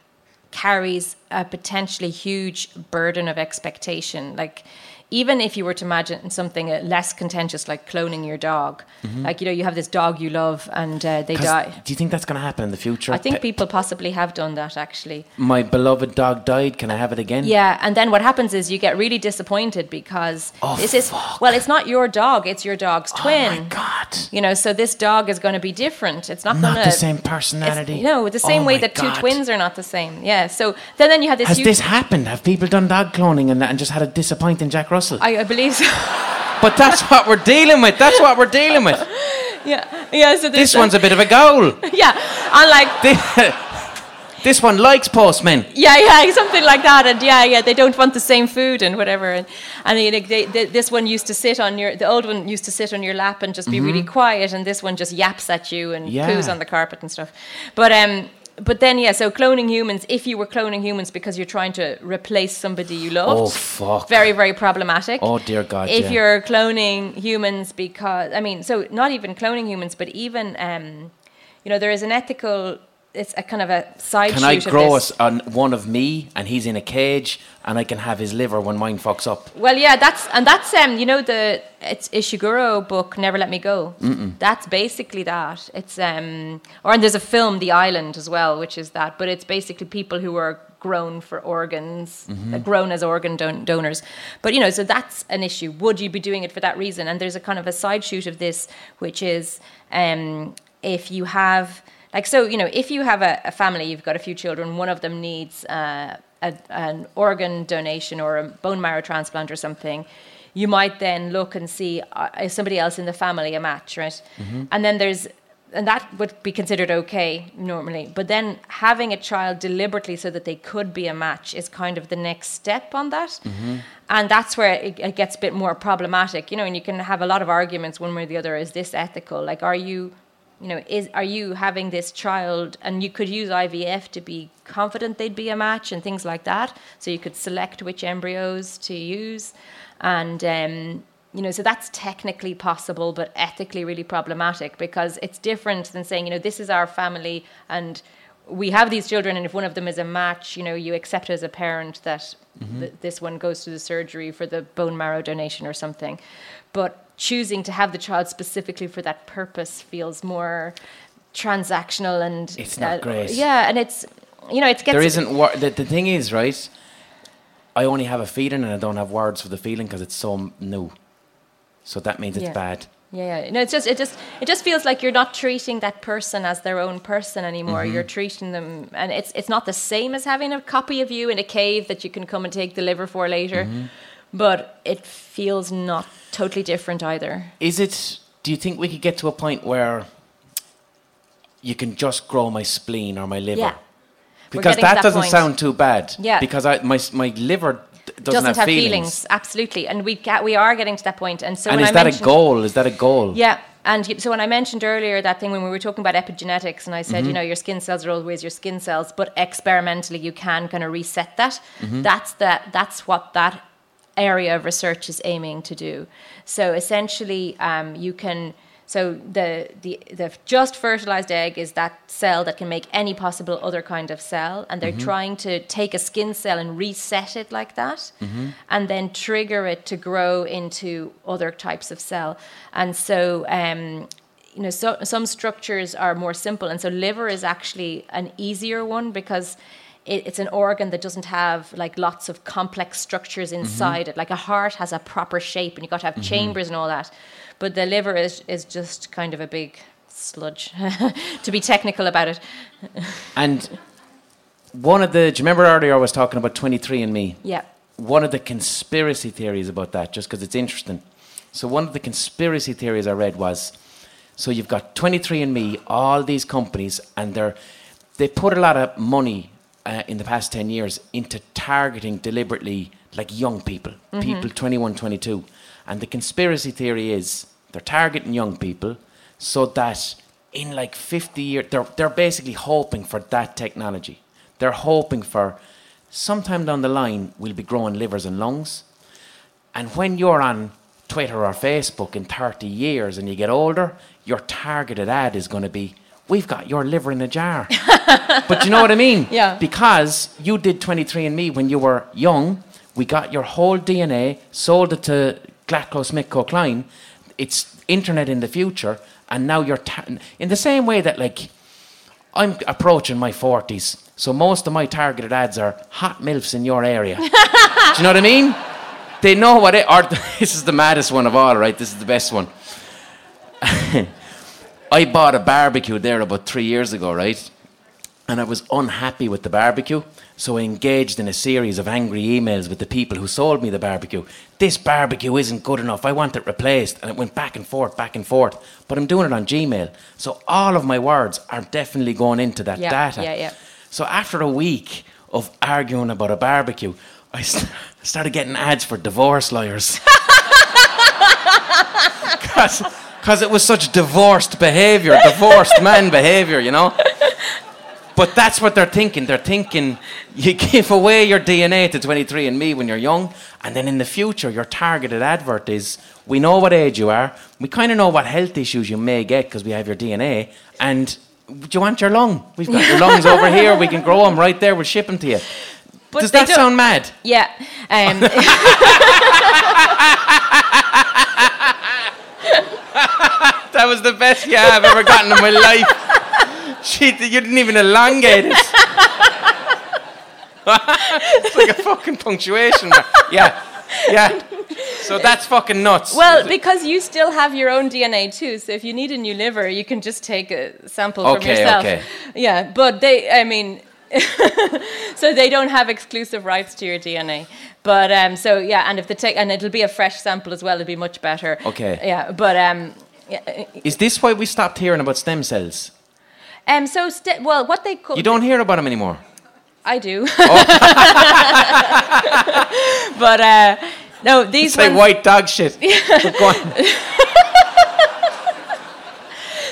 [SPEAKER 2] carries a potentially huge burden of expectation. Like, even if you were to imagine something uh, less contentious, like cloning your dog, like you know, you have this dog you love and uh, they die.
[SPEAKER 1] Do you think that's going to happen in the future?
[SPEAKER 2] I think
[SPEAKER 1] Pe-
[SPEAKER 2] people possibly have done that actually.
[SPEAKER 1] My beloved dog died. Can I have it again?
[SPEAKER 2] Yeah, and then what happens is you get really disappointed because
[SPEAKER 1] Oh,
[SPEAKER 2] this is
[SPEAKER 1] fuck.
[SPEAKER 2] well, it's not your dog; it's your dog's twin.
[SPEAKER 1] Oh my god.
[SPEAKER 2] You know, so this dog is going to be different. It's not,
[SPEAKER 1] Not
[SPEAKER 2] going
[SPEAKER 1] the same personality.
[SPEAKER 2] No, the same
[SPEAKER 1] Oh
[SPEAKER 2] way that two twins are not the same. Yeah. So then, then you have this.
[SPEAKER 1] Has
[SPEAKER 2] huge,
[SPEAKER 1] this happened? Have people done dog cloning and, that and just had a disappointing Jack Russell?
[SPEAKER 2] I, I believe so.
[SPEAKER 1] but that's what we're dealing with. That's what we're dealing with.
[SPEAKER 2] yeah, yeah. So
[SPEAKER 1] This one's a bit of a goal.
[SPEAKER 2] yeah, unlike
[SPEAKER 1] Thi- this one likes postmen.
[SPEAKER 2] yeah, yeah, something like that, and yeah, yeah, they don't want the same food and whatever, and and you know, they, they, this one used to sit on your, the old one used to sit on your lap and just be really quiet, and this one just yaps at you and
[SPEAKER 1] Mm-hmm. Yeah.
[SPEAKER 2] poos on the carpet and stuff, but um. But then, yeah, so cloning humans, if you were cloning humans because you're trying to replace somebody you loved,
[SPEAKER 1] Oh, fuck.
[SPEAKER 2] very, very problematic.
[SPEAKER 1] Oh, dear God,
[SPEAKER 2] If
[SPEAKER 1] yeah.
[SPEAKER 2] you're cloning humans because, I mean, so not even cloning humans, but even, um, you know, there is an ethical, it's a kind of a side
[SPEAKER 1] Can I grow us on one of me and he's in a cage and I can have his liver when mine fucks up?
[SPEAKER 2] Well, yeah, that's and that's um, you know, the it's Ishiguro book, Never Let Me Go. That's basically that. It's um, or and there's a film, The Island, as well, which is that. But it's basically people who are grown for organs, uh, grown as organ don- donors. But you know, so that's an issue. Would you be doing it for that reason? And there's a kind of a side shoot of this, which is um, if you have like so, you know, if you have a, a family, you've got a few children, one of them needs. Uh, a, an organ donation or a bone marrow transplant or something, you might then look and see uh, is somebody else in the family a match, right? And then there's and that would be considered okay normally. But then having a child deliberately so that they could be a match is kind of the next step on that. And that's where it, it gets a bit more problematic, you know, and you can have a lot of arguments one way or the other. Is this ethical? Like, are you you know, is are you having this child, and you could use IVF to be confident they'd be a match and things like that. So you could select which embryos to use, and um, you know, so that's technically possible, but ethically really problematic because it's different than saying, you know, this is our family and we have these children, and if one of them is a match, you know, you accept as a parent that th- this one goes to the surgery for the bone marrow donation or something. But choosing to have the child specifically for that purpose feels more transactional and uh,
[SPEAKER 1] It's not great.
[SPEAKER 2] Yeah, and it's you know, it gets
[SPEAKER 1] There isn't wor- the, the thing is, right? I only have a feeling and I don't have words for the feeling because it's so new. So that means it's
[SPEAKER 2] Yeah.
[SPEAKER 1] bad.
[SPEAKER 2] Yeah, yeah. No, it's just it just it just feels like you're not treating that person as their own person anymore.
[SPEAKER 1] Mm-hmm.
[SPEAKER 2] You're treating them, and it's it's not the same as having a copy of you in a cave that you can come and take the liver for later.
[SPEAKER 1] Mm-hmm.
[SPEAKER 2] But it feels not totally different either.
[SPEAKER 1] Is it? Do you think we could get to a point where you can just grow my spleen or my liver?
[SPEAKER 2] Yeah.
[SPEAKER 1] Because that,
[SPEAKER 2] that
[SPEAKER 1] doesn't
[SPEAKER 2] point.
[SPEAKER 1] sound too bad.
[SPEAKER 2] Yeah.
[SPEAKER 1] Because I, my my liver d- doesn't, have, feelings.
[SPEAKER 2] absolutely, and we get, we are getting to that point. And so
[SPEAKER 1] and
[SPEAKER 2] when
[SPEAKER 1] is
[SPEAKER 2] I
[SPEAKER 1] that a goal? Is that a goal?
[SPEAKER 2] Yeah. And so when I mentioned earlier that thing when we were talking about epigenetics, and I said, you mm-hmm. know, your skin cells are always your skin cells, but experimentally you can kind of reset that. Mm-hmm. That's that. That's what that area of research is aiming to do. So essentially, um, you can. So the, the the just fertilized egg is that cell that can make any possible other kind of cell, and they're trying to take a skin cell and reset it like that, and then trigger it to grow into other types of cell. And so, um, you know, so, some structures are more simple, and so liver is actually an easier one because it, it's an organ that doesn't have like lots of complex structures mm-hmm. inside it. Like a heart has a proper shape, and you've got to have mm-hmm. chambers and all that. But the liver is is just kind of a big sludge, to be technical about it.
[SPEAKER 1] And one of the, do you remember earlier I was talking about 23andMe?
[SPEAKER 2] Yeah.
[SPEAKER 1] One of the conspiracy theories about that, just because it's interesting. So, one of the conspiracy theories I read was so you've got 23andMe, all these companies, and they're, they put a lot of money uh, in the past 10 years into targeting deliberately like young people, people 21, 22. And the conspiracy theory is they're targeting young people so that in like 50 years, they're, they're basically hoping for that technology. They're hoping for sometime down the line, we'll be growing livers and lungs. And when you're on Twitter or Facebook in 30 years and you get older, your targeted ad is going to be, We've got your liver in a jar. but you know what I mean?
[SPEAKER 2] Yeah.
[SPEAKER 1] Because you did 23andMe when you were young, we got your whole DNA, sold it to GlaxoSmithKline. It's internet in the future, and now you're ta- in the same way that like I'm approaching my 40s, so most of my targeted ads are hot milfs in your area. Do you know what I mean? They know what it. Or this is the maddest one of all, right? This is the best one. I bought a barbecue there about three years ago, right? And I was unhappy with the barbecue, so I engaged in a series of angry emails with the people who sold me the barbecue. This barbecue isn't good enough. I want it replaced. And it went back and forth, back and forth. But I'm doing it on Gmail. So all of my words are definitely going into that
[SPEAKER 2] Yeah,
[SPEAKER 1] data.
[SPEAKER 2] yeah, yeah.
[SPEAKER 1] So after a week of arguing about a barbecue, I st- started getting ads for divorce lawyers. Because it was such divorced behavior, divorced man behavior, you know? But that's what they're thinking. They're thinking you give away your DNA to 23andMe when you're young, and then in the future, your targeted advert is we know what age you are, we kind of know what health issues you may get because we have your DNA, and do you want your lung? We've got your lungs over here, we can grow them right there, we'll ship them to you.
[SPEAKER 2] But
[SPEAKER 1] Does that
[SPEAKER 2] don't-
[SPEAKER 1] sound mad?
[SPEAKER 2] Yeah. Um,
[SPEAKER 1] That was the best yeah I've ever gotten in my life. Shit, you didn't even elongate it. it's like a fucking punctuation mark. Yeah, yeah. So that's fucking nuts.
[SPEAKER 2] well, because you still have your own DNA too, so if you need a new liver, you can just take a sample from yourself.
[SPEAKER 1] okay.
[SPEAKER 2] Yeah, but they, I mean, so they don't have exclusive rights to your DNA. But um, so yeah, and if the take and it'll be a fresh sample as well, it'll be much better.
[SPEAKER 1] Okay.
[SPEAKER 2] Yeah, but um,
[SPEAKER 1] Is this why we stopped hearing about stem cells?
[SPEAKER 2] um, so st- well, what they call
[SPEAKER 1] You don't hear about them anymore.
[SPEAKER 2] I do.
[SPEAKER 1] Oh.
[SPEAKER 2] but uh, no, these
[SPEAKER 1] like
[SPEAKER 2] ones,
[SPEAKER 1] white dog shit. Go on.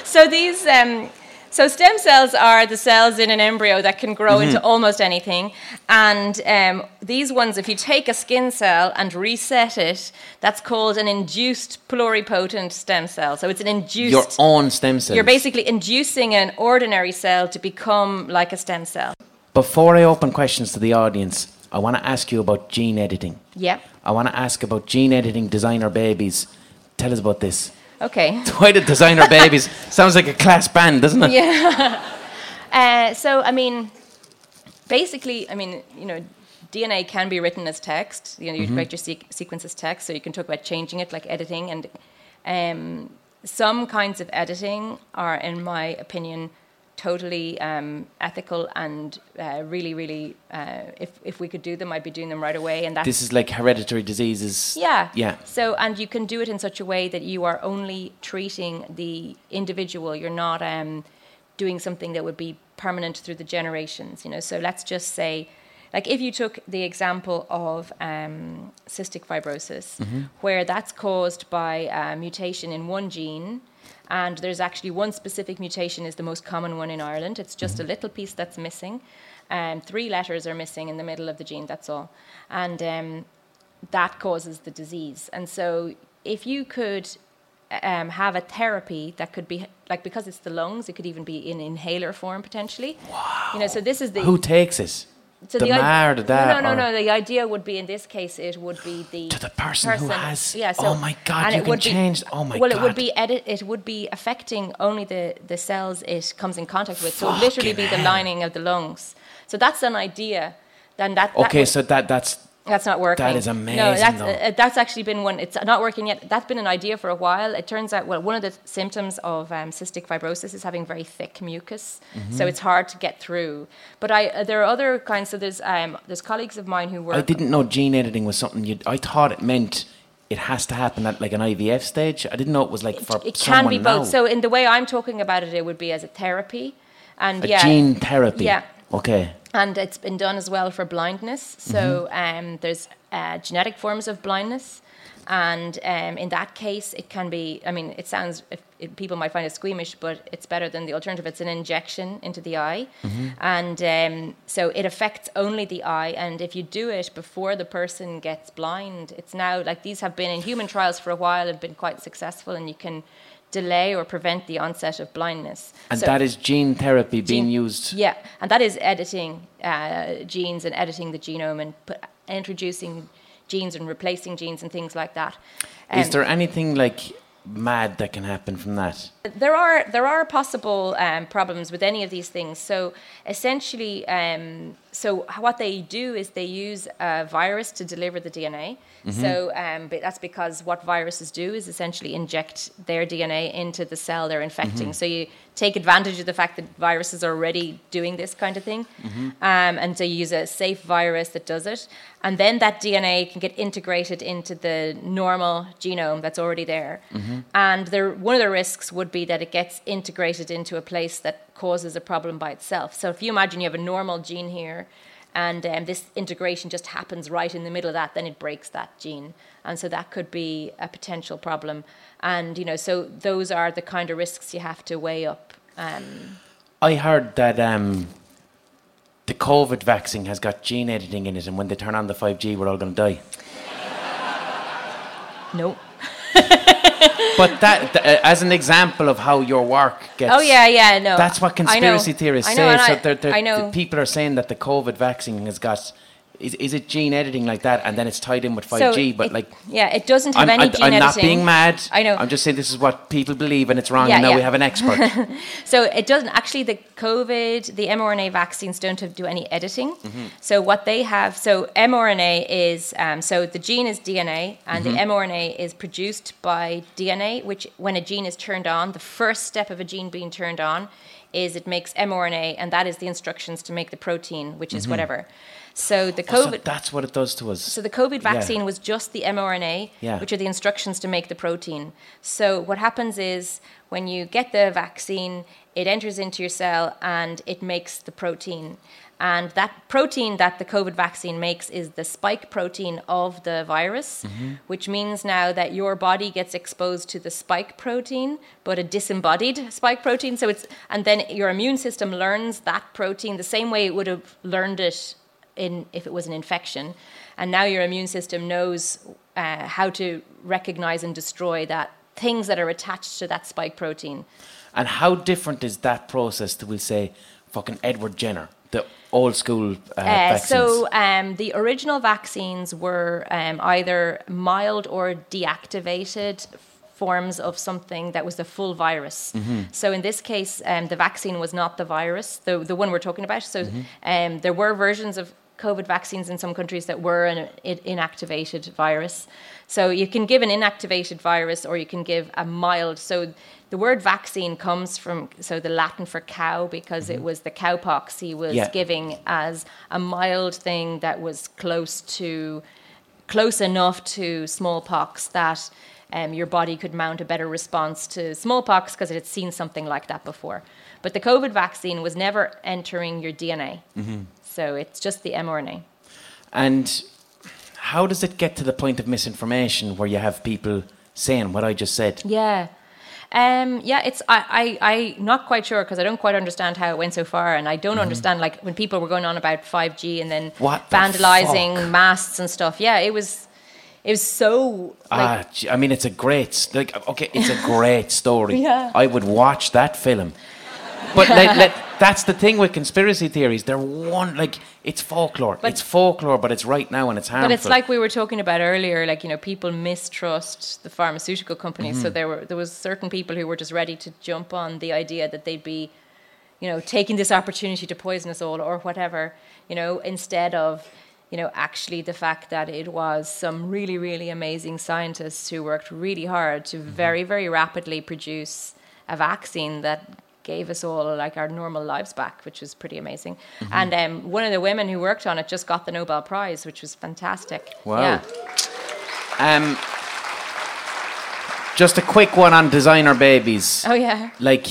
[SPEAKER 2] So these, um, so stem cells are the cells in an embryo that can grow into almost anything, and um, these ones, if you take a skin cell and reset it, that's called an induced pluripotent stem cell. So it's an induced.
[SPEAKER 1] Your own stem cell.
[SPEAKER 2] You're basically inducing an ordinary cell to become like a stem cell.
[SPEAKER 1] Before I open questions to the audience, I want to ask you about gene editing.
[SPEAKER 2] Yep.
[SPEAKER 1] I want to ask about gene editing designer babies. Tell us about this.
[SPEAKER 2] Okay.
[SPEAKER 1] Why did designer babies? Sounds like a class band, doesn't it?
[SPEAKER 2] Yeah. uh, so, I mean, basically, I mean, you know, DNA can be written as text. You know, you write your seq- sequence as text, so you can talk about changing it, like editing. And um, some kinds of editing are, in my opinion, totally um, ethical and uh, really, really, uh, if, if we could do them, I'd be doing them right away. And that's
[SPEAKER 1] This is like hereditary diseases.
[SPEAKER 2] yeah.
[SPEAKER 1] Yeah.
[SPEAKER 2] So, and you can do it in such a way that you are only treating the individual. You're not um, doing something that would be permanent through the generations. You know. So let's just say, like, if you took the example of um, cystic fibrosis, where that's caused by a mutation in one gene. And there's actually one specific mutation is the most common one in Ireland. It's just a little piece that's missing. Um, three letters are missing in the middle of the gene. That's all. And um, that causes the disease. And so, if you could um, have a therapy that could be like because it's the lungs, it could even be in inhaler form potentially. Wow. You know, so this is the
[SPEAKER 1] Who takes it?
[SPEAKER 2] So
[SPEAKER 1] the
[SPEAKER 2] i-
[SPEAKER 1] ma or the dad?
[SPEAKER 2] No, no, no, no. The idea would be in this case, it would be the
[SPEAKER 1] To the person who has-
[SPEAKER 2] Yeah. So,
[SPEAKER 1] oh my God, you
[SPEAKER 2] it
[SPEAKER 1] can
[SPEAKER 2] be-
[SPEAKER 1] change- oh my god
[SPEAKER 2] well, it would be edit. It would be affecting only the the cells it comes in contact with. So it would literally be
[SPEAKER 1] Fucking
[SPEAKER 2] the lining of the lungs. So that's an idea. Then that. that
[SPEAKER 1] Okay,
[SPEAKER 2] would-
[SPEAKER 1] so that that's
[SPEAKER 2] that's not working.
[SPEAKER 1] That is
[SPEAKER 2] No,
[SPEAKER 1] amazing,
[SPEAKER 2] that's,
[SPEAKER 1] though.
[SPEAKER 2] uh, that's actually been one. It's not working yet. That's been an idea for a while. It turns out, well, one of the symptoms of um, cystic fibrosis is having very thick mucus,
[SPEAKER 1] Mm-hmm.
[SPEAKER 2] so it's hard to get through. But I, uh, there are other kinds. So there's um, there's colleagues of mine who work.
[SPEAKER 1] I didn't know gene editing was something you. I thought it meant it has to happen at like an IVF stage. I didn't know it was like for
[SPEAKER 2] it can be both.
[SPEAKER 1] now.
[SPEAKER 2] So in the way I'm talking about it, it would be as a therapy, and
[SPEAKER 1] a
[SPEAKER 2] yeah,
[SPEAKER 1] gene therapy.
[SPEAKER 2] Yeah,
[SPEAKER 1] Okay.
[SPEAKER 2] And it's been done as well for blindness. So
[SPEAKER 1] Mm-hmm.
[SPEAKER 2] um, there's uh, genetic forms of blindness. And um, in that case, it can be, I mean, it sounds, if, it, people might find it squeamish, but it's better than the alternative. It's an injection into the eye. And um, so it affects only the eye. And if you do it before the person gets blind, it's now like these have been in human trials for a while and been quite successful, and you can delay or prevent the onset of blindness.
[SPEAKER 1] And
[SPEAKER 2] So-
[SPEAKER 1] that is gene therapy being used.
[SPEAKER 2] Yeah, and that is editing uh, genes and editing the genome and put, introducing genes and replacing genes and things like that.
[SPEAKER 1] Is
[SPEAKER 2] Um,
[SPEAKER 1] there anything like mad that can happen from that?
[SPEAKER 2] there are there are possible um, problems with any of these things. So essentially, um, so what they do is they use a virus to deliver the DNA. So um, but that's because what viruses do is essentially inject their DNA into the cell they're infecting. So you take advantage of the fact that viruses are already doing this kind of thing, um, and so you use a safe virus that does it, and then that DNA can get integrated into the normal genome that's already there. And there, one of the risks would be that it gets integrated into a place that causes a problem by itself. So if you imagine you have a normal gene here, and um, this integration just happens right in the middle of that, then it breaks that gene, and so that could be a potential problem. And you know, so those are the kind of risks you have to weigh up. Um,
[SPEAKER 1] I heard that um, the COVID vaccine has got gene editing in it, and when they turn on the 5G, we're all going to die.
[SPEAKER 2] no.
[SPEAKER 1] But that, th- uh, as an example of how your work gets.
[SPEAKER 2] Oh yeah, yeah, no.
[SPEAKER 1] That's what
[SPEAKER 2] I know.
[SPEAKER 1] conspiracy theorists
[SPEAKER 2] I
[SPEAKER 1] say.
[SPEAKER 2] know, and
[SPEAKER 1] so
[SPEAKER 2] I,
[SPEAKER 1] they're, they're,
[SPEAKER 2] I know.
[SPEAKER 1] people are saying that the COVID vaccine has got. Is, is it gene editing like that, and then it's tied in with 5G? but
[SPEAKER 2] it-
[SPEAKER 1] like,
[SPEAKER 2] yeah, it doesn't have
[SPEAKER 1] I'm,
[SPEAKER 2] any
[SPEAKER 1] I,
[SPEAKER 2] gene
[SPEAKER 1] I'm not being mad.
[SPEAKER 2] I know.
[SPEAKER 1] I'm just saying this is what people believe, and it's wrong.
[SPEAKER 2] Yeah,
[SPEAKER 1] and now
[SPEAKER 2] yeah.
[SPEAKER 1] we have an expert.
[SPEAKER 2] So it doesn't actually the COVID, the mRNA vaccines don't have do any editing. Mm-hmm. So what they have, so mRNA is um, so the gene is DNA, and the mm-hmm. mRNA is produced by DNA. Which when a gene is turned on, the first step of a gene being turned on is it makes mRNA, and that is the instructions to make the protein, which is mm-hmm. whatever. So the oh,
[SPEAKER 1] so
[SPEAKER 2] COVID.
[SPEAKER 1] that's what it does to us.
[SPEAKER 2] So the COVID
[SPEAKER 1] Yeah.
[SPEAKER 2] vaccine was just the mRNA,
[SPEAKER 1] Yeah.
[SPEAKER 2] which are the instructions to make the protein. So what happens is when you get the vaccine, it enters into your cell and it makes the protein. And that protein that the COVID vaccine makes is the spike protein of the virus, mm-hmm. which means now that your body gets exposed to the spike protein, but a disembodied spike protein. So it's and then your immune system learns that protein the same way it would have learned it in if it was an infection, and now your immune system knows uh, how to recognize and destroy that things that are attached to that spike protein.
[SPEAKER 1] And how different is that process to, we'll say, fucking Edward Jenner, the old school uh,
[SPEAKER 2] Uh,
[SPEAKER 1] vaccines?
[SPEAKER 2] so um, the original vaccines were um, either mild or deactivated forms of something that was the full virus.
[SPEAKER 1] Mm-hmm.
[SPEAKER 2] So in this case, um, the vaccine was not the virus, the the one we're talking about. So
[SPEAKER 1] Mm-hmm.
[SPEAKER 2] um, there were versions of COVID vaccines in some countries that were an inactivated virus. So you can give an inactivated virus, or you can give a mild. So the word vaccine comes from so the Latin for cow because it was the cowpox he was
[SPEAKER 1] Mm-hmm. Yeah.
[SPEAKER 2] giving as a mild thing that was close to close enough to smallpox that um, your body could mount a better response to smallpox because it had seen something like that before. But the COVID vaccine was never entering your DNA. So it's just the mRNA.
[SPEAKER 1] And how does it get to the point of misinformation where you have people saying what I just said?
[SPEAKER 2] Yeah. Um, yeah, it's I, I I'm not quite sure because I don't quite understand how it went so far, and I don't understand like when people were going on about 5G and then
[SPEAKER 1] Mm-hmm. What
[SPEAKER 2] vandalizing
[SPEAKER 1] fuck?
[SPEAKER 2] masts and stuff. Yeah, it was it was so like
[SPEAKER 1] ah, I mean, it's a great, like, okay, it's a great story.
[SPEAKER 2] Yeah.
[SPEAKER 1] I would watch that film. But let, let, that's the thing with conspiracy theories. They're one, like, it's folklore.
[SPEAKER 2] But-
[SPEAKER 1] it's folklore, but it's right now and it's harmful.
[SPEAKER 2] But it's like we were talking about earlier, like you know, people mistrust the pharmaceutical companies.
[SPEAKER 1] Mm-hmm.
[SPEAKER 2] So there were there was certain people who were just ready to jump on the idea that they'd be, you know, taking this opportunity to poison us all or whatever, you know, instead of, you know, actually the fact that it was some really really amazing scientists who worked really hard to
[SPEAKER 1] Mm-hmm.
[SPEAKER 2] very very rapidly produce a vaccine that gave us all like our normal lives back, which was pretty amazing.
[SPEAKER 1] Mm-hmm.
[SPEAKER 2] And um, one of the women who worked on it just got the Nobel Prize, which was fantastic.
[SPEAKER 1] Wow.
[SPEAKER 2] Yeah.
[SPEAKER 1] Um, just a quick one on designer babies.
[SPEAKER 2] Oh yeah.
[SPEAKER 1] Like,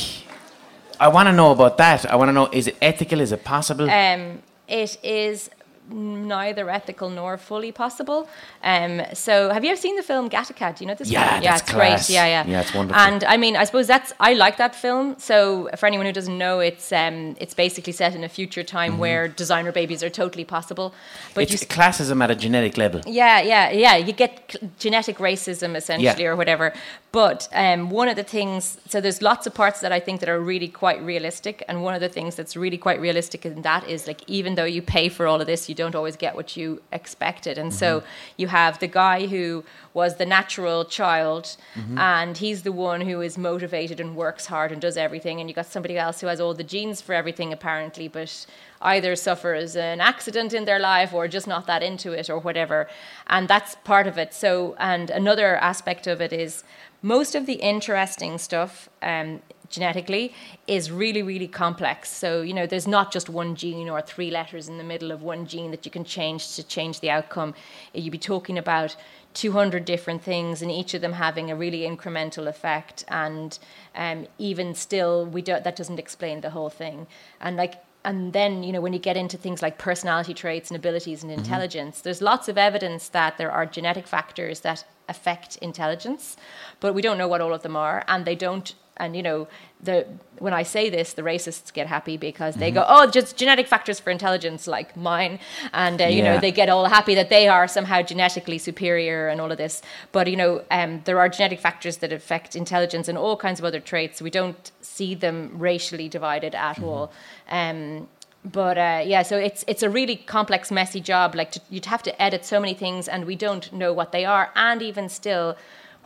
[SPEAKER 1] I want to know about that. I want to know is it ethical? Is it possible?
[SPEAKER 2] Um, it is neither ethical nor fully possible. Um, so, have you ever seen the film Gattaca? Do you know this?
[SPEAKER 1] Yeah,
[SPEAKER 2] film?
[SPEAKER 1] that's
[SPEAKER 2] it's
[SPEAKER 1] class.
[SPEAKER 2] great. Yeah, yeah,
[SPEAKER 1] Yeah, it's wonderful.
[SPEAKER 2] And I mean, I suppose that's I like that film. So, for anyone who doesn't know, it's um, it's basically set in a future time where designer babies are totally possible. But
[SPEAKER 1] Mm-hmm. It's
[SPEAKER 2] you,
[SPEAKER 1] classism at a genetic level.
[SPEAKER 2] yeah, yeah, yeah. You get genetic racism essentially,
[SPEAKER 1] Yeah.
[SPEAKER 2] or whatever. But um, one of the things, so there's lots of parts that I think that are really quite realistic, and one of the things that's really quite realistic in that is like even though you pay for all of this, you don't always get what you expected, and so you have the guy who was the natural child, and he's the one who is motivated and works hard and does everything, and you got somebody else who has all the genes for everything apparently, but either suffers an accident in their life or just not that into it or whatever. And that's part of it. So, and another aspect of it is most of the interesting stuff um, genetically is really, really complex. So, you know, there's not just one gene or three letters in the middle of one gene that you can change to change the outcome. You'd be talking about 200 different things and each of them having a really incremental effect. And um, even still, we don't, that doesn't explain the whole thing. And like, and then you know when you get into things like personality traits and abilities and mm-hmm. intelligence there's lots of evidence that there are genetic factors that affect intelligence but we don't know what all of them are and they don't and you know the when i say this the racists get happy because they go oh just genetic factors for intelligence like mine. And uh, you know they get all happy that they are somehow genetically superior and all of this. But you know um, there are genetic factors that affect intelligence and all kinds of other traits. We don't see them racially divided at all. Um, but uh, yeah, so it's it's a really complex, messy job. Like to, you'd have to edit so many things, and we don't know what they are. And even still,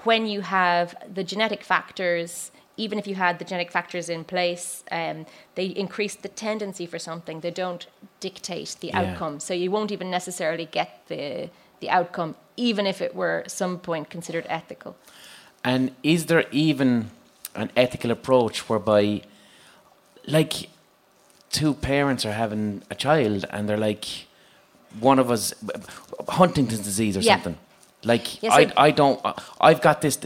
[SPEAKER 2] when you have the genetic factors, even if you had the genetic factors in place, um, they increase the tendency for something. They don't dictate the
[SPEAKER 1] Yeah.
[SPEAKER 2] outcome. So you won't even necessarily get the the outcome, even if it were at some point considered ethical.
[SPEAKER 1] And is there even an ethical approach whereby, like, two parents are having a child and they're like, one of us, Huntington's disease or
[SPEAKER 2] Yeah.
[SPEAKER 1] something? Like,
[SPEAKER 2] Yeah, so-
[SPEAKER 1] I, I don't, I've got this,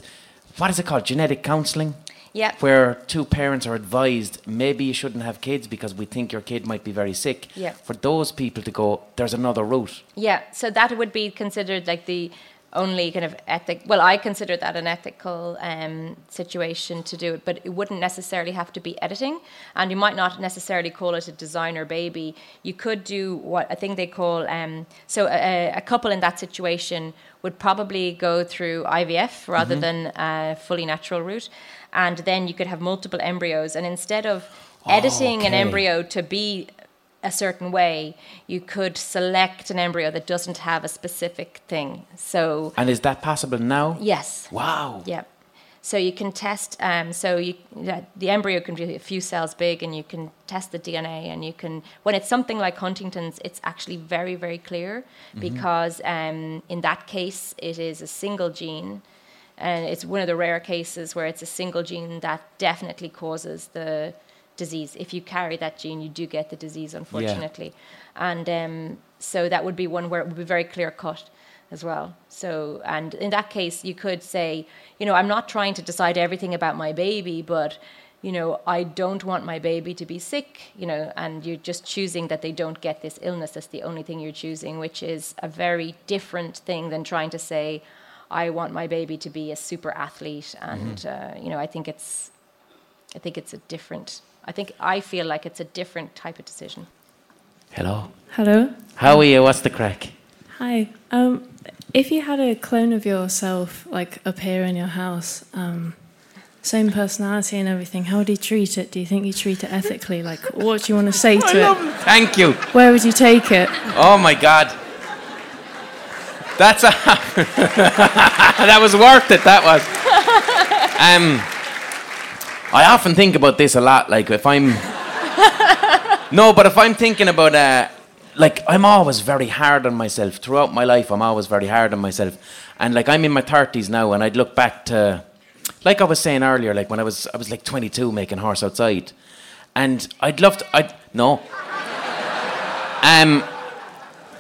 [SPEAKER 1] what is it called? Genetic counseling?
[SPEAKER 2] Yeah.
[SPEAKER 1] Where two parents are advised, maybe you shouldn't have kids because we think your kid might be very sick.
[SPEAKER 2] Yeah.
[SPEAKER 1] For those people to go, there's another route.
[SPEAKER 2] Yeah, so that would be considered like the only kind of ethic. Well, I consider that an ethical um, situation to do it, but it wouldn't necessarily have to be editing, and you might not necessarily call it a designer baby. You could do what I think they call. Um, so a, a couple in that situation would probably go through IVF rather than a fully natural route, and then you could have multiple embryos, and instead of editing an
[SPEAKER 1] Okay.
[SPEAKER 2] embryo to be a certain way, you could select an embryo that doesn't have a specific thing. So,
[SPEAKER 1] And is that possible now?
[SPEAKER 2] yes.
[SPEAKER 1] Wow.
[SPEAKER 2] Yeah. So you can test. Um, so you, yeah, the embryo can be a few cells big, and you can test the DNA. And you can, when it's something like Huntington's, it's actually very, very clear because um, in that case, it is a single gene, and it's one of the rare cases where it's a single gene that definitely causes the disease. If you carry that gene, you do get the disease, unfortunately. And um, so that would be one where it would be very clear cut as well. So, and in that case, you could say, you know, I'm not trying to decide everything about my baby, but, you know, I don't want my baby to be sick, you know, and you're just choosing that they don't get this illness. That's the only thing you're choosing, which is a very different thing than trying to say, I want my baby to be a super athlete. And, uh, you know, I think it's, I think it's a different, I think I feel like it's a different type of decision.
[SPEAKER 1] Hello.
[SPEAKER 3] Hello.
[SPEAKER 1] How are you? What's the crack?
[SPEAKER 3] Hi. Um, if you had a clone of yourself like up here in your house, um, same personality and everything, how would you treat it? Do you think you treat it ethically? Like, what do you want to say to it?
[SPEAKER 1] Thank you.
[SPEAKER 3] Where would you take it?
[SPEAKER 1] Oh my God. That's a. that was worth it. That was. Um, I often think about this a lot. Like if I'm. No, but if I'm thinking about uh, like I'm always very hard on myself throughout my life. I'm always very hard on myself, and like I'm in my thirties now, and I'd look back to, like I was saying earlier, like when I was I was like 22 making horse outside, and I'd love to. I no. Um,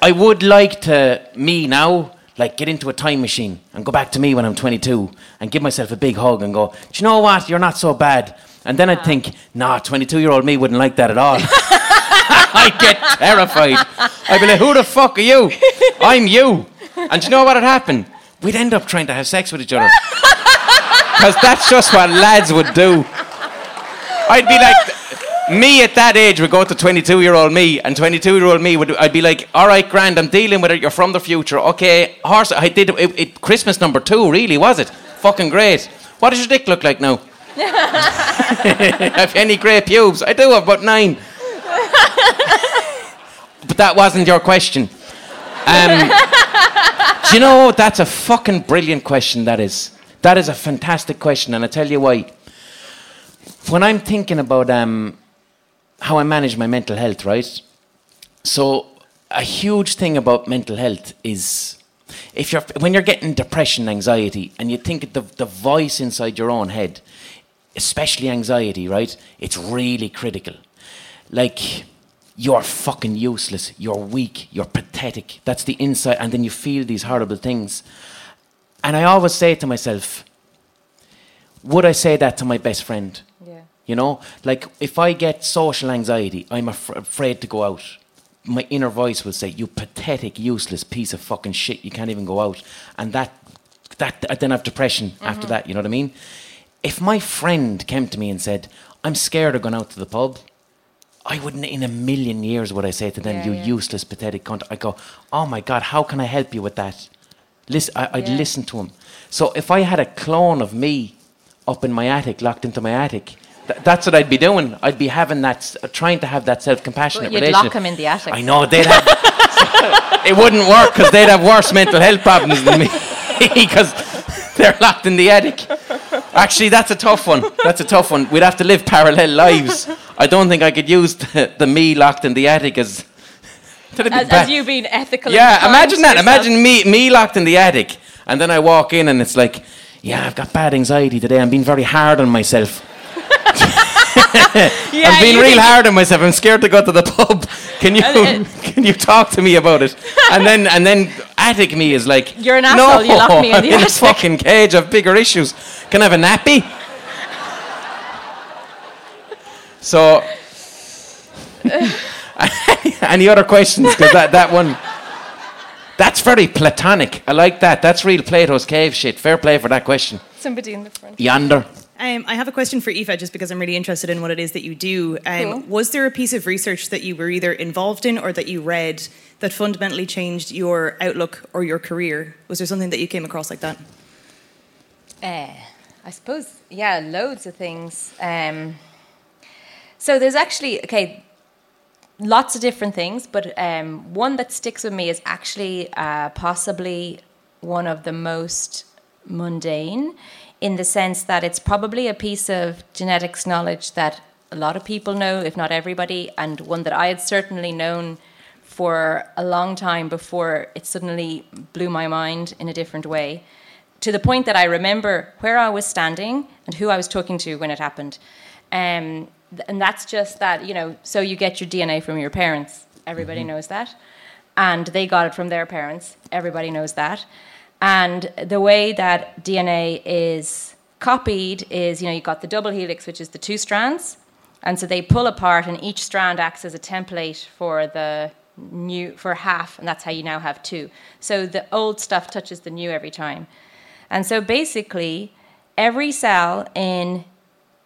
[SPEAKER 1] I would like to me now, like get into a time machine and go back to me when I'm 22 and give myself a big hug and go, do you know what? You're not so bad. And then I'd think, nah, 22 year old me wouldn't like that at all. I'd get terrified. I'd be like, who the fuck are you? I'm you. And do you know what would happen? We'd end up trying to have sex with each other. Because that's just what lads would do. I'd be like, me at that age would go to 22 year old me, and 22 year old me would, I'd be like, all right, grand, I'm dealing with it, you're from the future. Okay, horse, I did it, it, Christmas number two, really, was it? Fucking great. What does your dick look like now? have any grey pubes? I do have about nine. but that wasn't your question. Um, do you know that's a fucking brilliant question? That is. That is a fantastic question, and I tell you why. When I'm thinking about um, how I manage my mental health, right? So a huge thing about mental health is if you're when you're getting depression, anxiety, and you think the the voice inside your own head, especially anxiety, right? It's really critical. Like you're fucking useless, you're weak, you're pathetic. That's the inside, and then you feel these horrible things. And I always say to myself, would I say that to my best friend? You know, like if I get social anxiety, I'm af- afraid to go out. My inner voice will say, "You pathetic, useless piece of fucking shit! You can't even go out." And that, that, I then have depression after mm-hmm. that. You know what I mean? If my friend came to me and said, "I'm scared of going out to the pub," I wouldn't in a million years would I say to them,
[SPEAKER 2] Yeah,
[SPEAKER 1] "You
[SPEAKER 2] yeah.
[SPEAKER 1] useless, pathetic cunt." I go, "Oh my god, how can I help you with that?" Listen, I, I'd
[SPEAKER 2] Yeah.
[SPEAKER 1] listen to him. So if I had a clone of me up in my attic, locked into my attic, th- that's what I'd be doing. I'd be having that, uh, trying to have that self-compassionate
[SPEAKER 2] You'd
[SPEAKER 1] relationship.
[SPEAKER 2] lock him in the attic.
[SPEAKER 1] I know they'd have. it wouldn't work because they'd have worse mental health problems than me because they're locked in the attic. Actually, that's a tough one. That's a tough one. We'd have to live parallel lives. I don't think I could use the, the me locked in the attic as. That'd
[SPEAKER 2] As, as you being ethical.
[SPEAKER 1] Yeah, imagine that. Imagine me me locked in the attic, and then I walk in, and it's like, yeah, I've got bad anxiety today. I'm being very hard on myself.
[SPEAKER 2] Yeah,
[SPEAKER 1] I'm being real
[SPEAKER 2] think-
[SPEAKER 1] hard on myself. I'm scared to go to the pub. Can you can you talk to me about it? And then and then attic me is like,
[SPEAKER 2] You're an
[SPEAKER 1] no,
[SPEAKER 2] asshole, you lock me in the
[SPEAKER 1] I'm
[SPEAKER 2] attic."
[SPEAKER 1] a fucking cage. I've bigger issues. Can I have a nappy? So. Any other questions? Because that, that one. That's very platonic. I like that. That's real Plato's cave shit. Fair play for that question.
[SPEAKER 2] Somebody in the front.
[SPEAKER 1] Yonder.
[SPEAKER 4] Um, I have a question for Aoife, just because I'm really interested in what it is that you do. Um,
[SPEAKER 2] Cool.
[SPEAKER 4] Was there a piece of research that you were either involved in or that you read that fundamentally changed your outlook or your career? Was there something that you came across like that?
[SPEAKER 2] Uh, I suppose, yeah, loads of things. Um, so there's actually, okay, lots of different things, but um, one that sticks with me is actually uh, possibly one of the most mundane in the sense that it's probably a piece of genetics knowledge that a lot of people know, if not everybody, and one that I had certainly known for a long time before it suddenly blew my mind in a different way. To the point that I remember where I was standing and who I was talking to when it happened. Um, and that's just that, you know, so you get your DNA from your parents. Everybody knows that. And they got it from their parents. Everybody knows that. And the way that DNA is copied is, you know, you've got the double helix, which is the two strands. And so they pull apart, and each strand acts as a template for the new, for half, and that's how you now have two. So the old stuff touches the new every time. And so basically, every cell in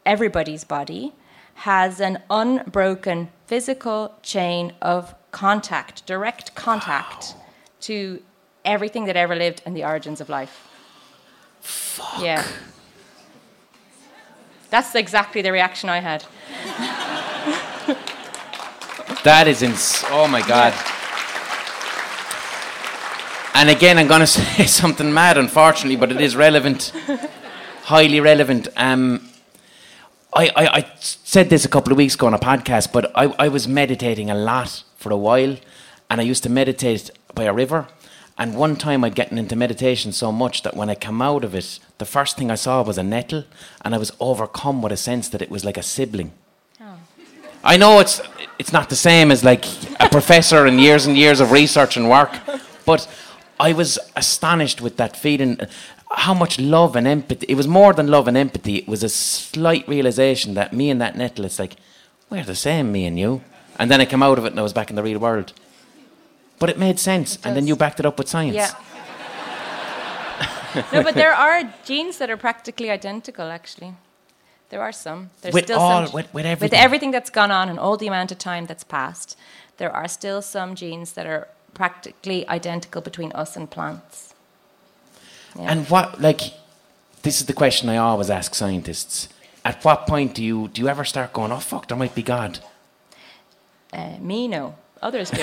[SPEAKER 2] everybody's body has an unbroken physical chain of contact, direct contact to everything that ever lived and the origins of life. Fuck. Yeah. That's exactly the reaction I had.
[SPEAKER 1] That is ins. Oh my god. And again, I'm going to say something mad, unfortunately, but it is relevant, highly relevant. Um, I, I, I said this a couple of weeks ago on a podcast, but I, I was meditating a lot for a while, and I used to meditate by a river. And one time I'd gotten into meditation so much that when I came out of it, the first thing I saw was a nettle, and I was overcome with a sense that it was like a sibling. Oh. I know it's it's not the same as like a professor and years and years of research and work, but I was astonished with that feeling. How much love and empathy. It was more than love and empathy. It was a slight realization that me and that nettle, it's like, we're the same, me and you.
[SPEAKER 5] And then I came out of it and I was back in the real world. But it made sense, and then you backed it up with science.
[SPEAKER 2] Yeah. no, but there are genes that are practically identical, actually. There are some. There's
[SPEAKER 5] With
[SPEAKER 2] still
[SPEAKER 5] all-
[SPEAKER 2] some,
[SPEAKER 5] with- with
[SPEAKER 2] With
[SPEAKER 5] everything.
[SPEAKER 2] everything that's gone on and all the amount of time that's passed, there are still some genes that are practically identical between us and plants. Yeah.
[SPEAKER 5] And what, like, this is the question I always ask scientists. At what point do you do you ever start going, oh fuck, there might be God?
[SPEAKER 2] Uh, me, no. Others do.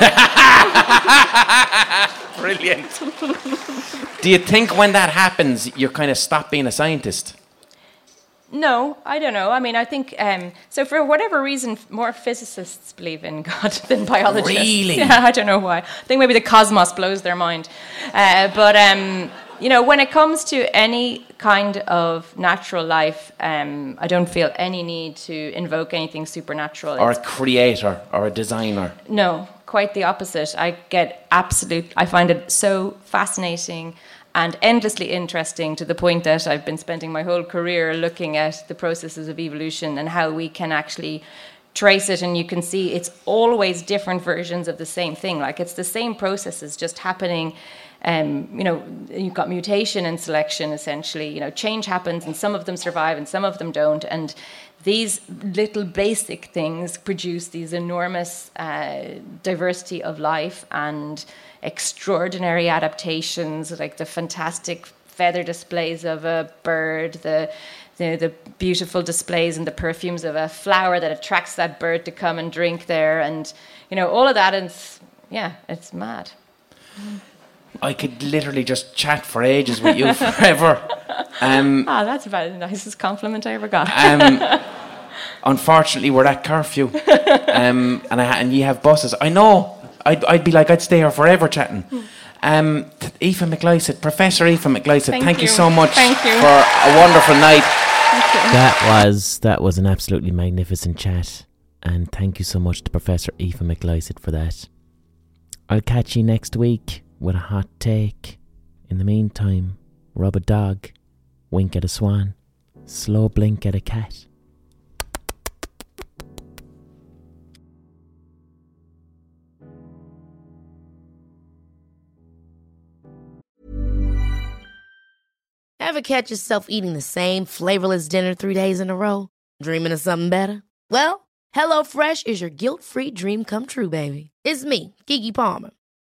[SPEAKER 5] Brilliant. do you think when that happens, you're kind of stop being a scientist?
[SPEAKER 2] No, I don't know. I mean, I think um, so. For whatever reason, more physicists believe in God than biologists.
[SPEAKER 5] Really?
[SPEAKER 2] Yeah, I don't know why. I think maybe the cosmos blows their mind. Uh, but um, you know, when it comes to any kind of natural life, um, I don't feel any need to invoke anything supernatural.
[SPEAKER 5] Or a creator or a designer?
[SPEAKER 2] no, quite the opposite. I get absolute. I find it so fascinating and endlessly interesting to the point that I've been spending my whole career looking at the processes of evolution and how we can actually trace it and you can see it's always different versions of the same thing like it's the same processes just happening um, you know you've got mutation and selection essentially you know change happens and some of them survive and some of them don't and these little basic things produce these enormous uh, diversity of life and extraordinary adaptations, like the fantastic feather displays of a bird, the, the the beautiful displays and the perfumes of a flower that attracts that bird to come and drink there, and you know all of that. And yeah, it's mad.
[SPEAKER 5] I could literally just chat for ages with you forever. Um,
[SPEAKER 2] Ah, that's about the nicest compliment I ever got.
[SPEAKER 5] um, unfortunately, we're at curfew, um, and I, and you have buses. I know. I'd, I'd be like I'd stay here forever chatting. Um, Aoife McLysaght, Professor Aoife McLysaght, thank,
[SPEAKER 2] Thank
[SPEAKER 5] you.
[SPEAKER 2] you.
[SPEAKER 5] so much
[SPEAKER 2] Thank you.
[SPEAKER 5] for a wonderful night.
[SPEAKER 1] That was that was an absolutely magnificent chat, and thank you so much to Professor Aoife McLysaght for that. I'll catch you next week with a hot take. In the meantime, rub a dog, wink at a swan, slow blink at a cat.
[SPEAKER 6] Ever catch yourself eating the same flavorless dinner three days in a row? Dreaming of something better? Well, HelloFresh is your guilt free dream come true, baby. It's me, Keke Palmer.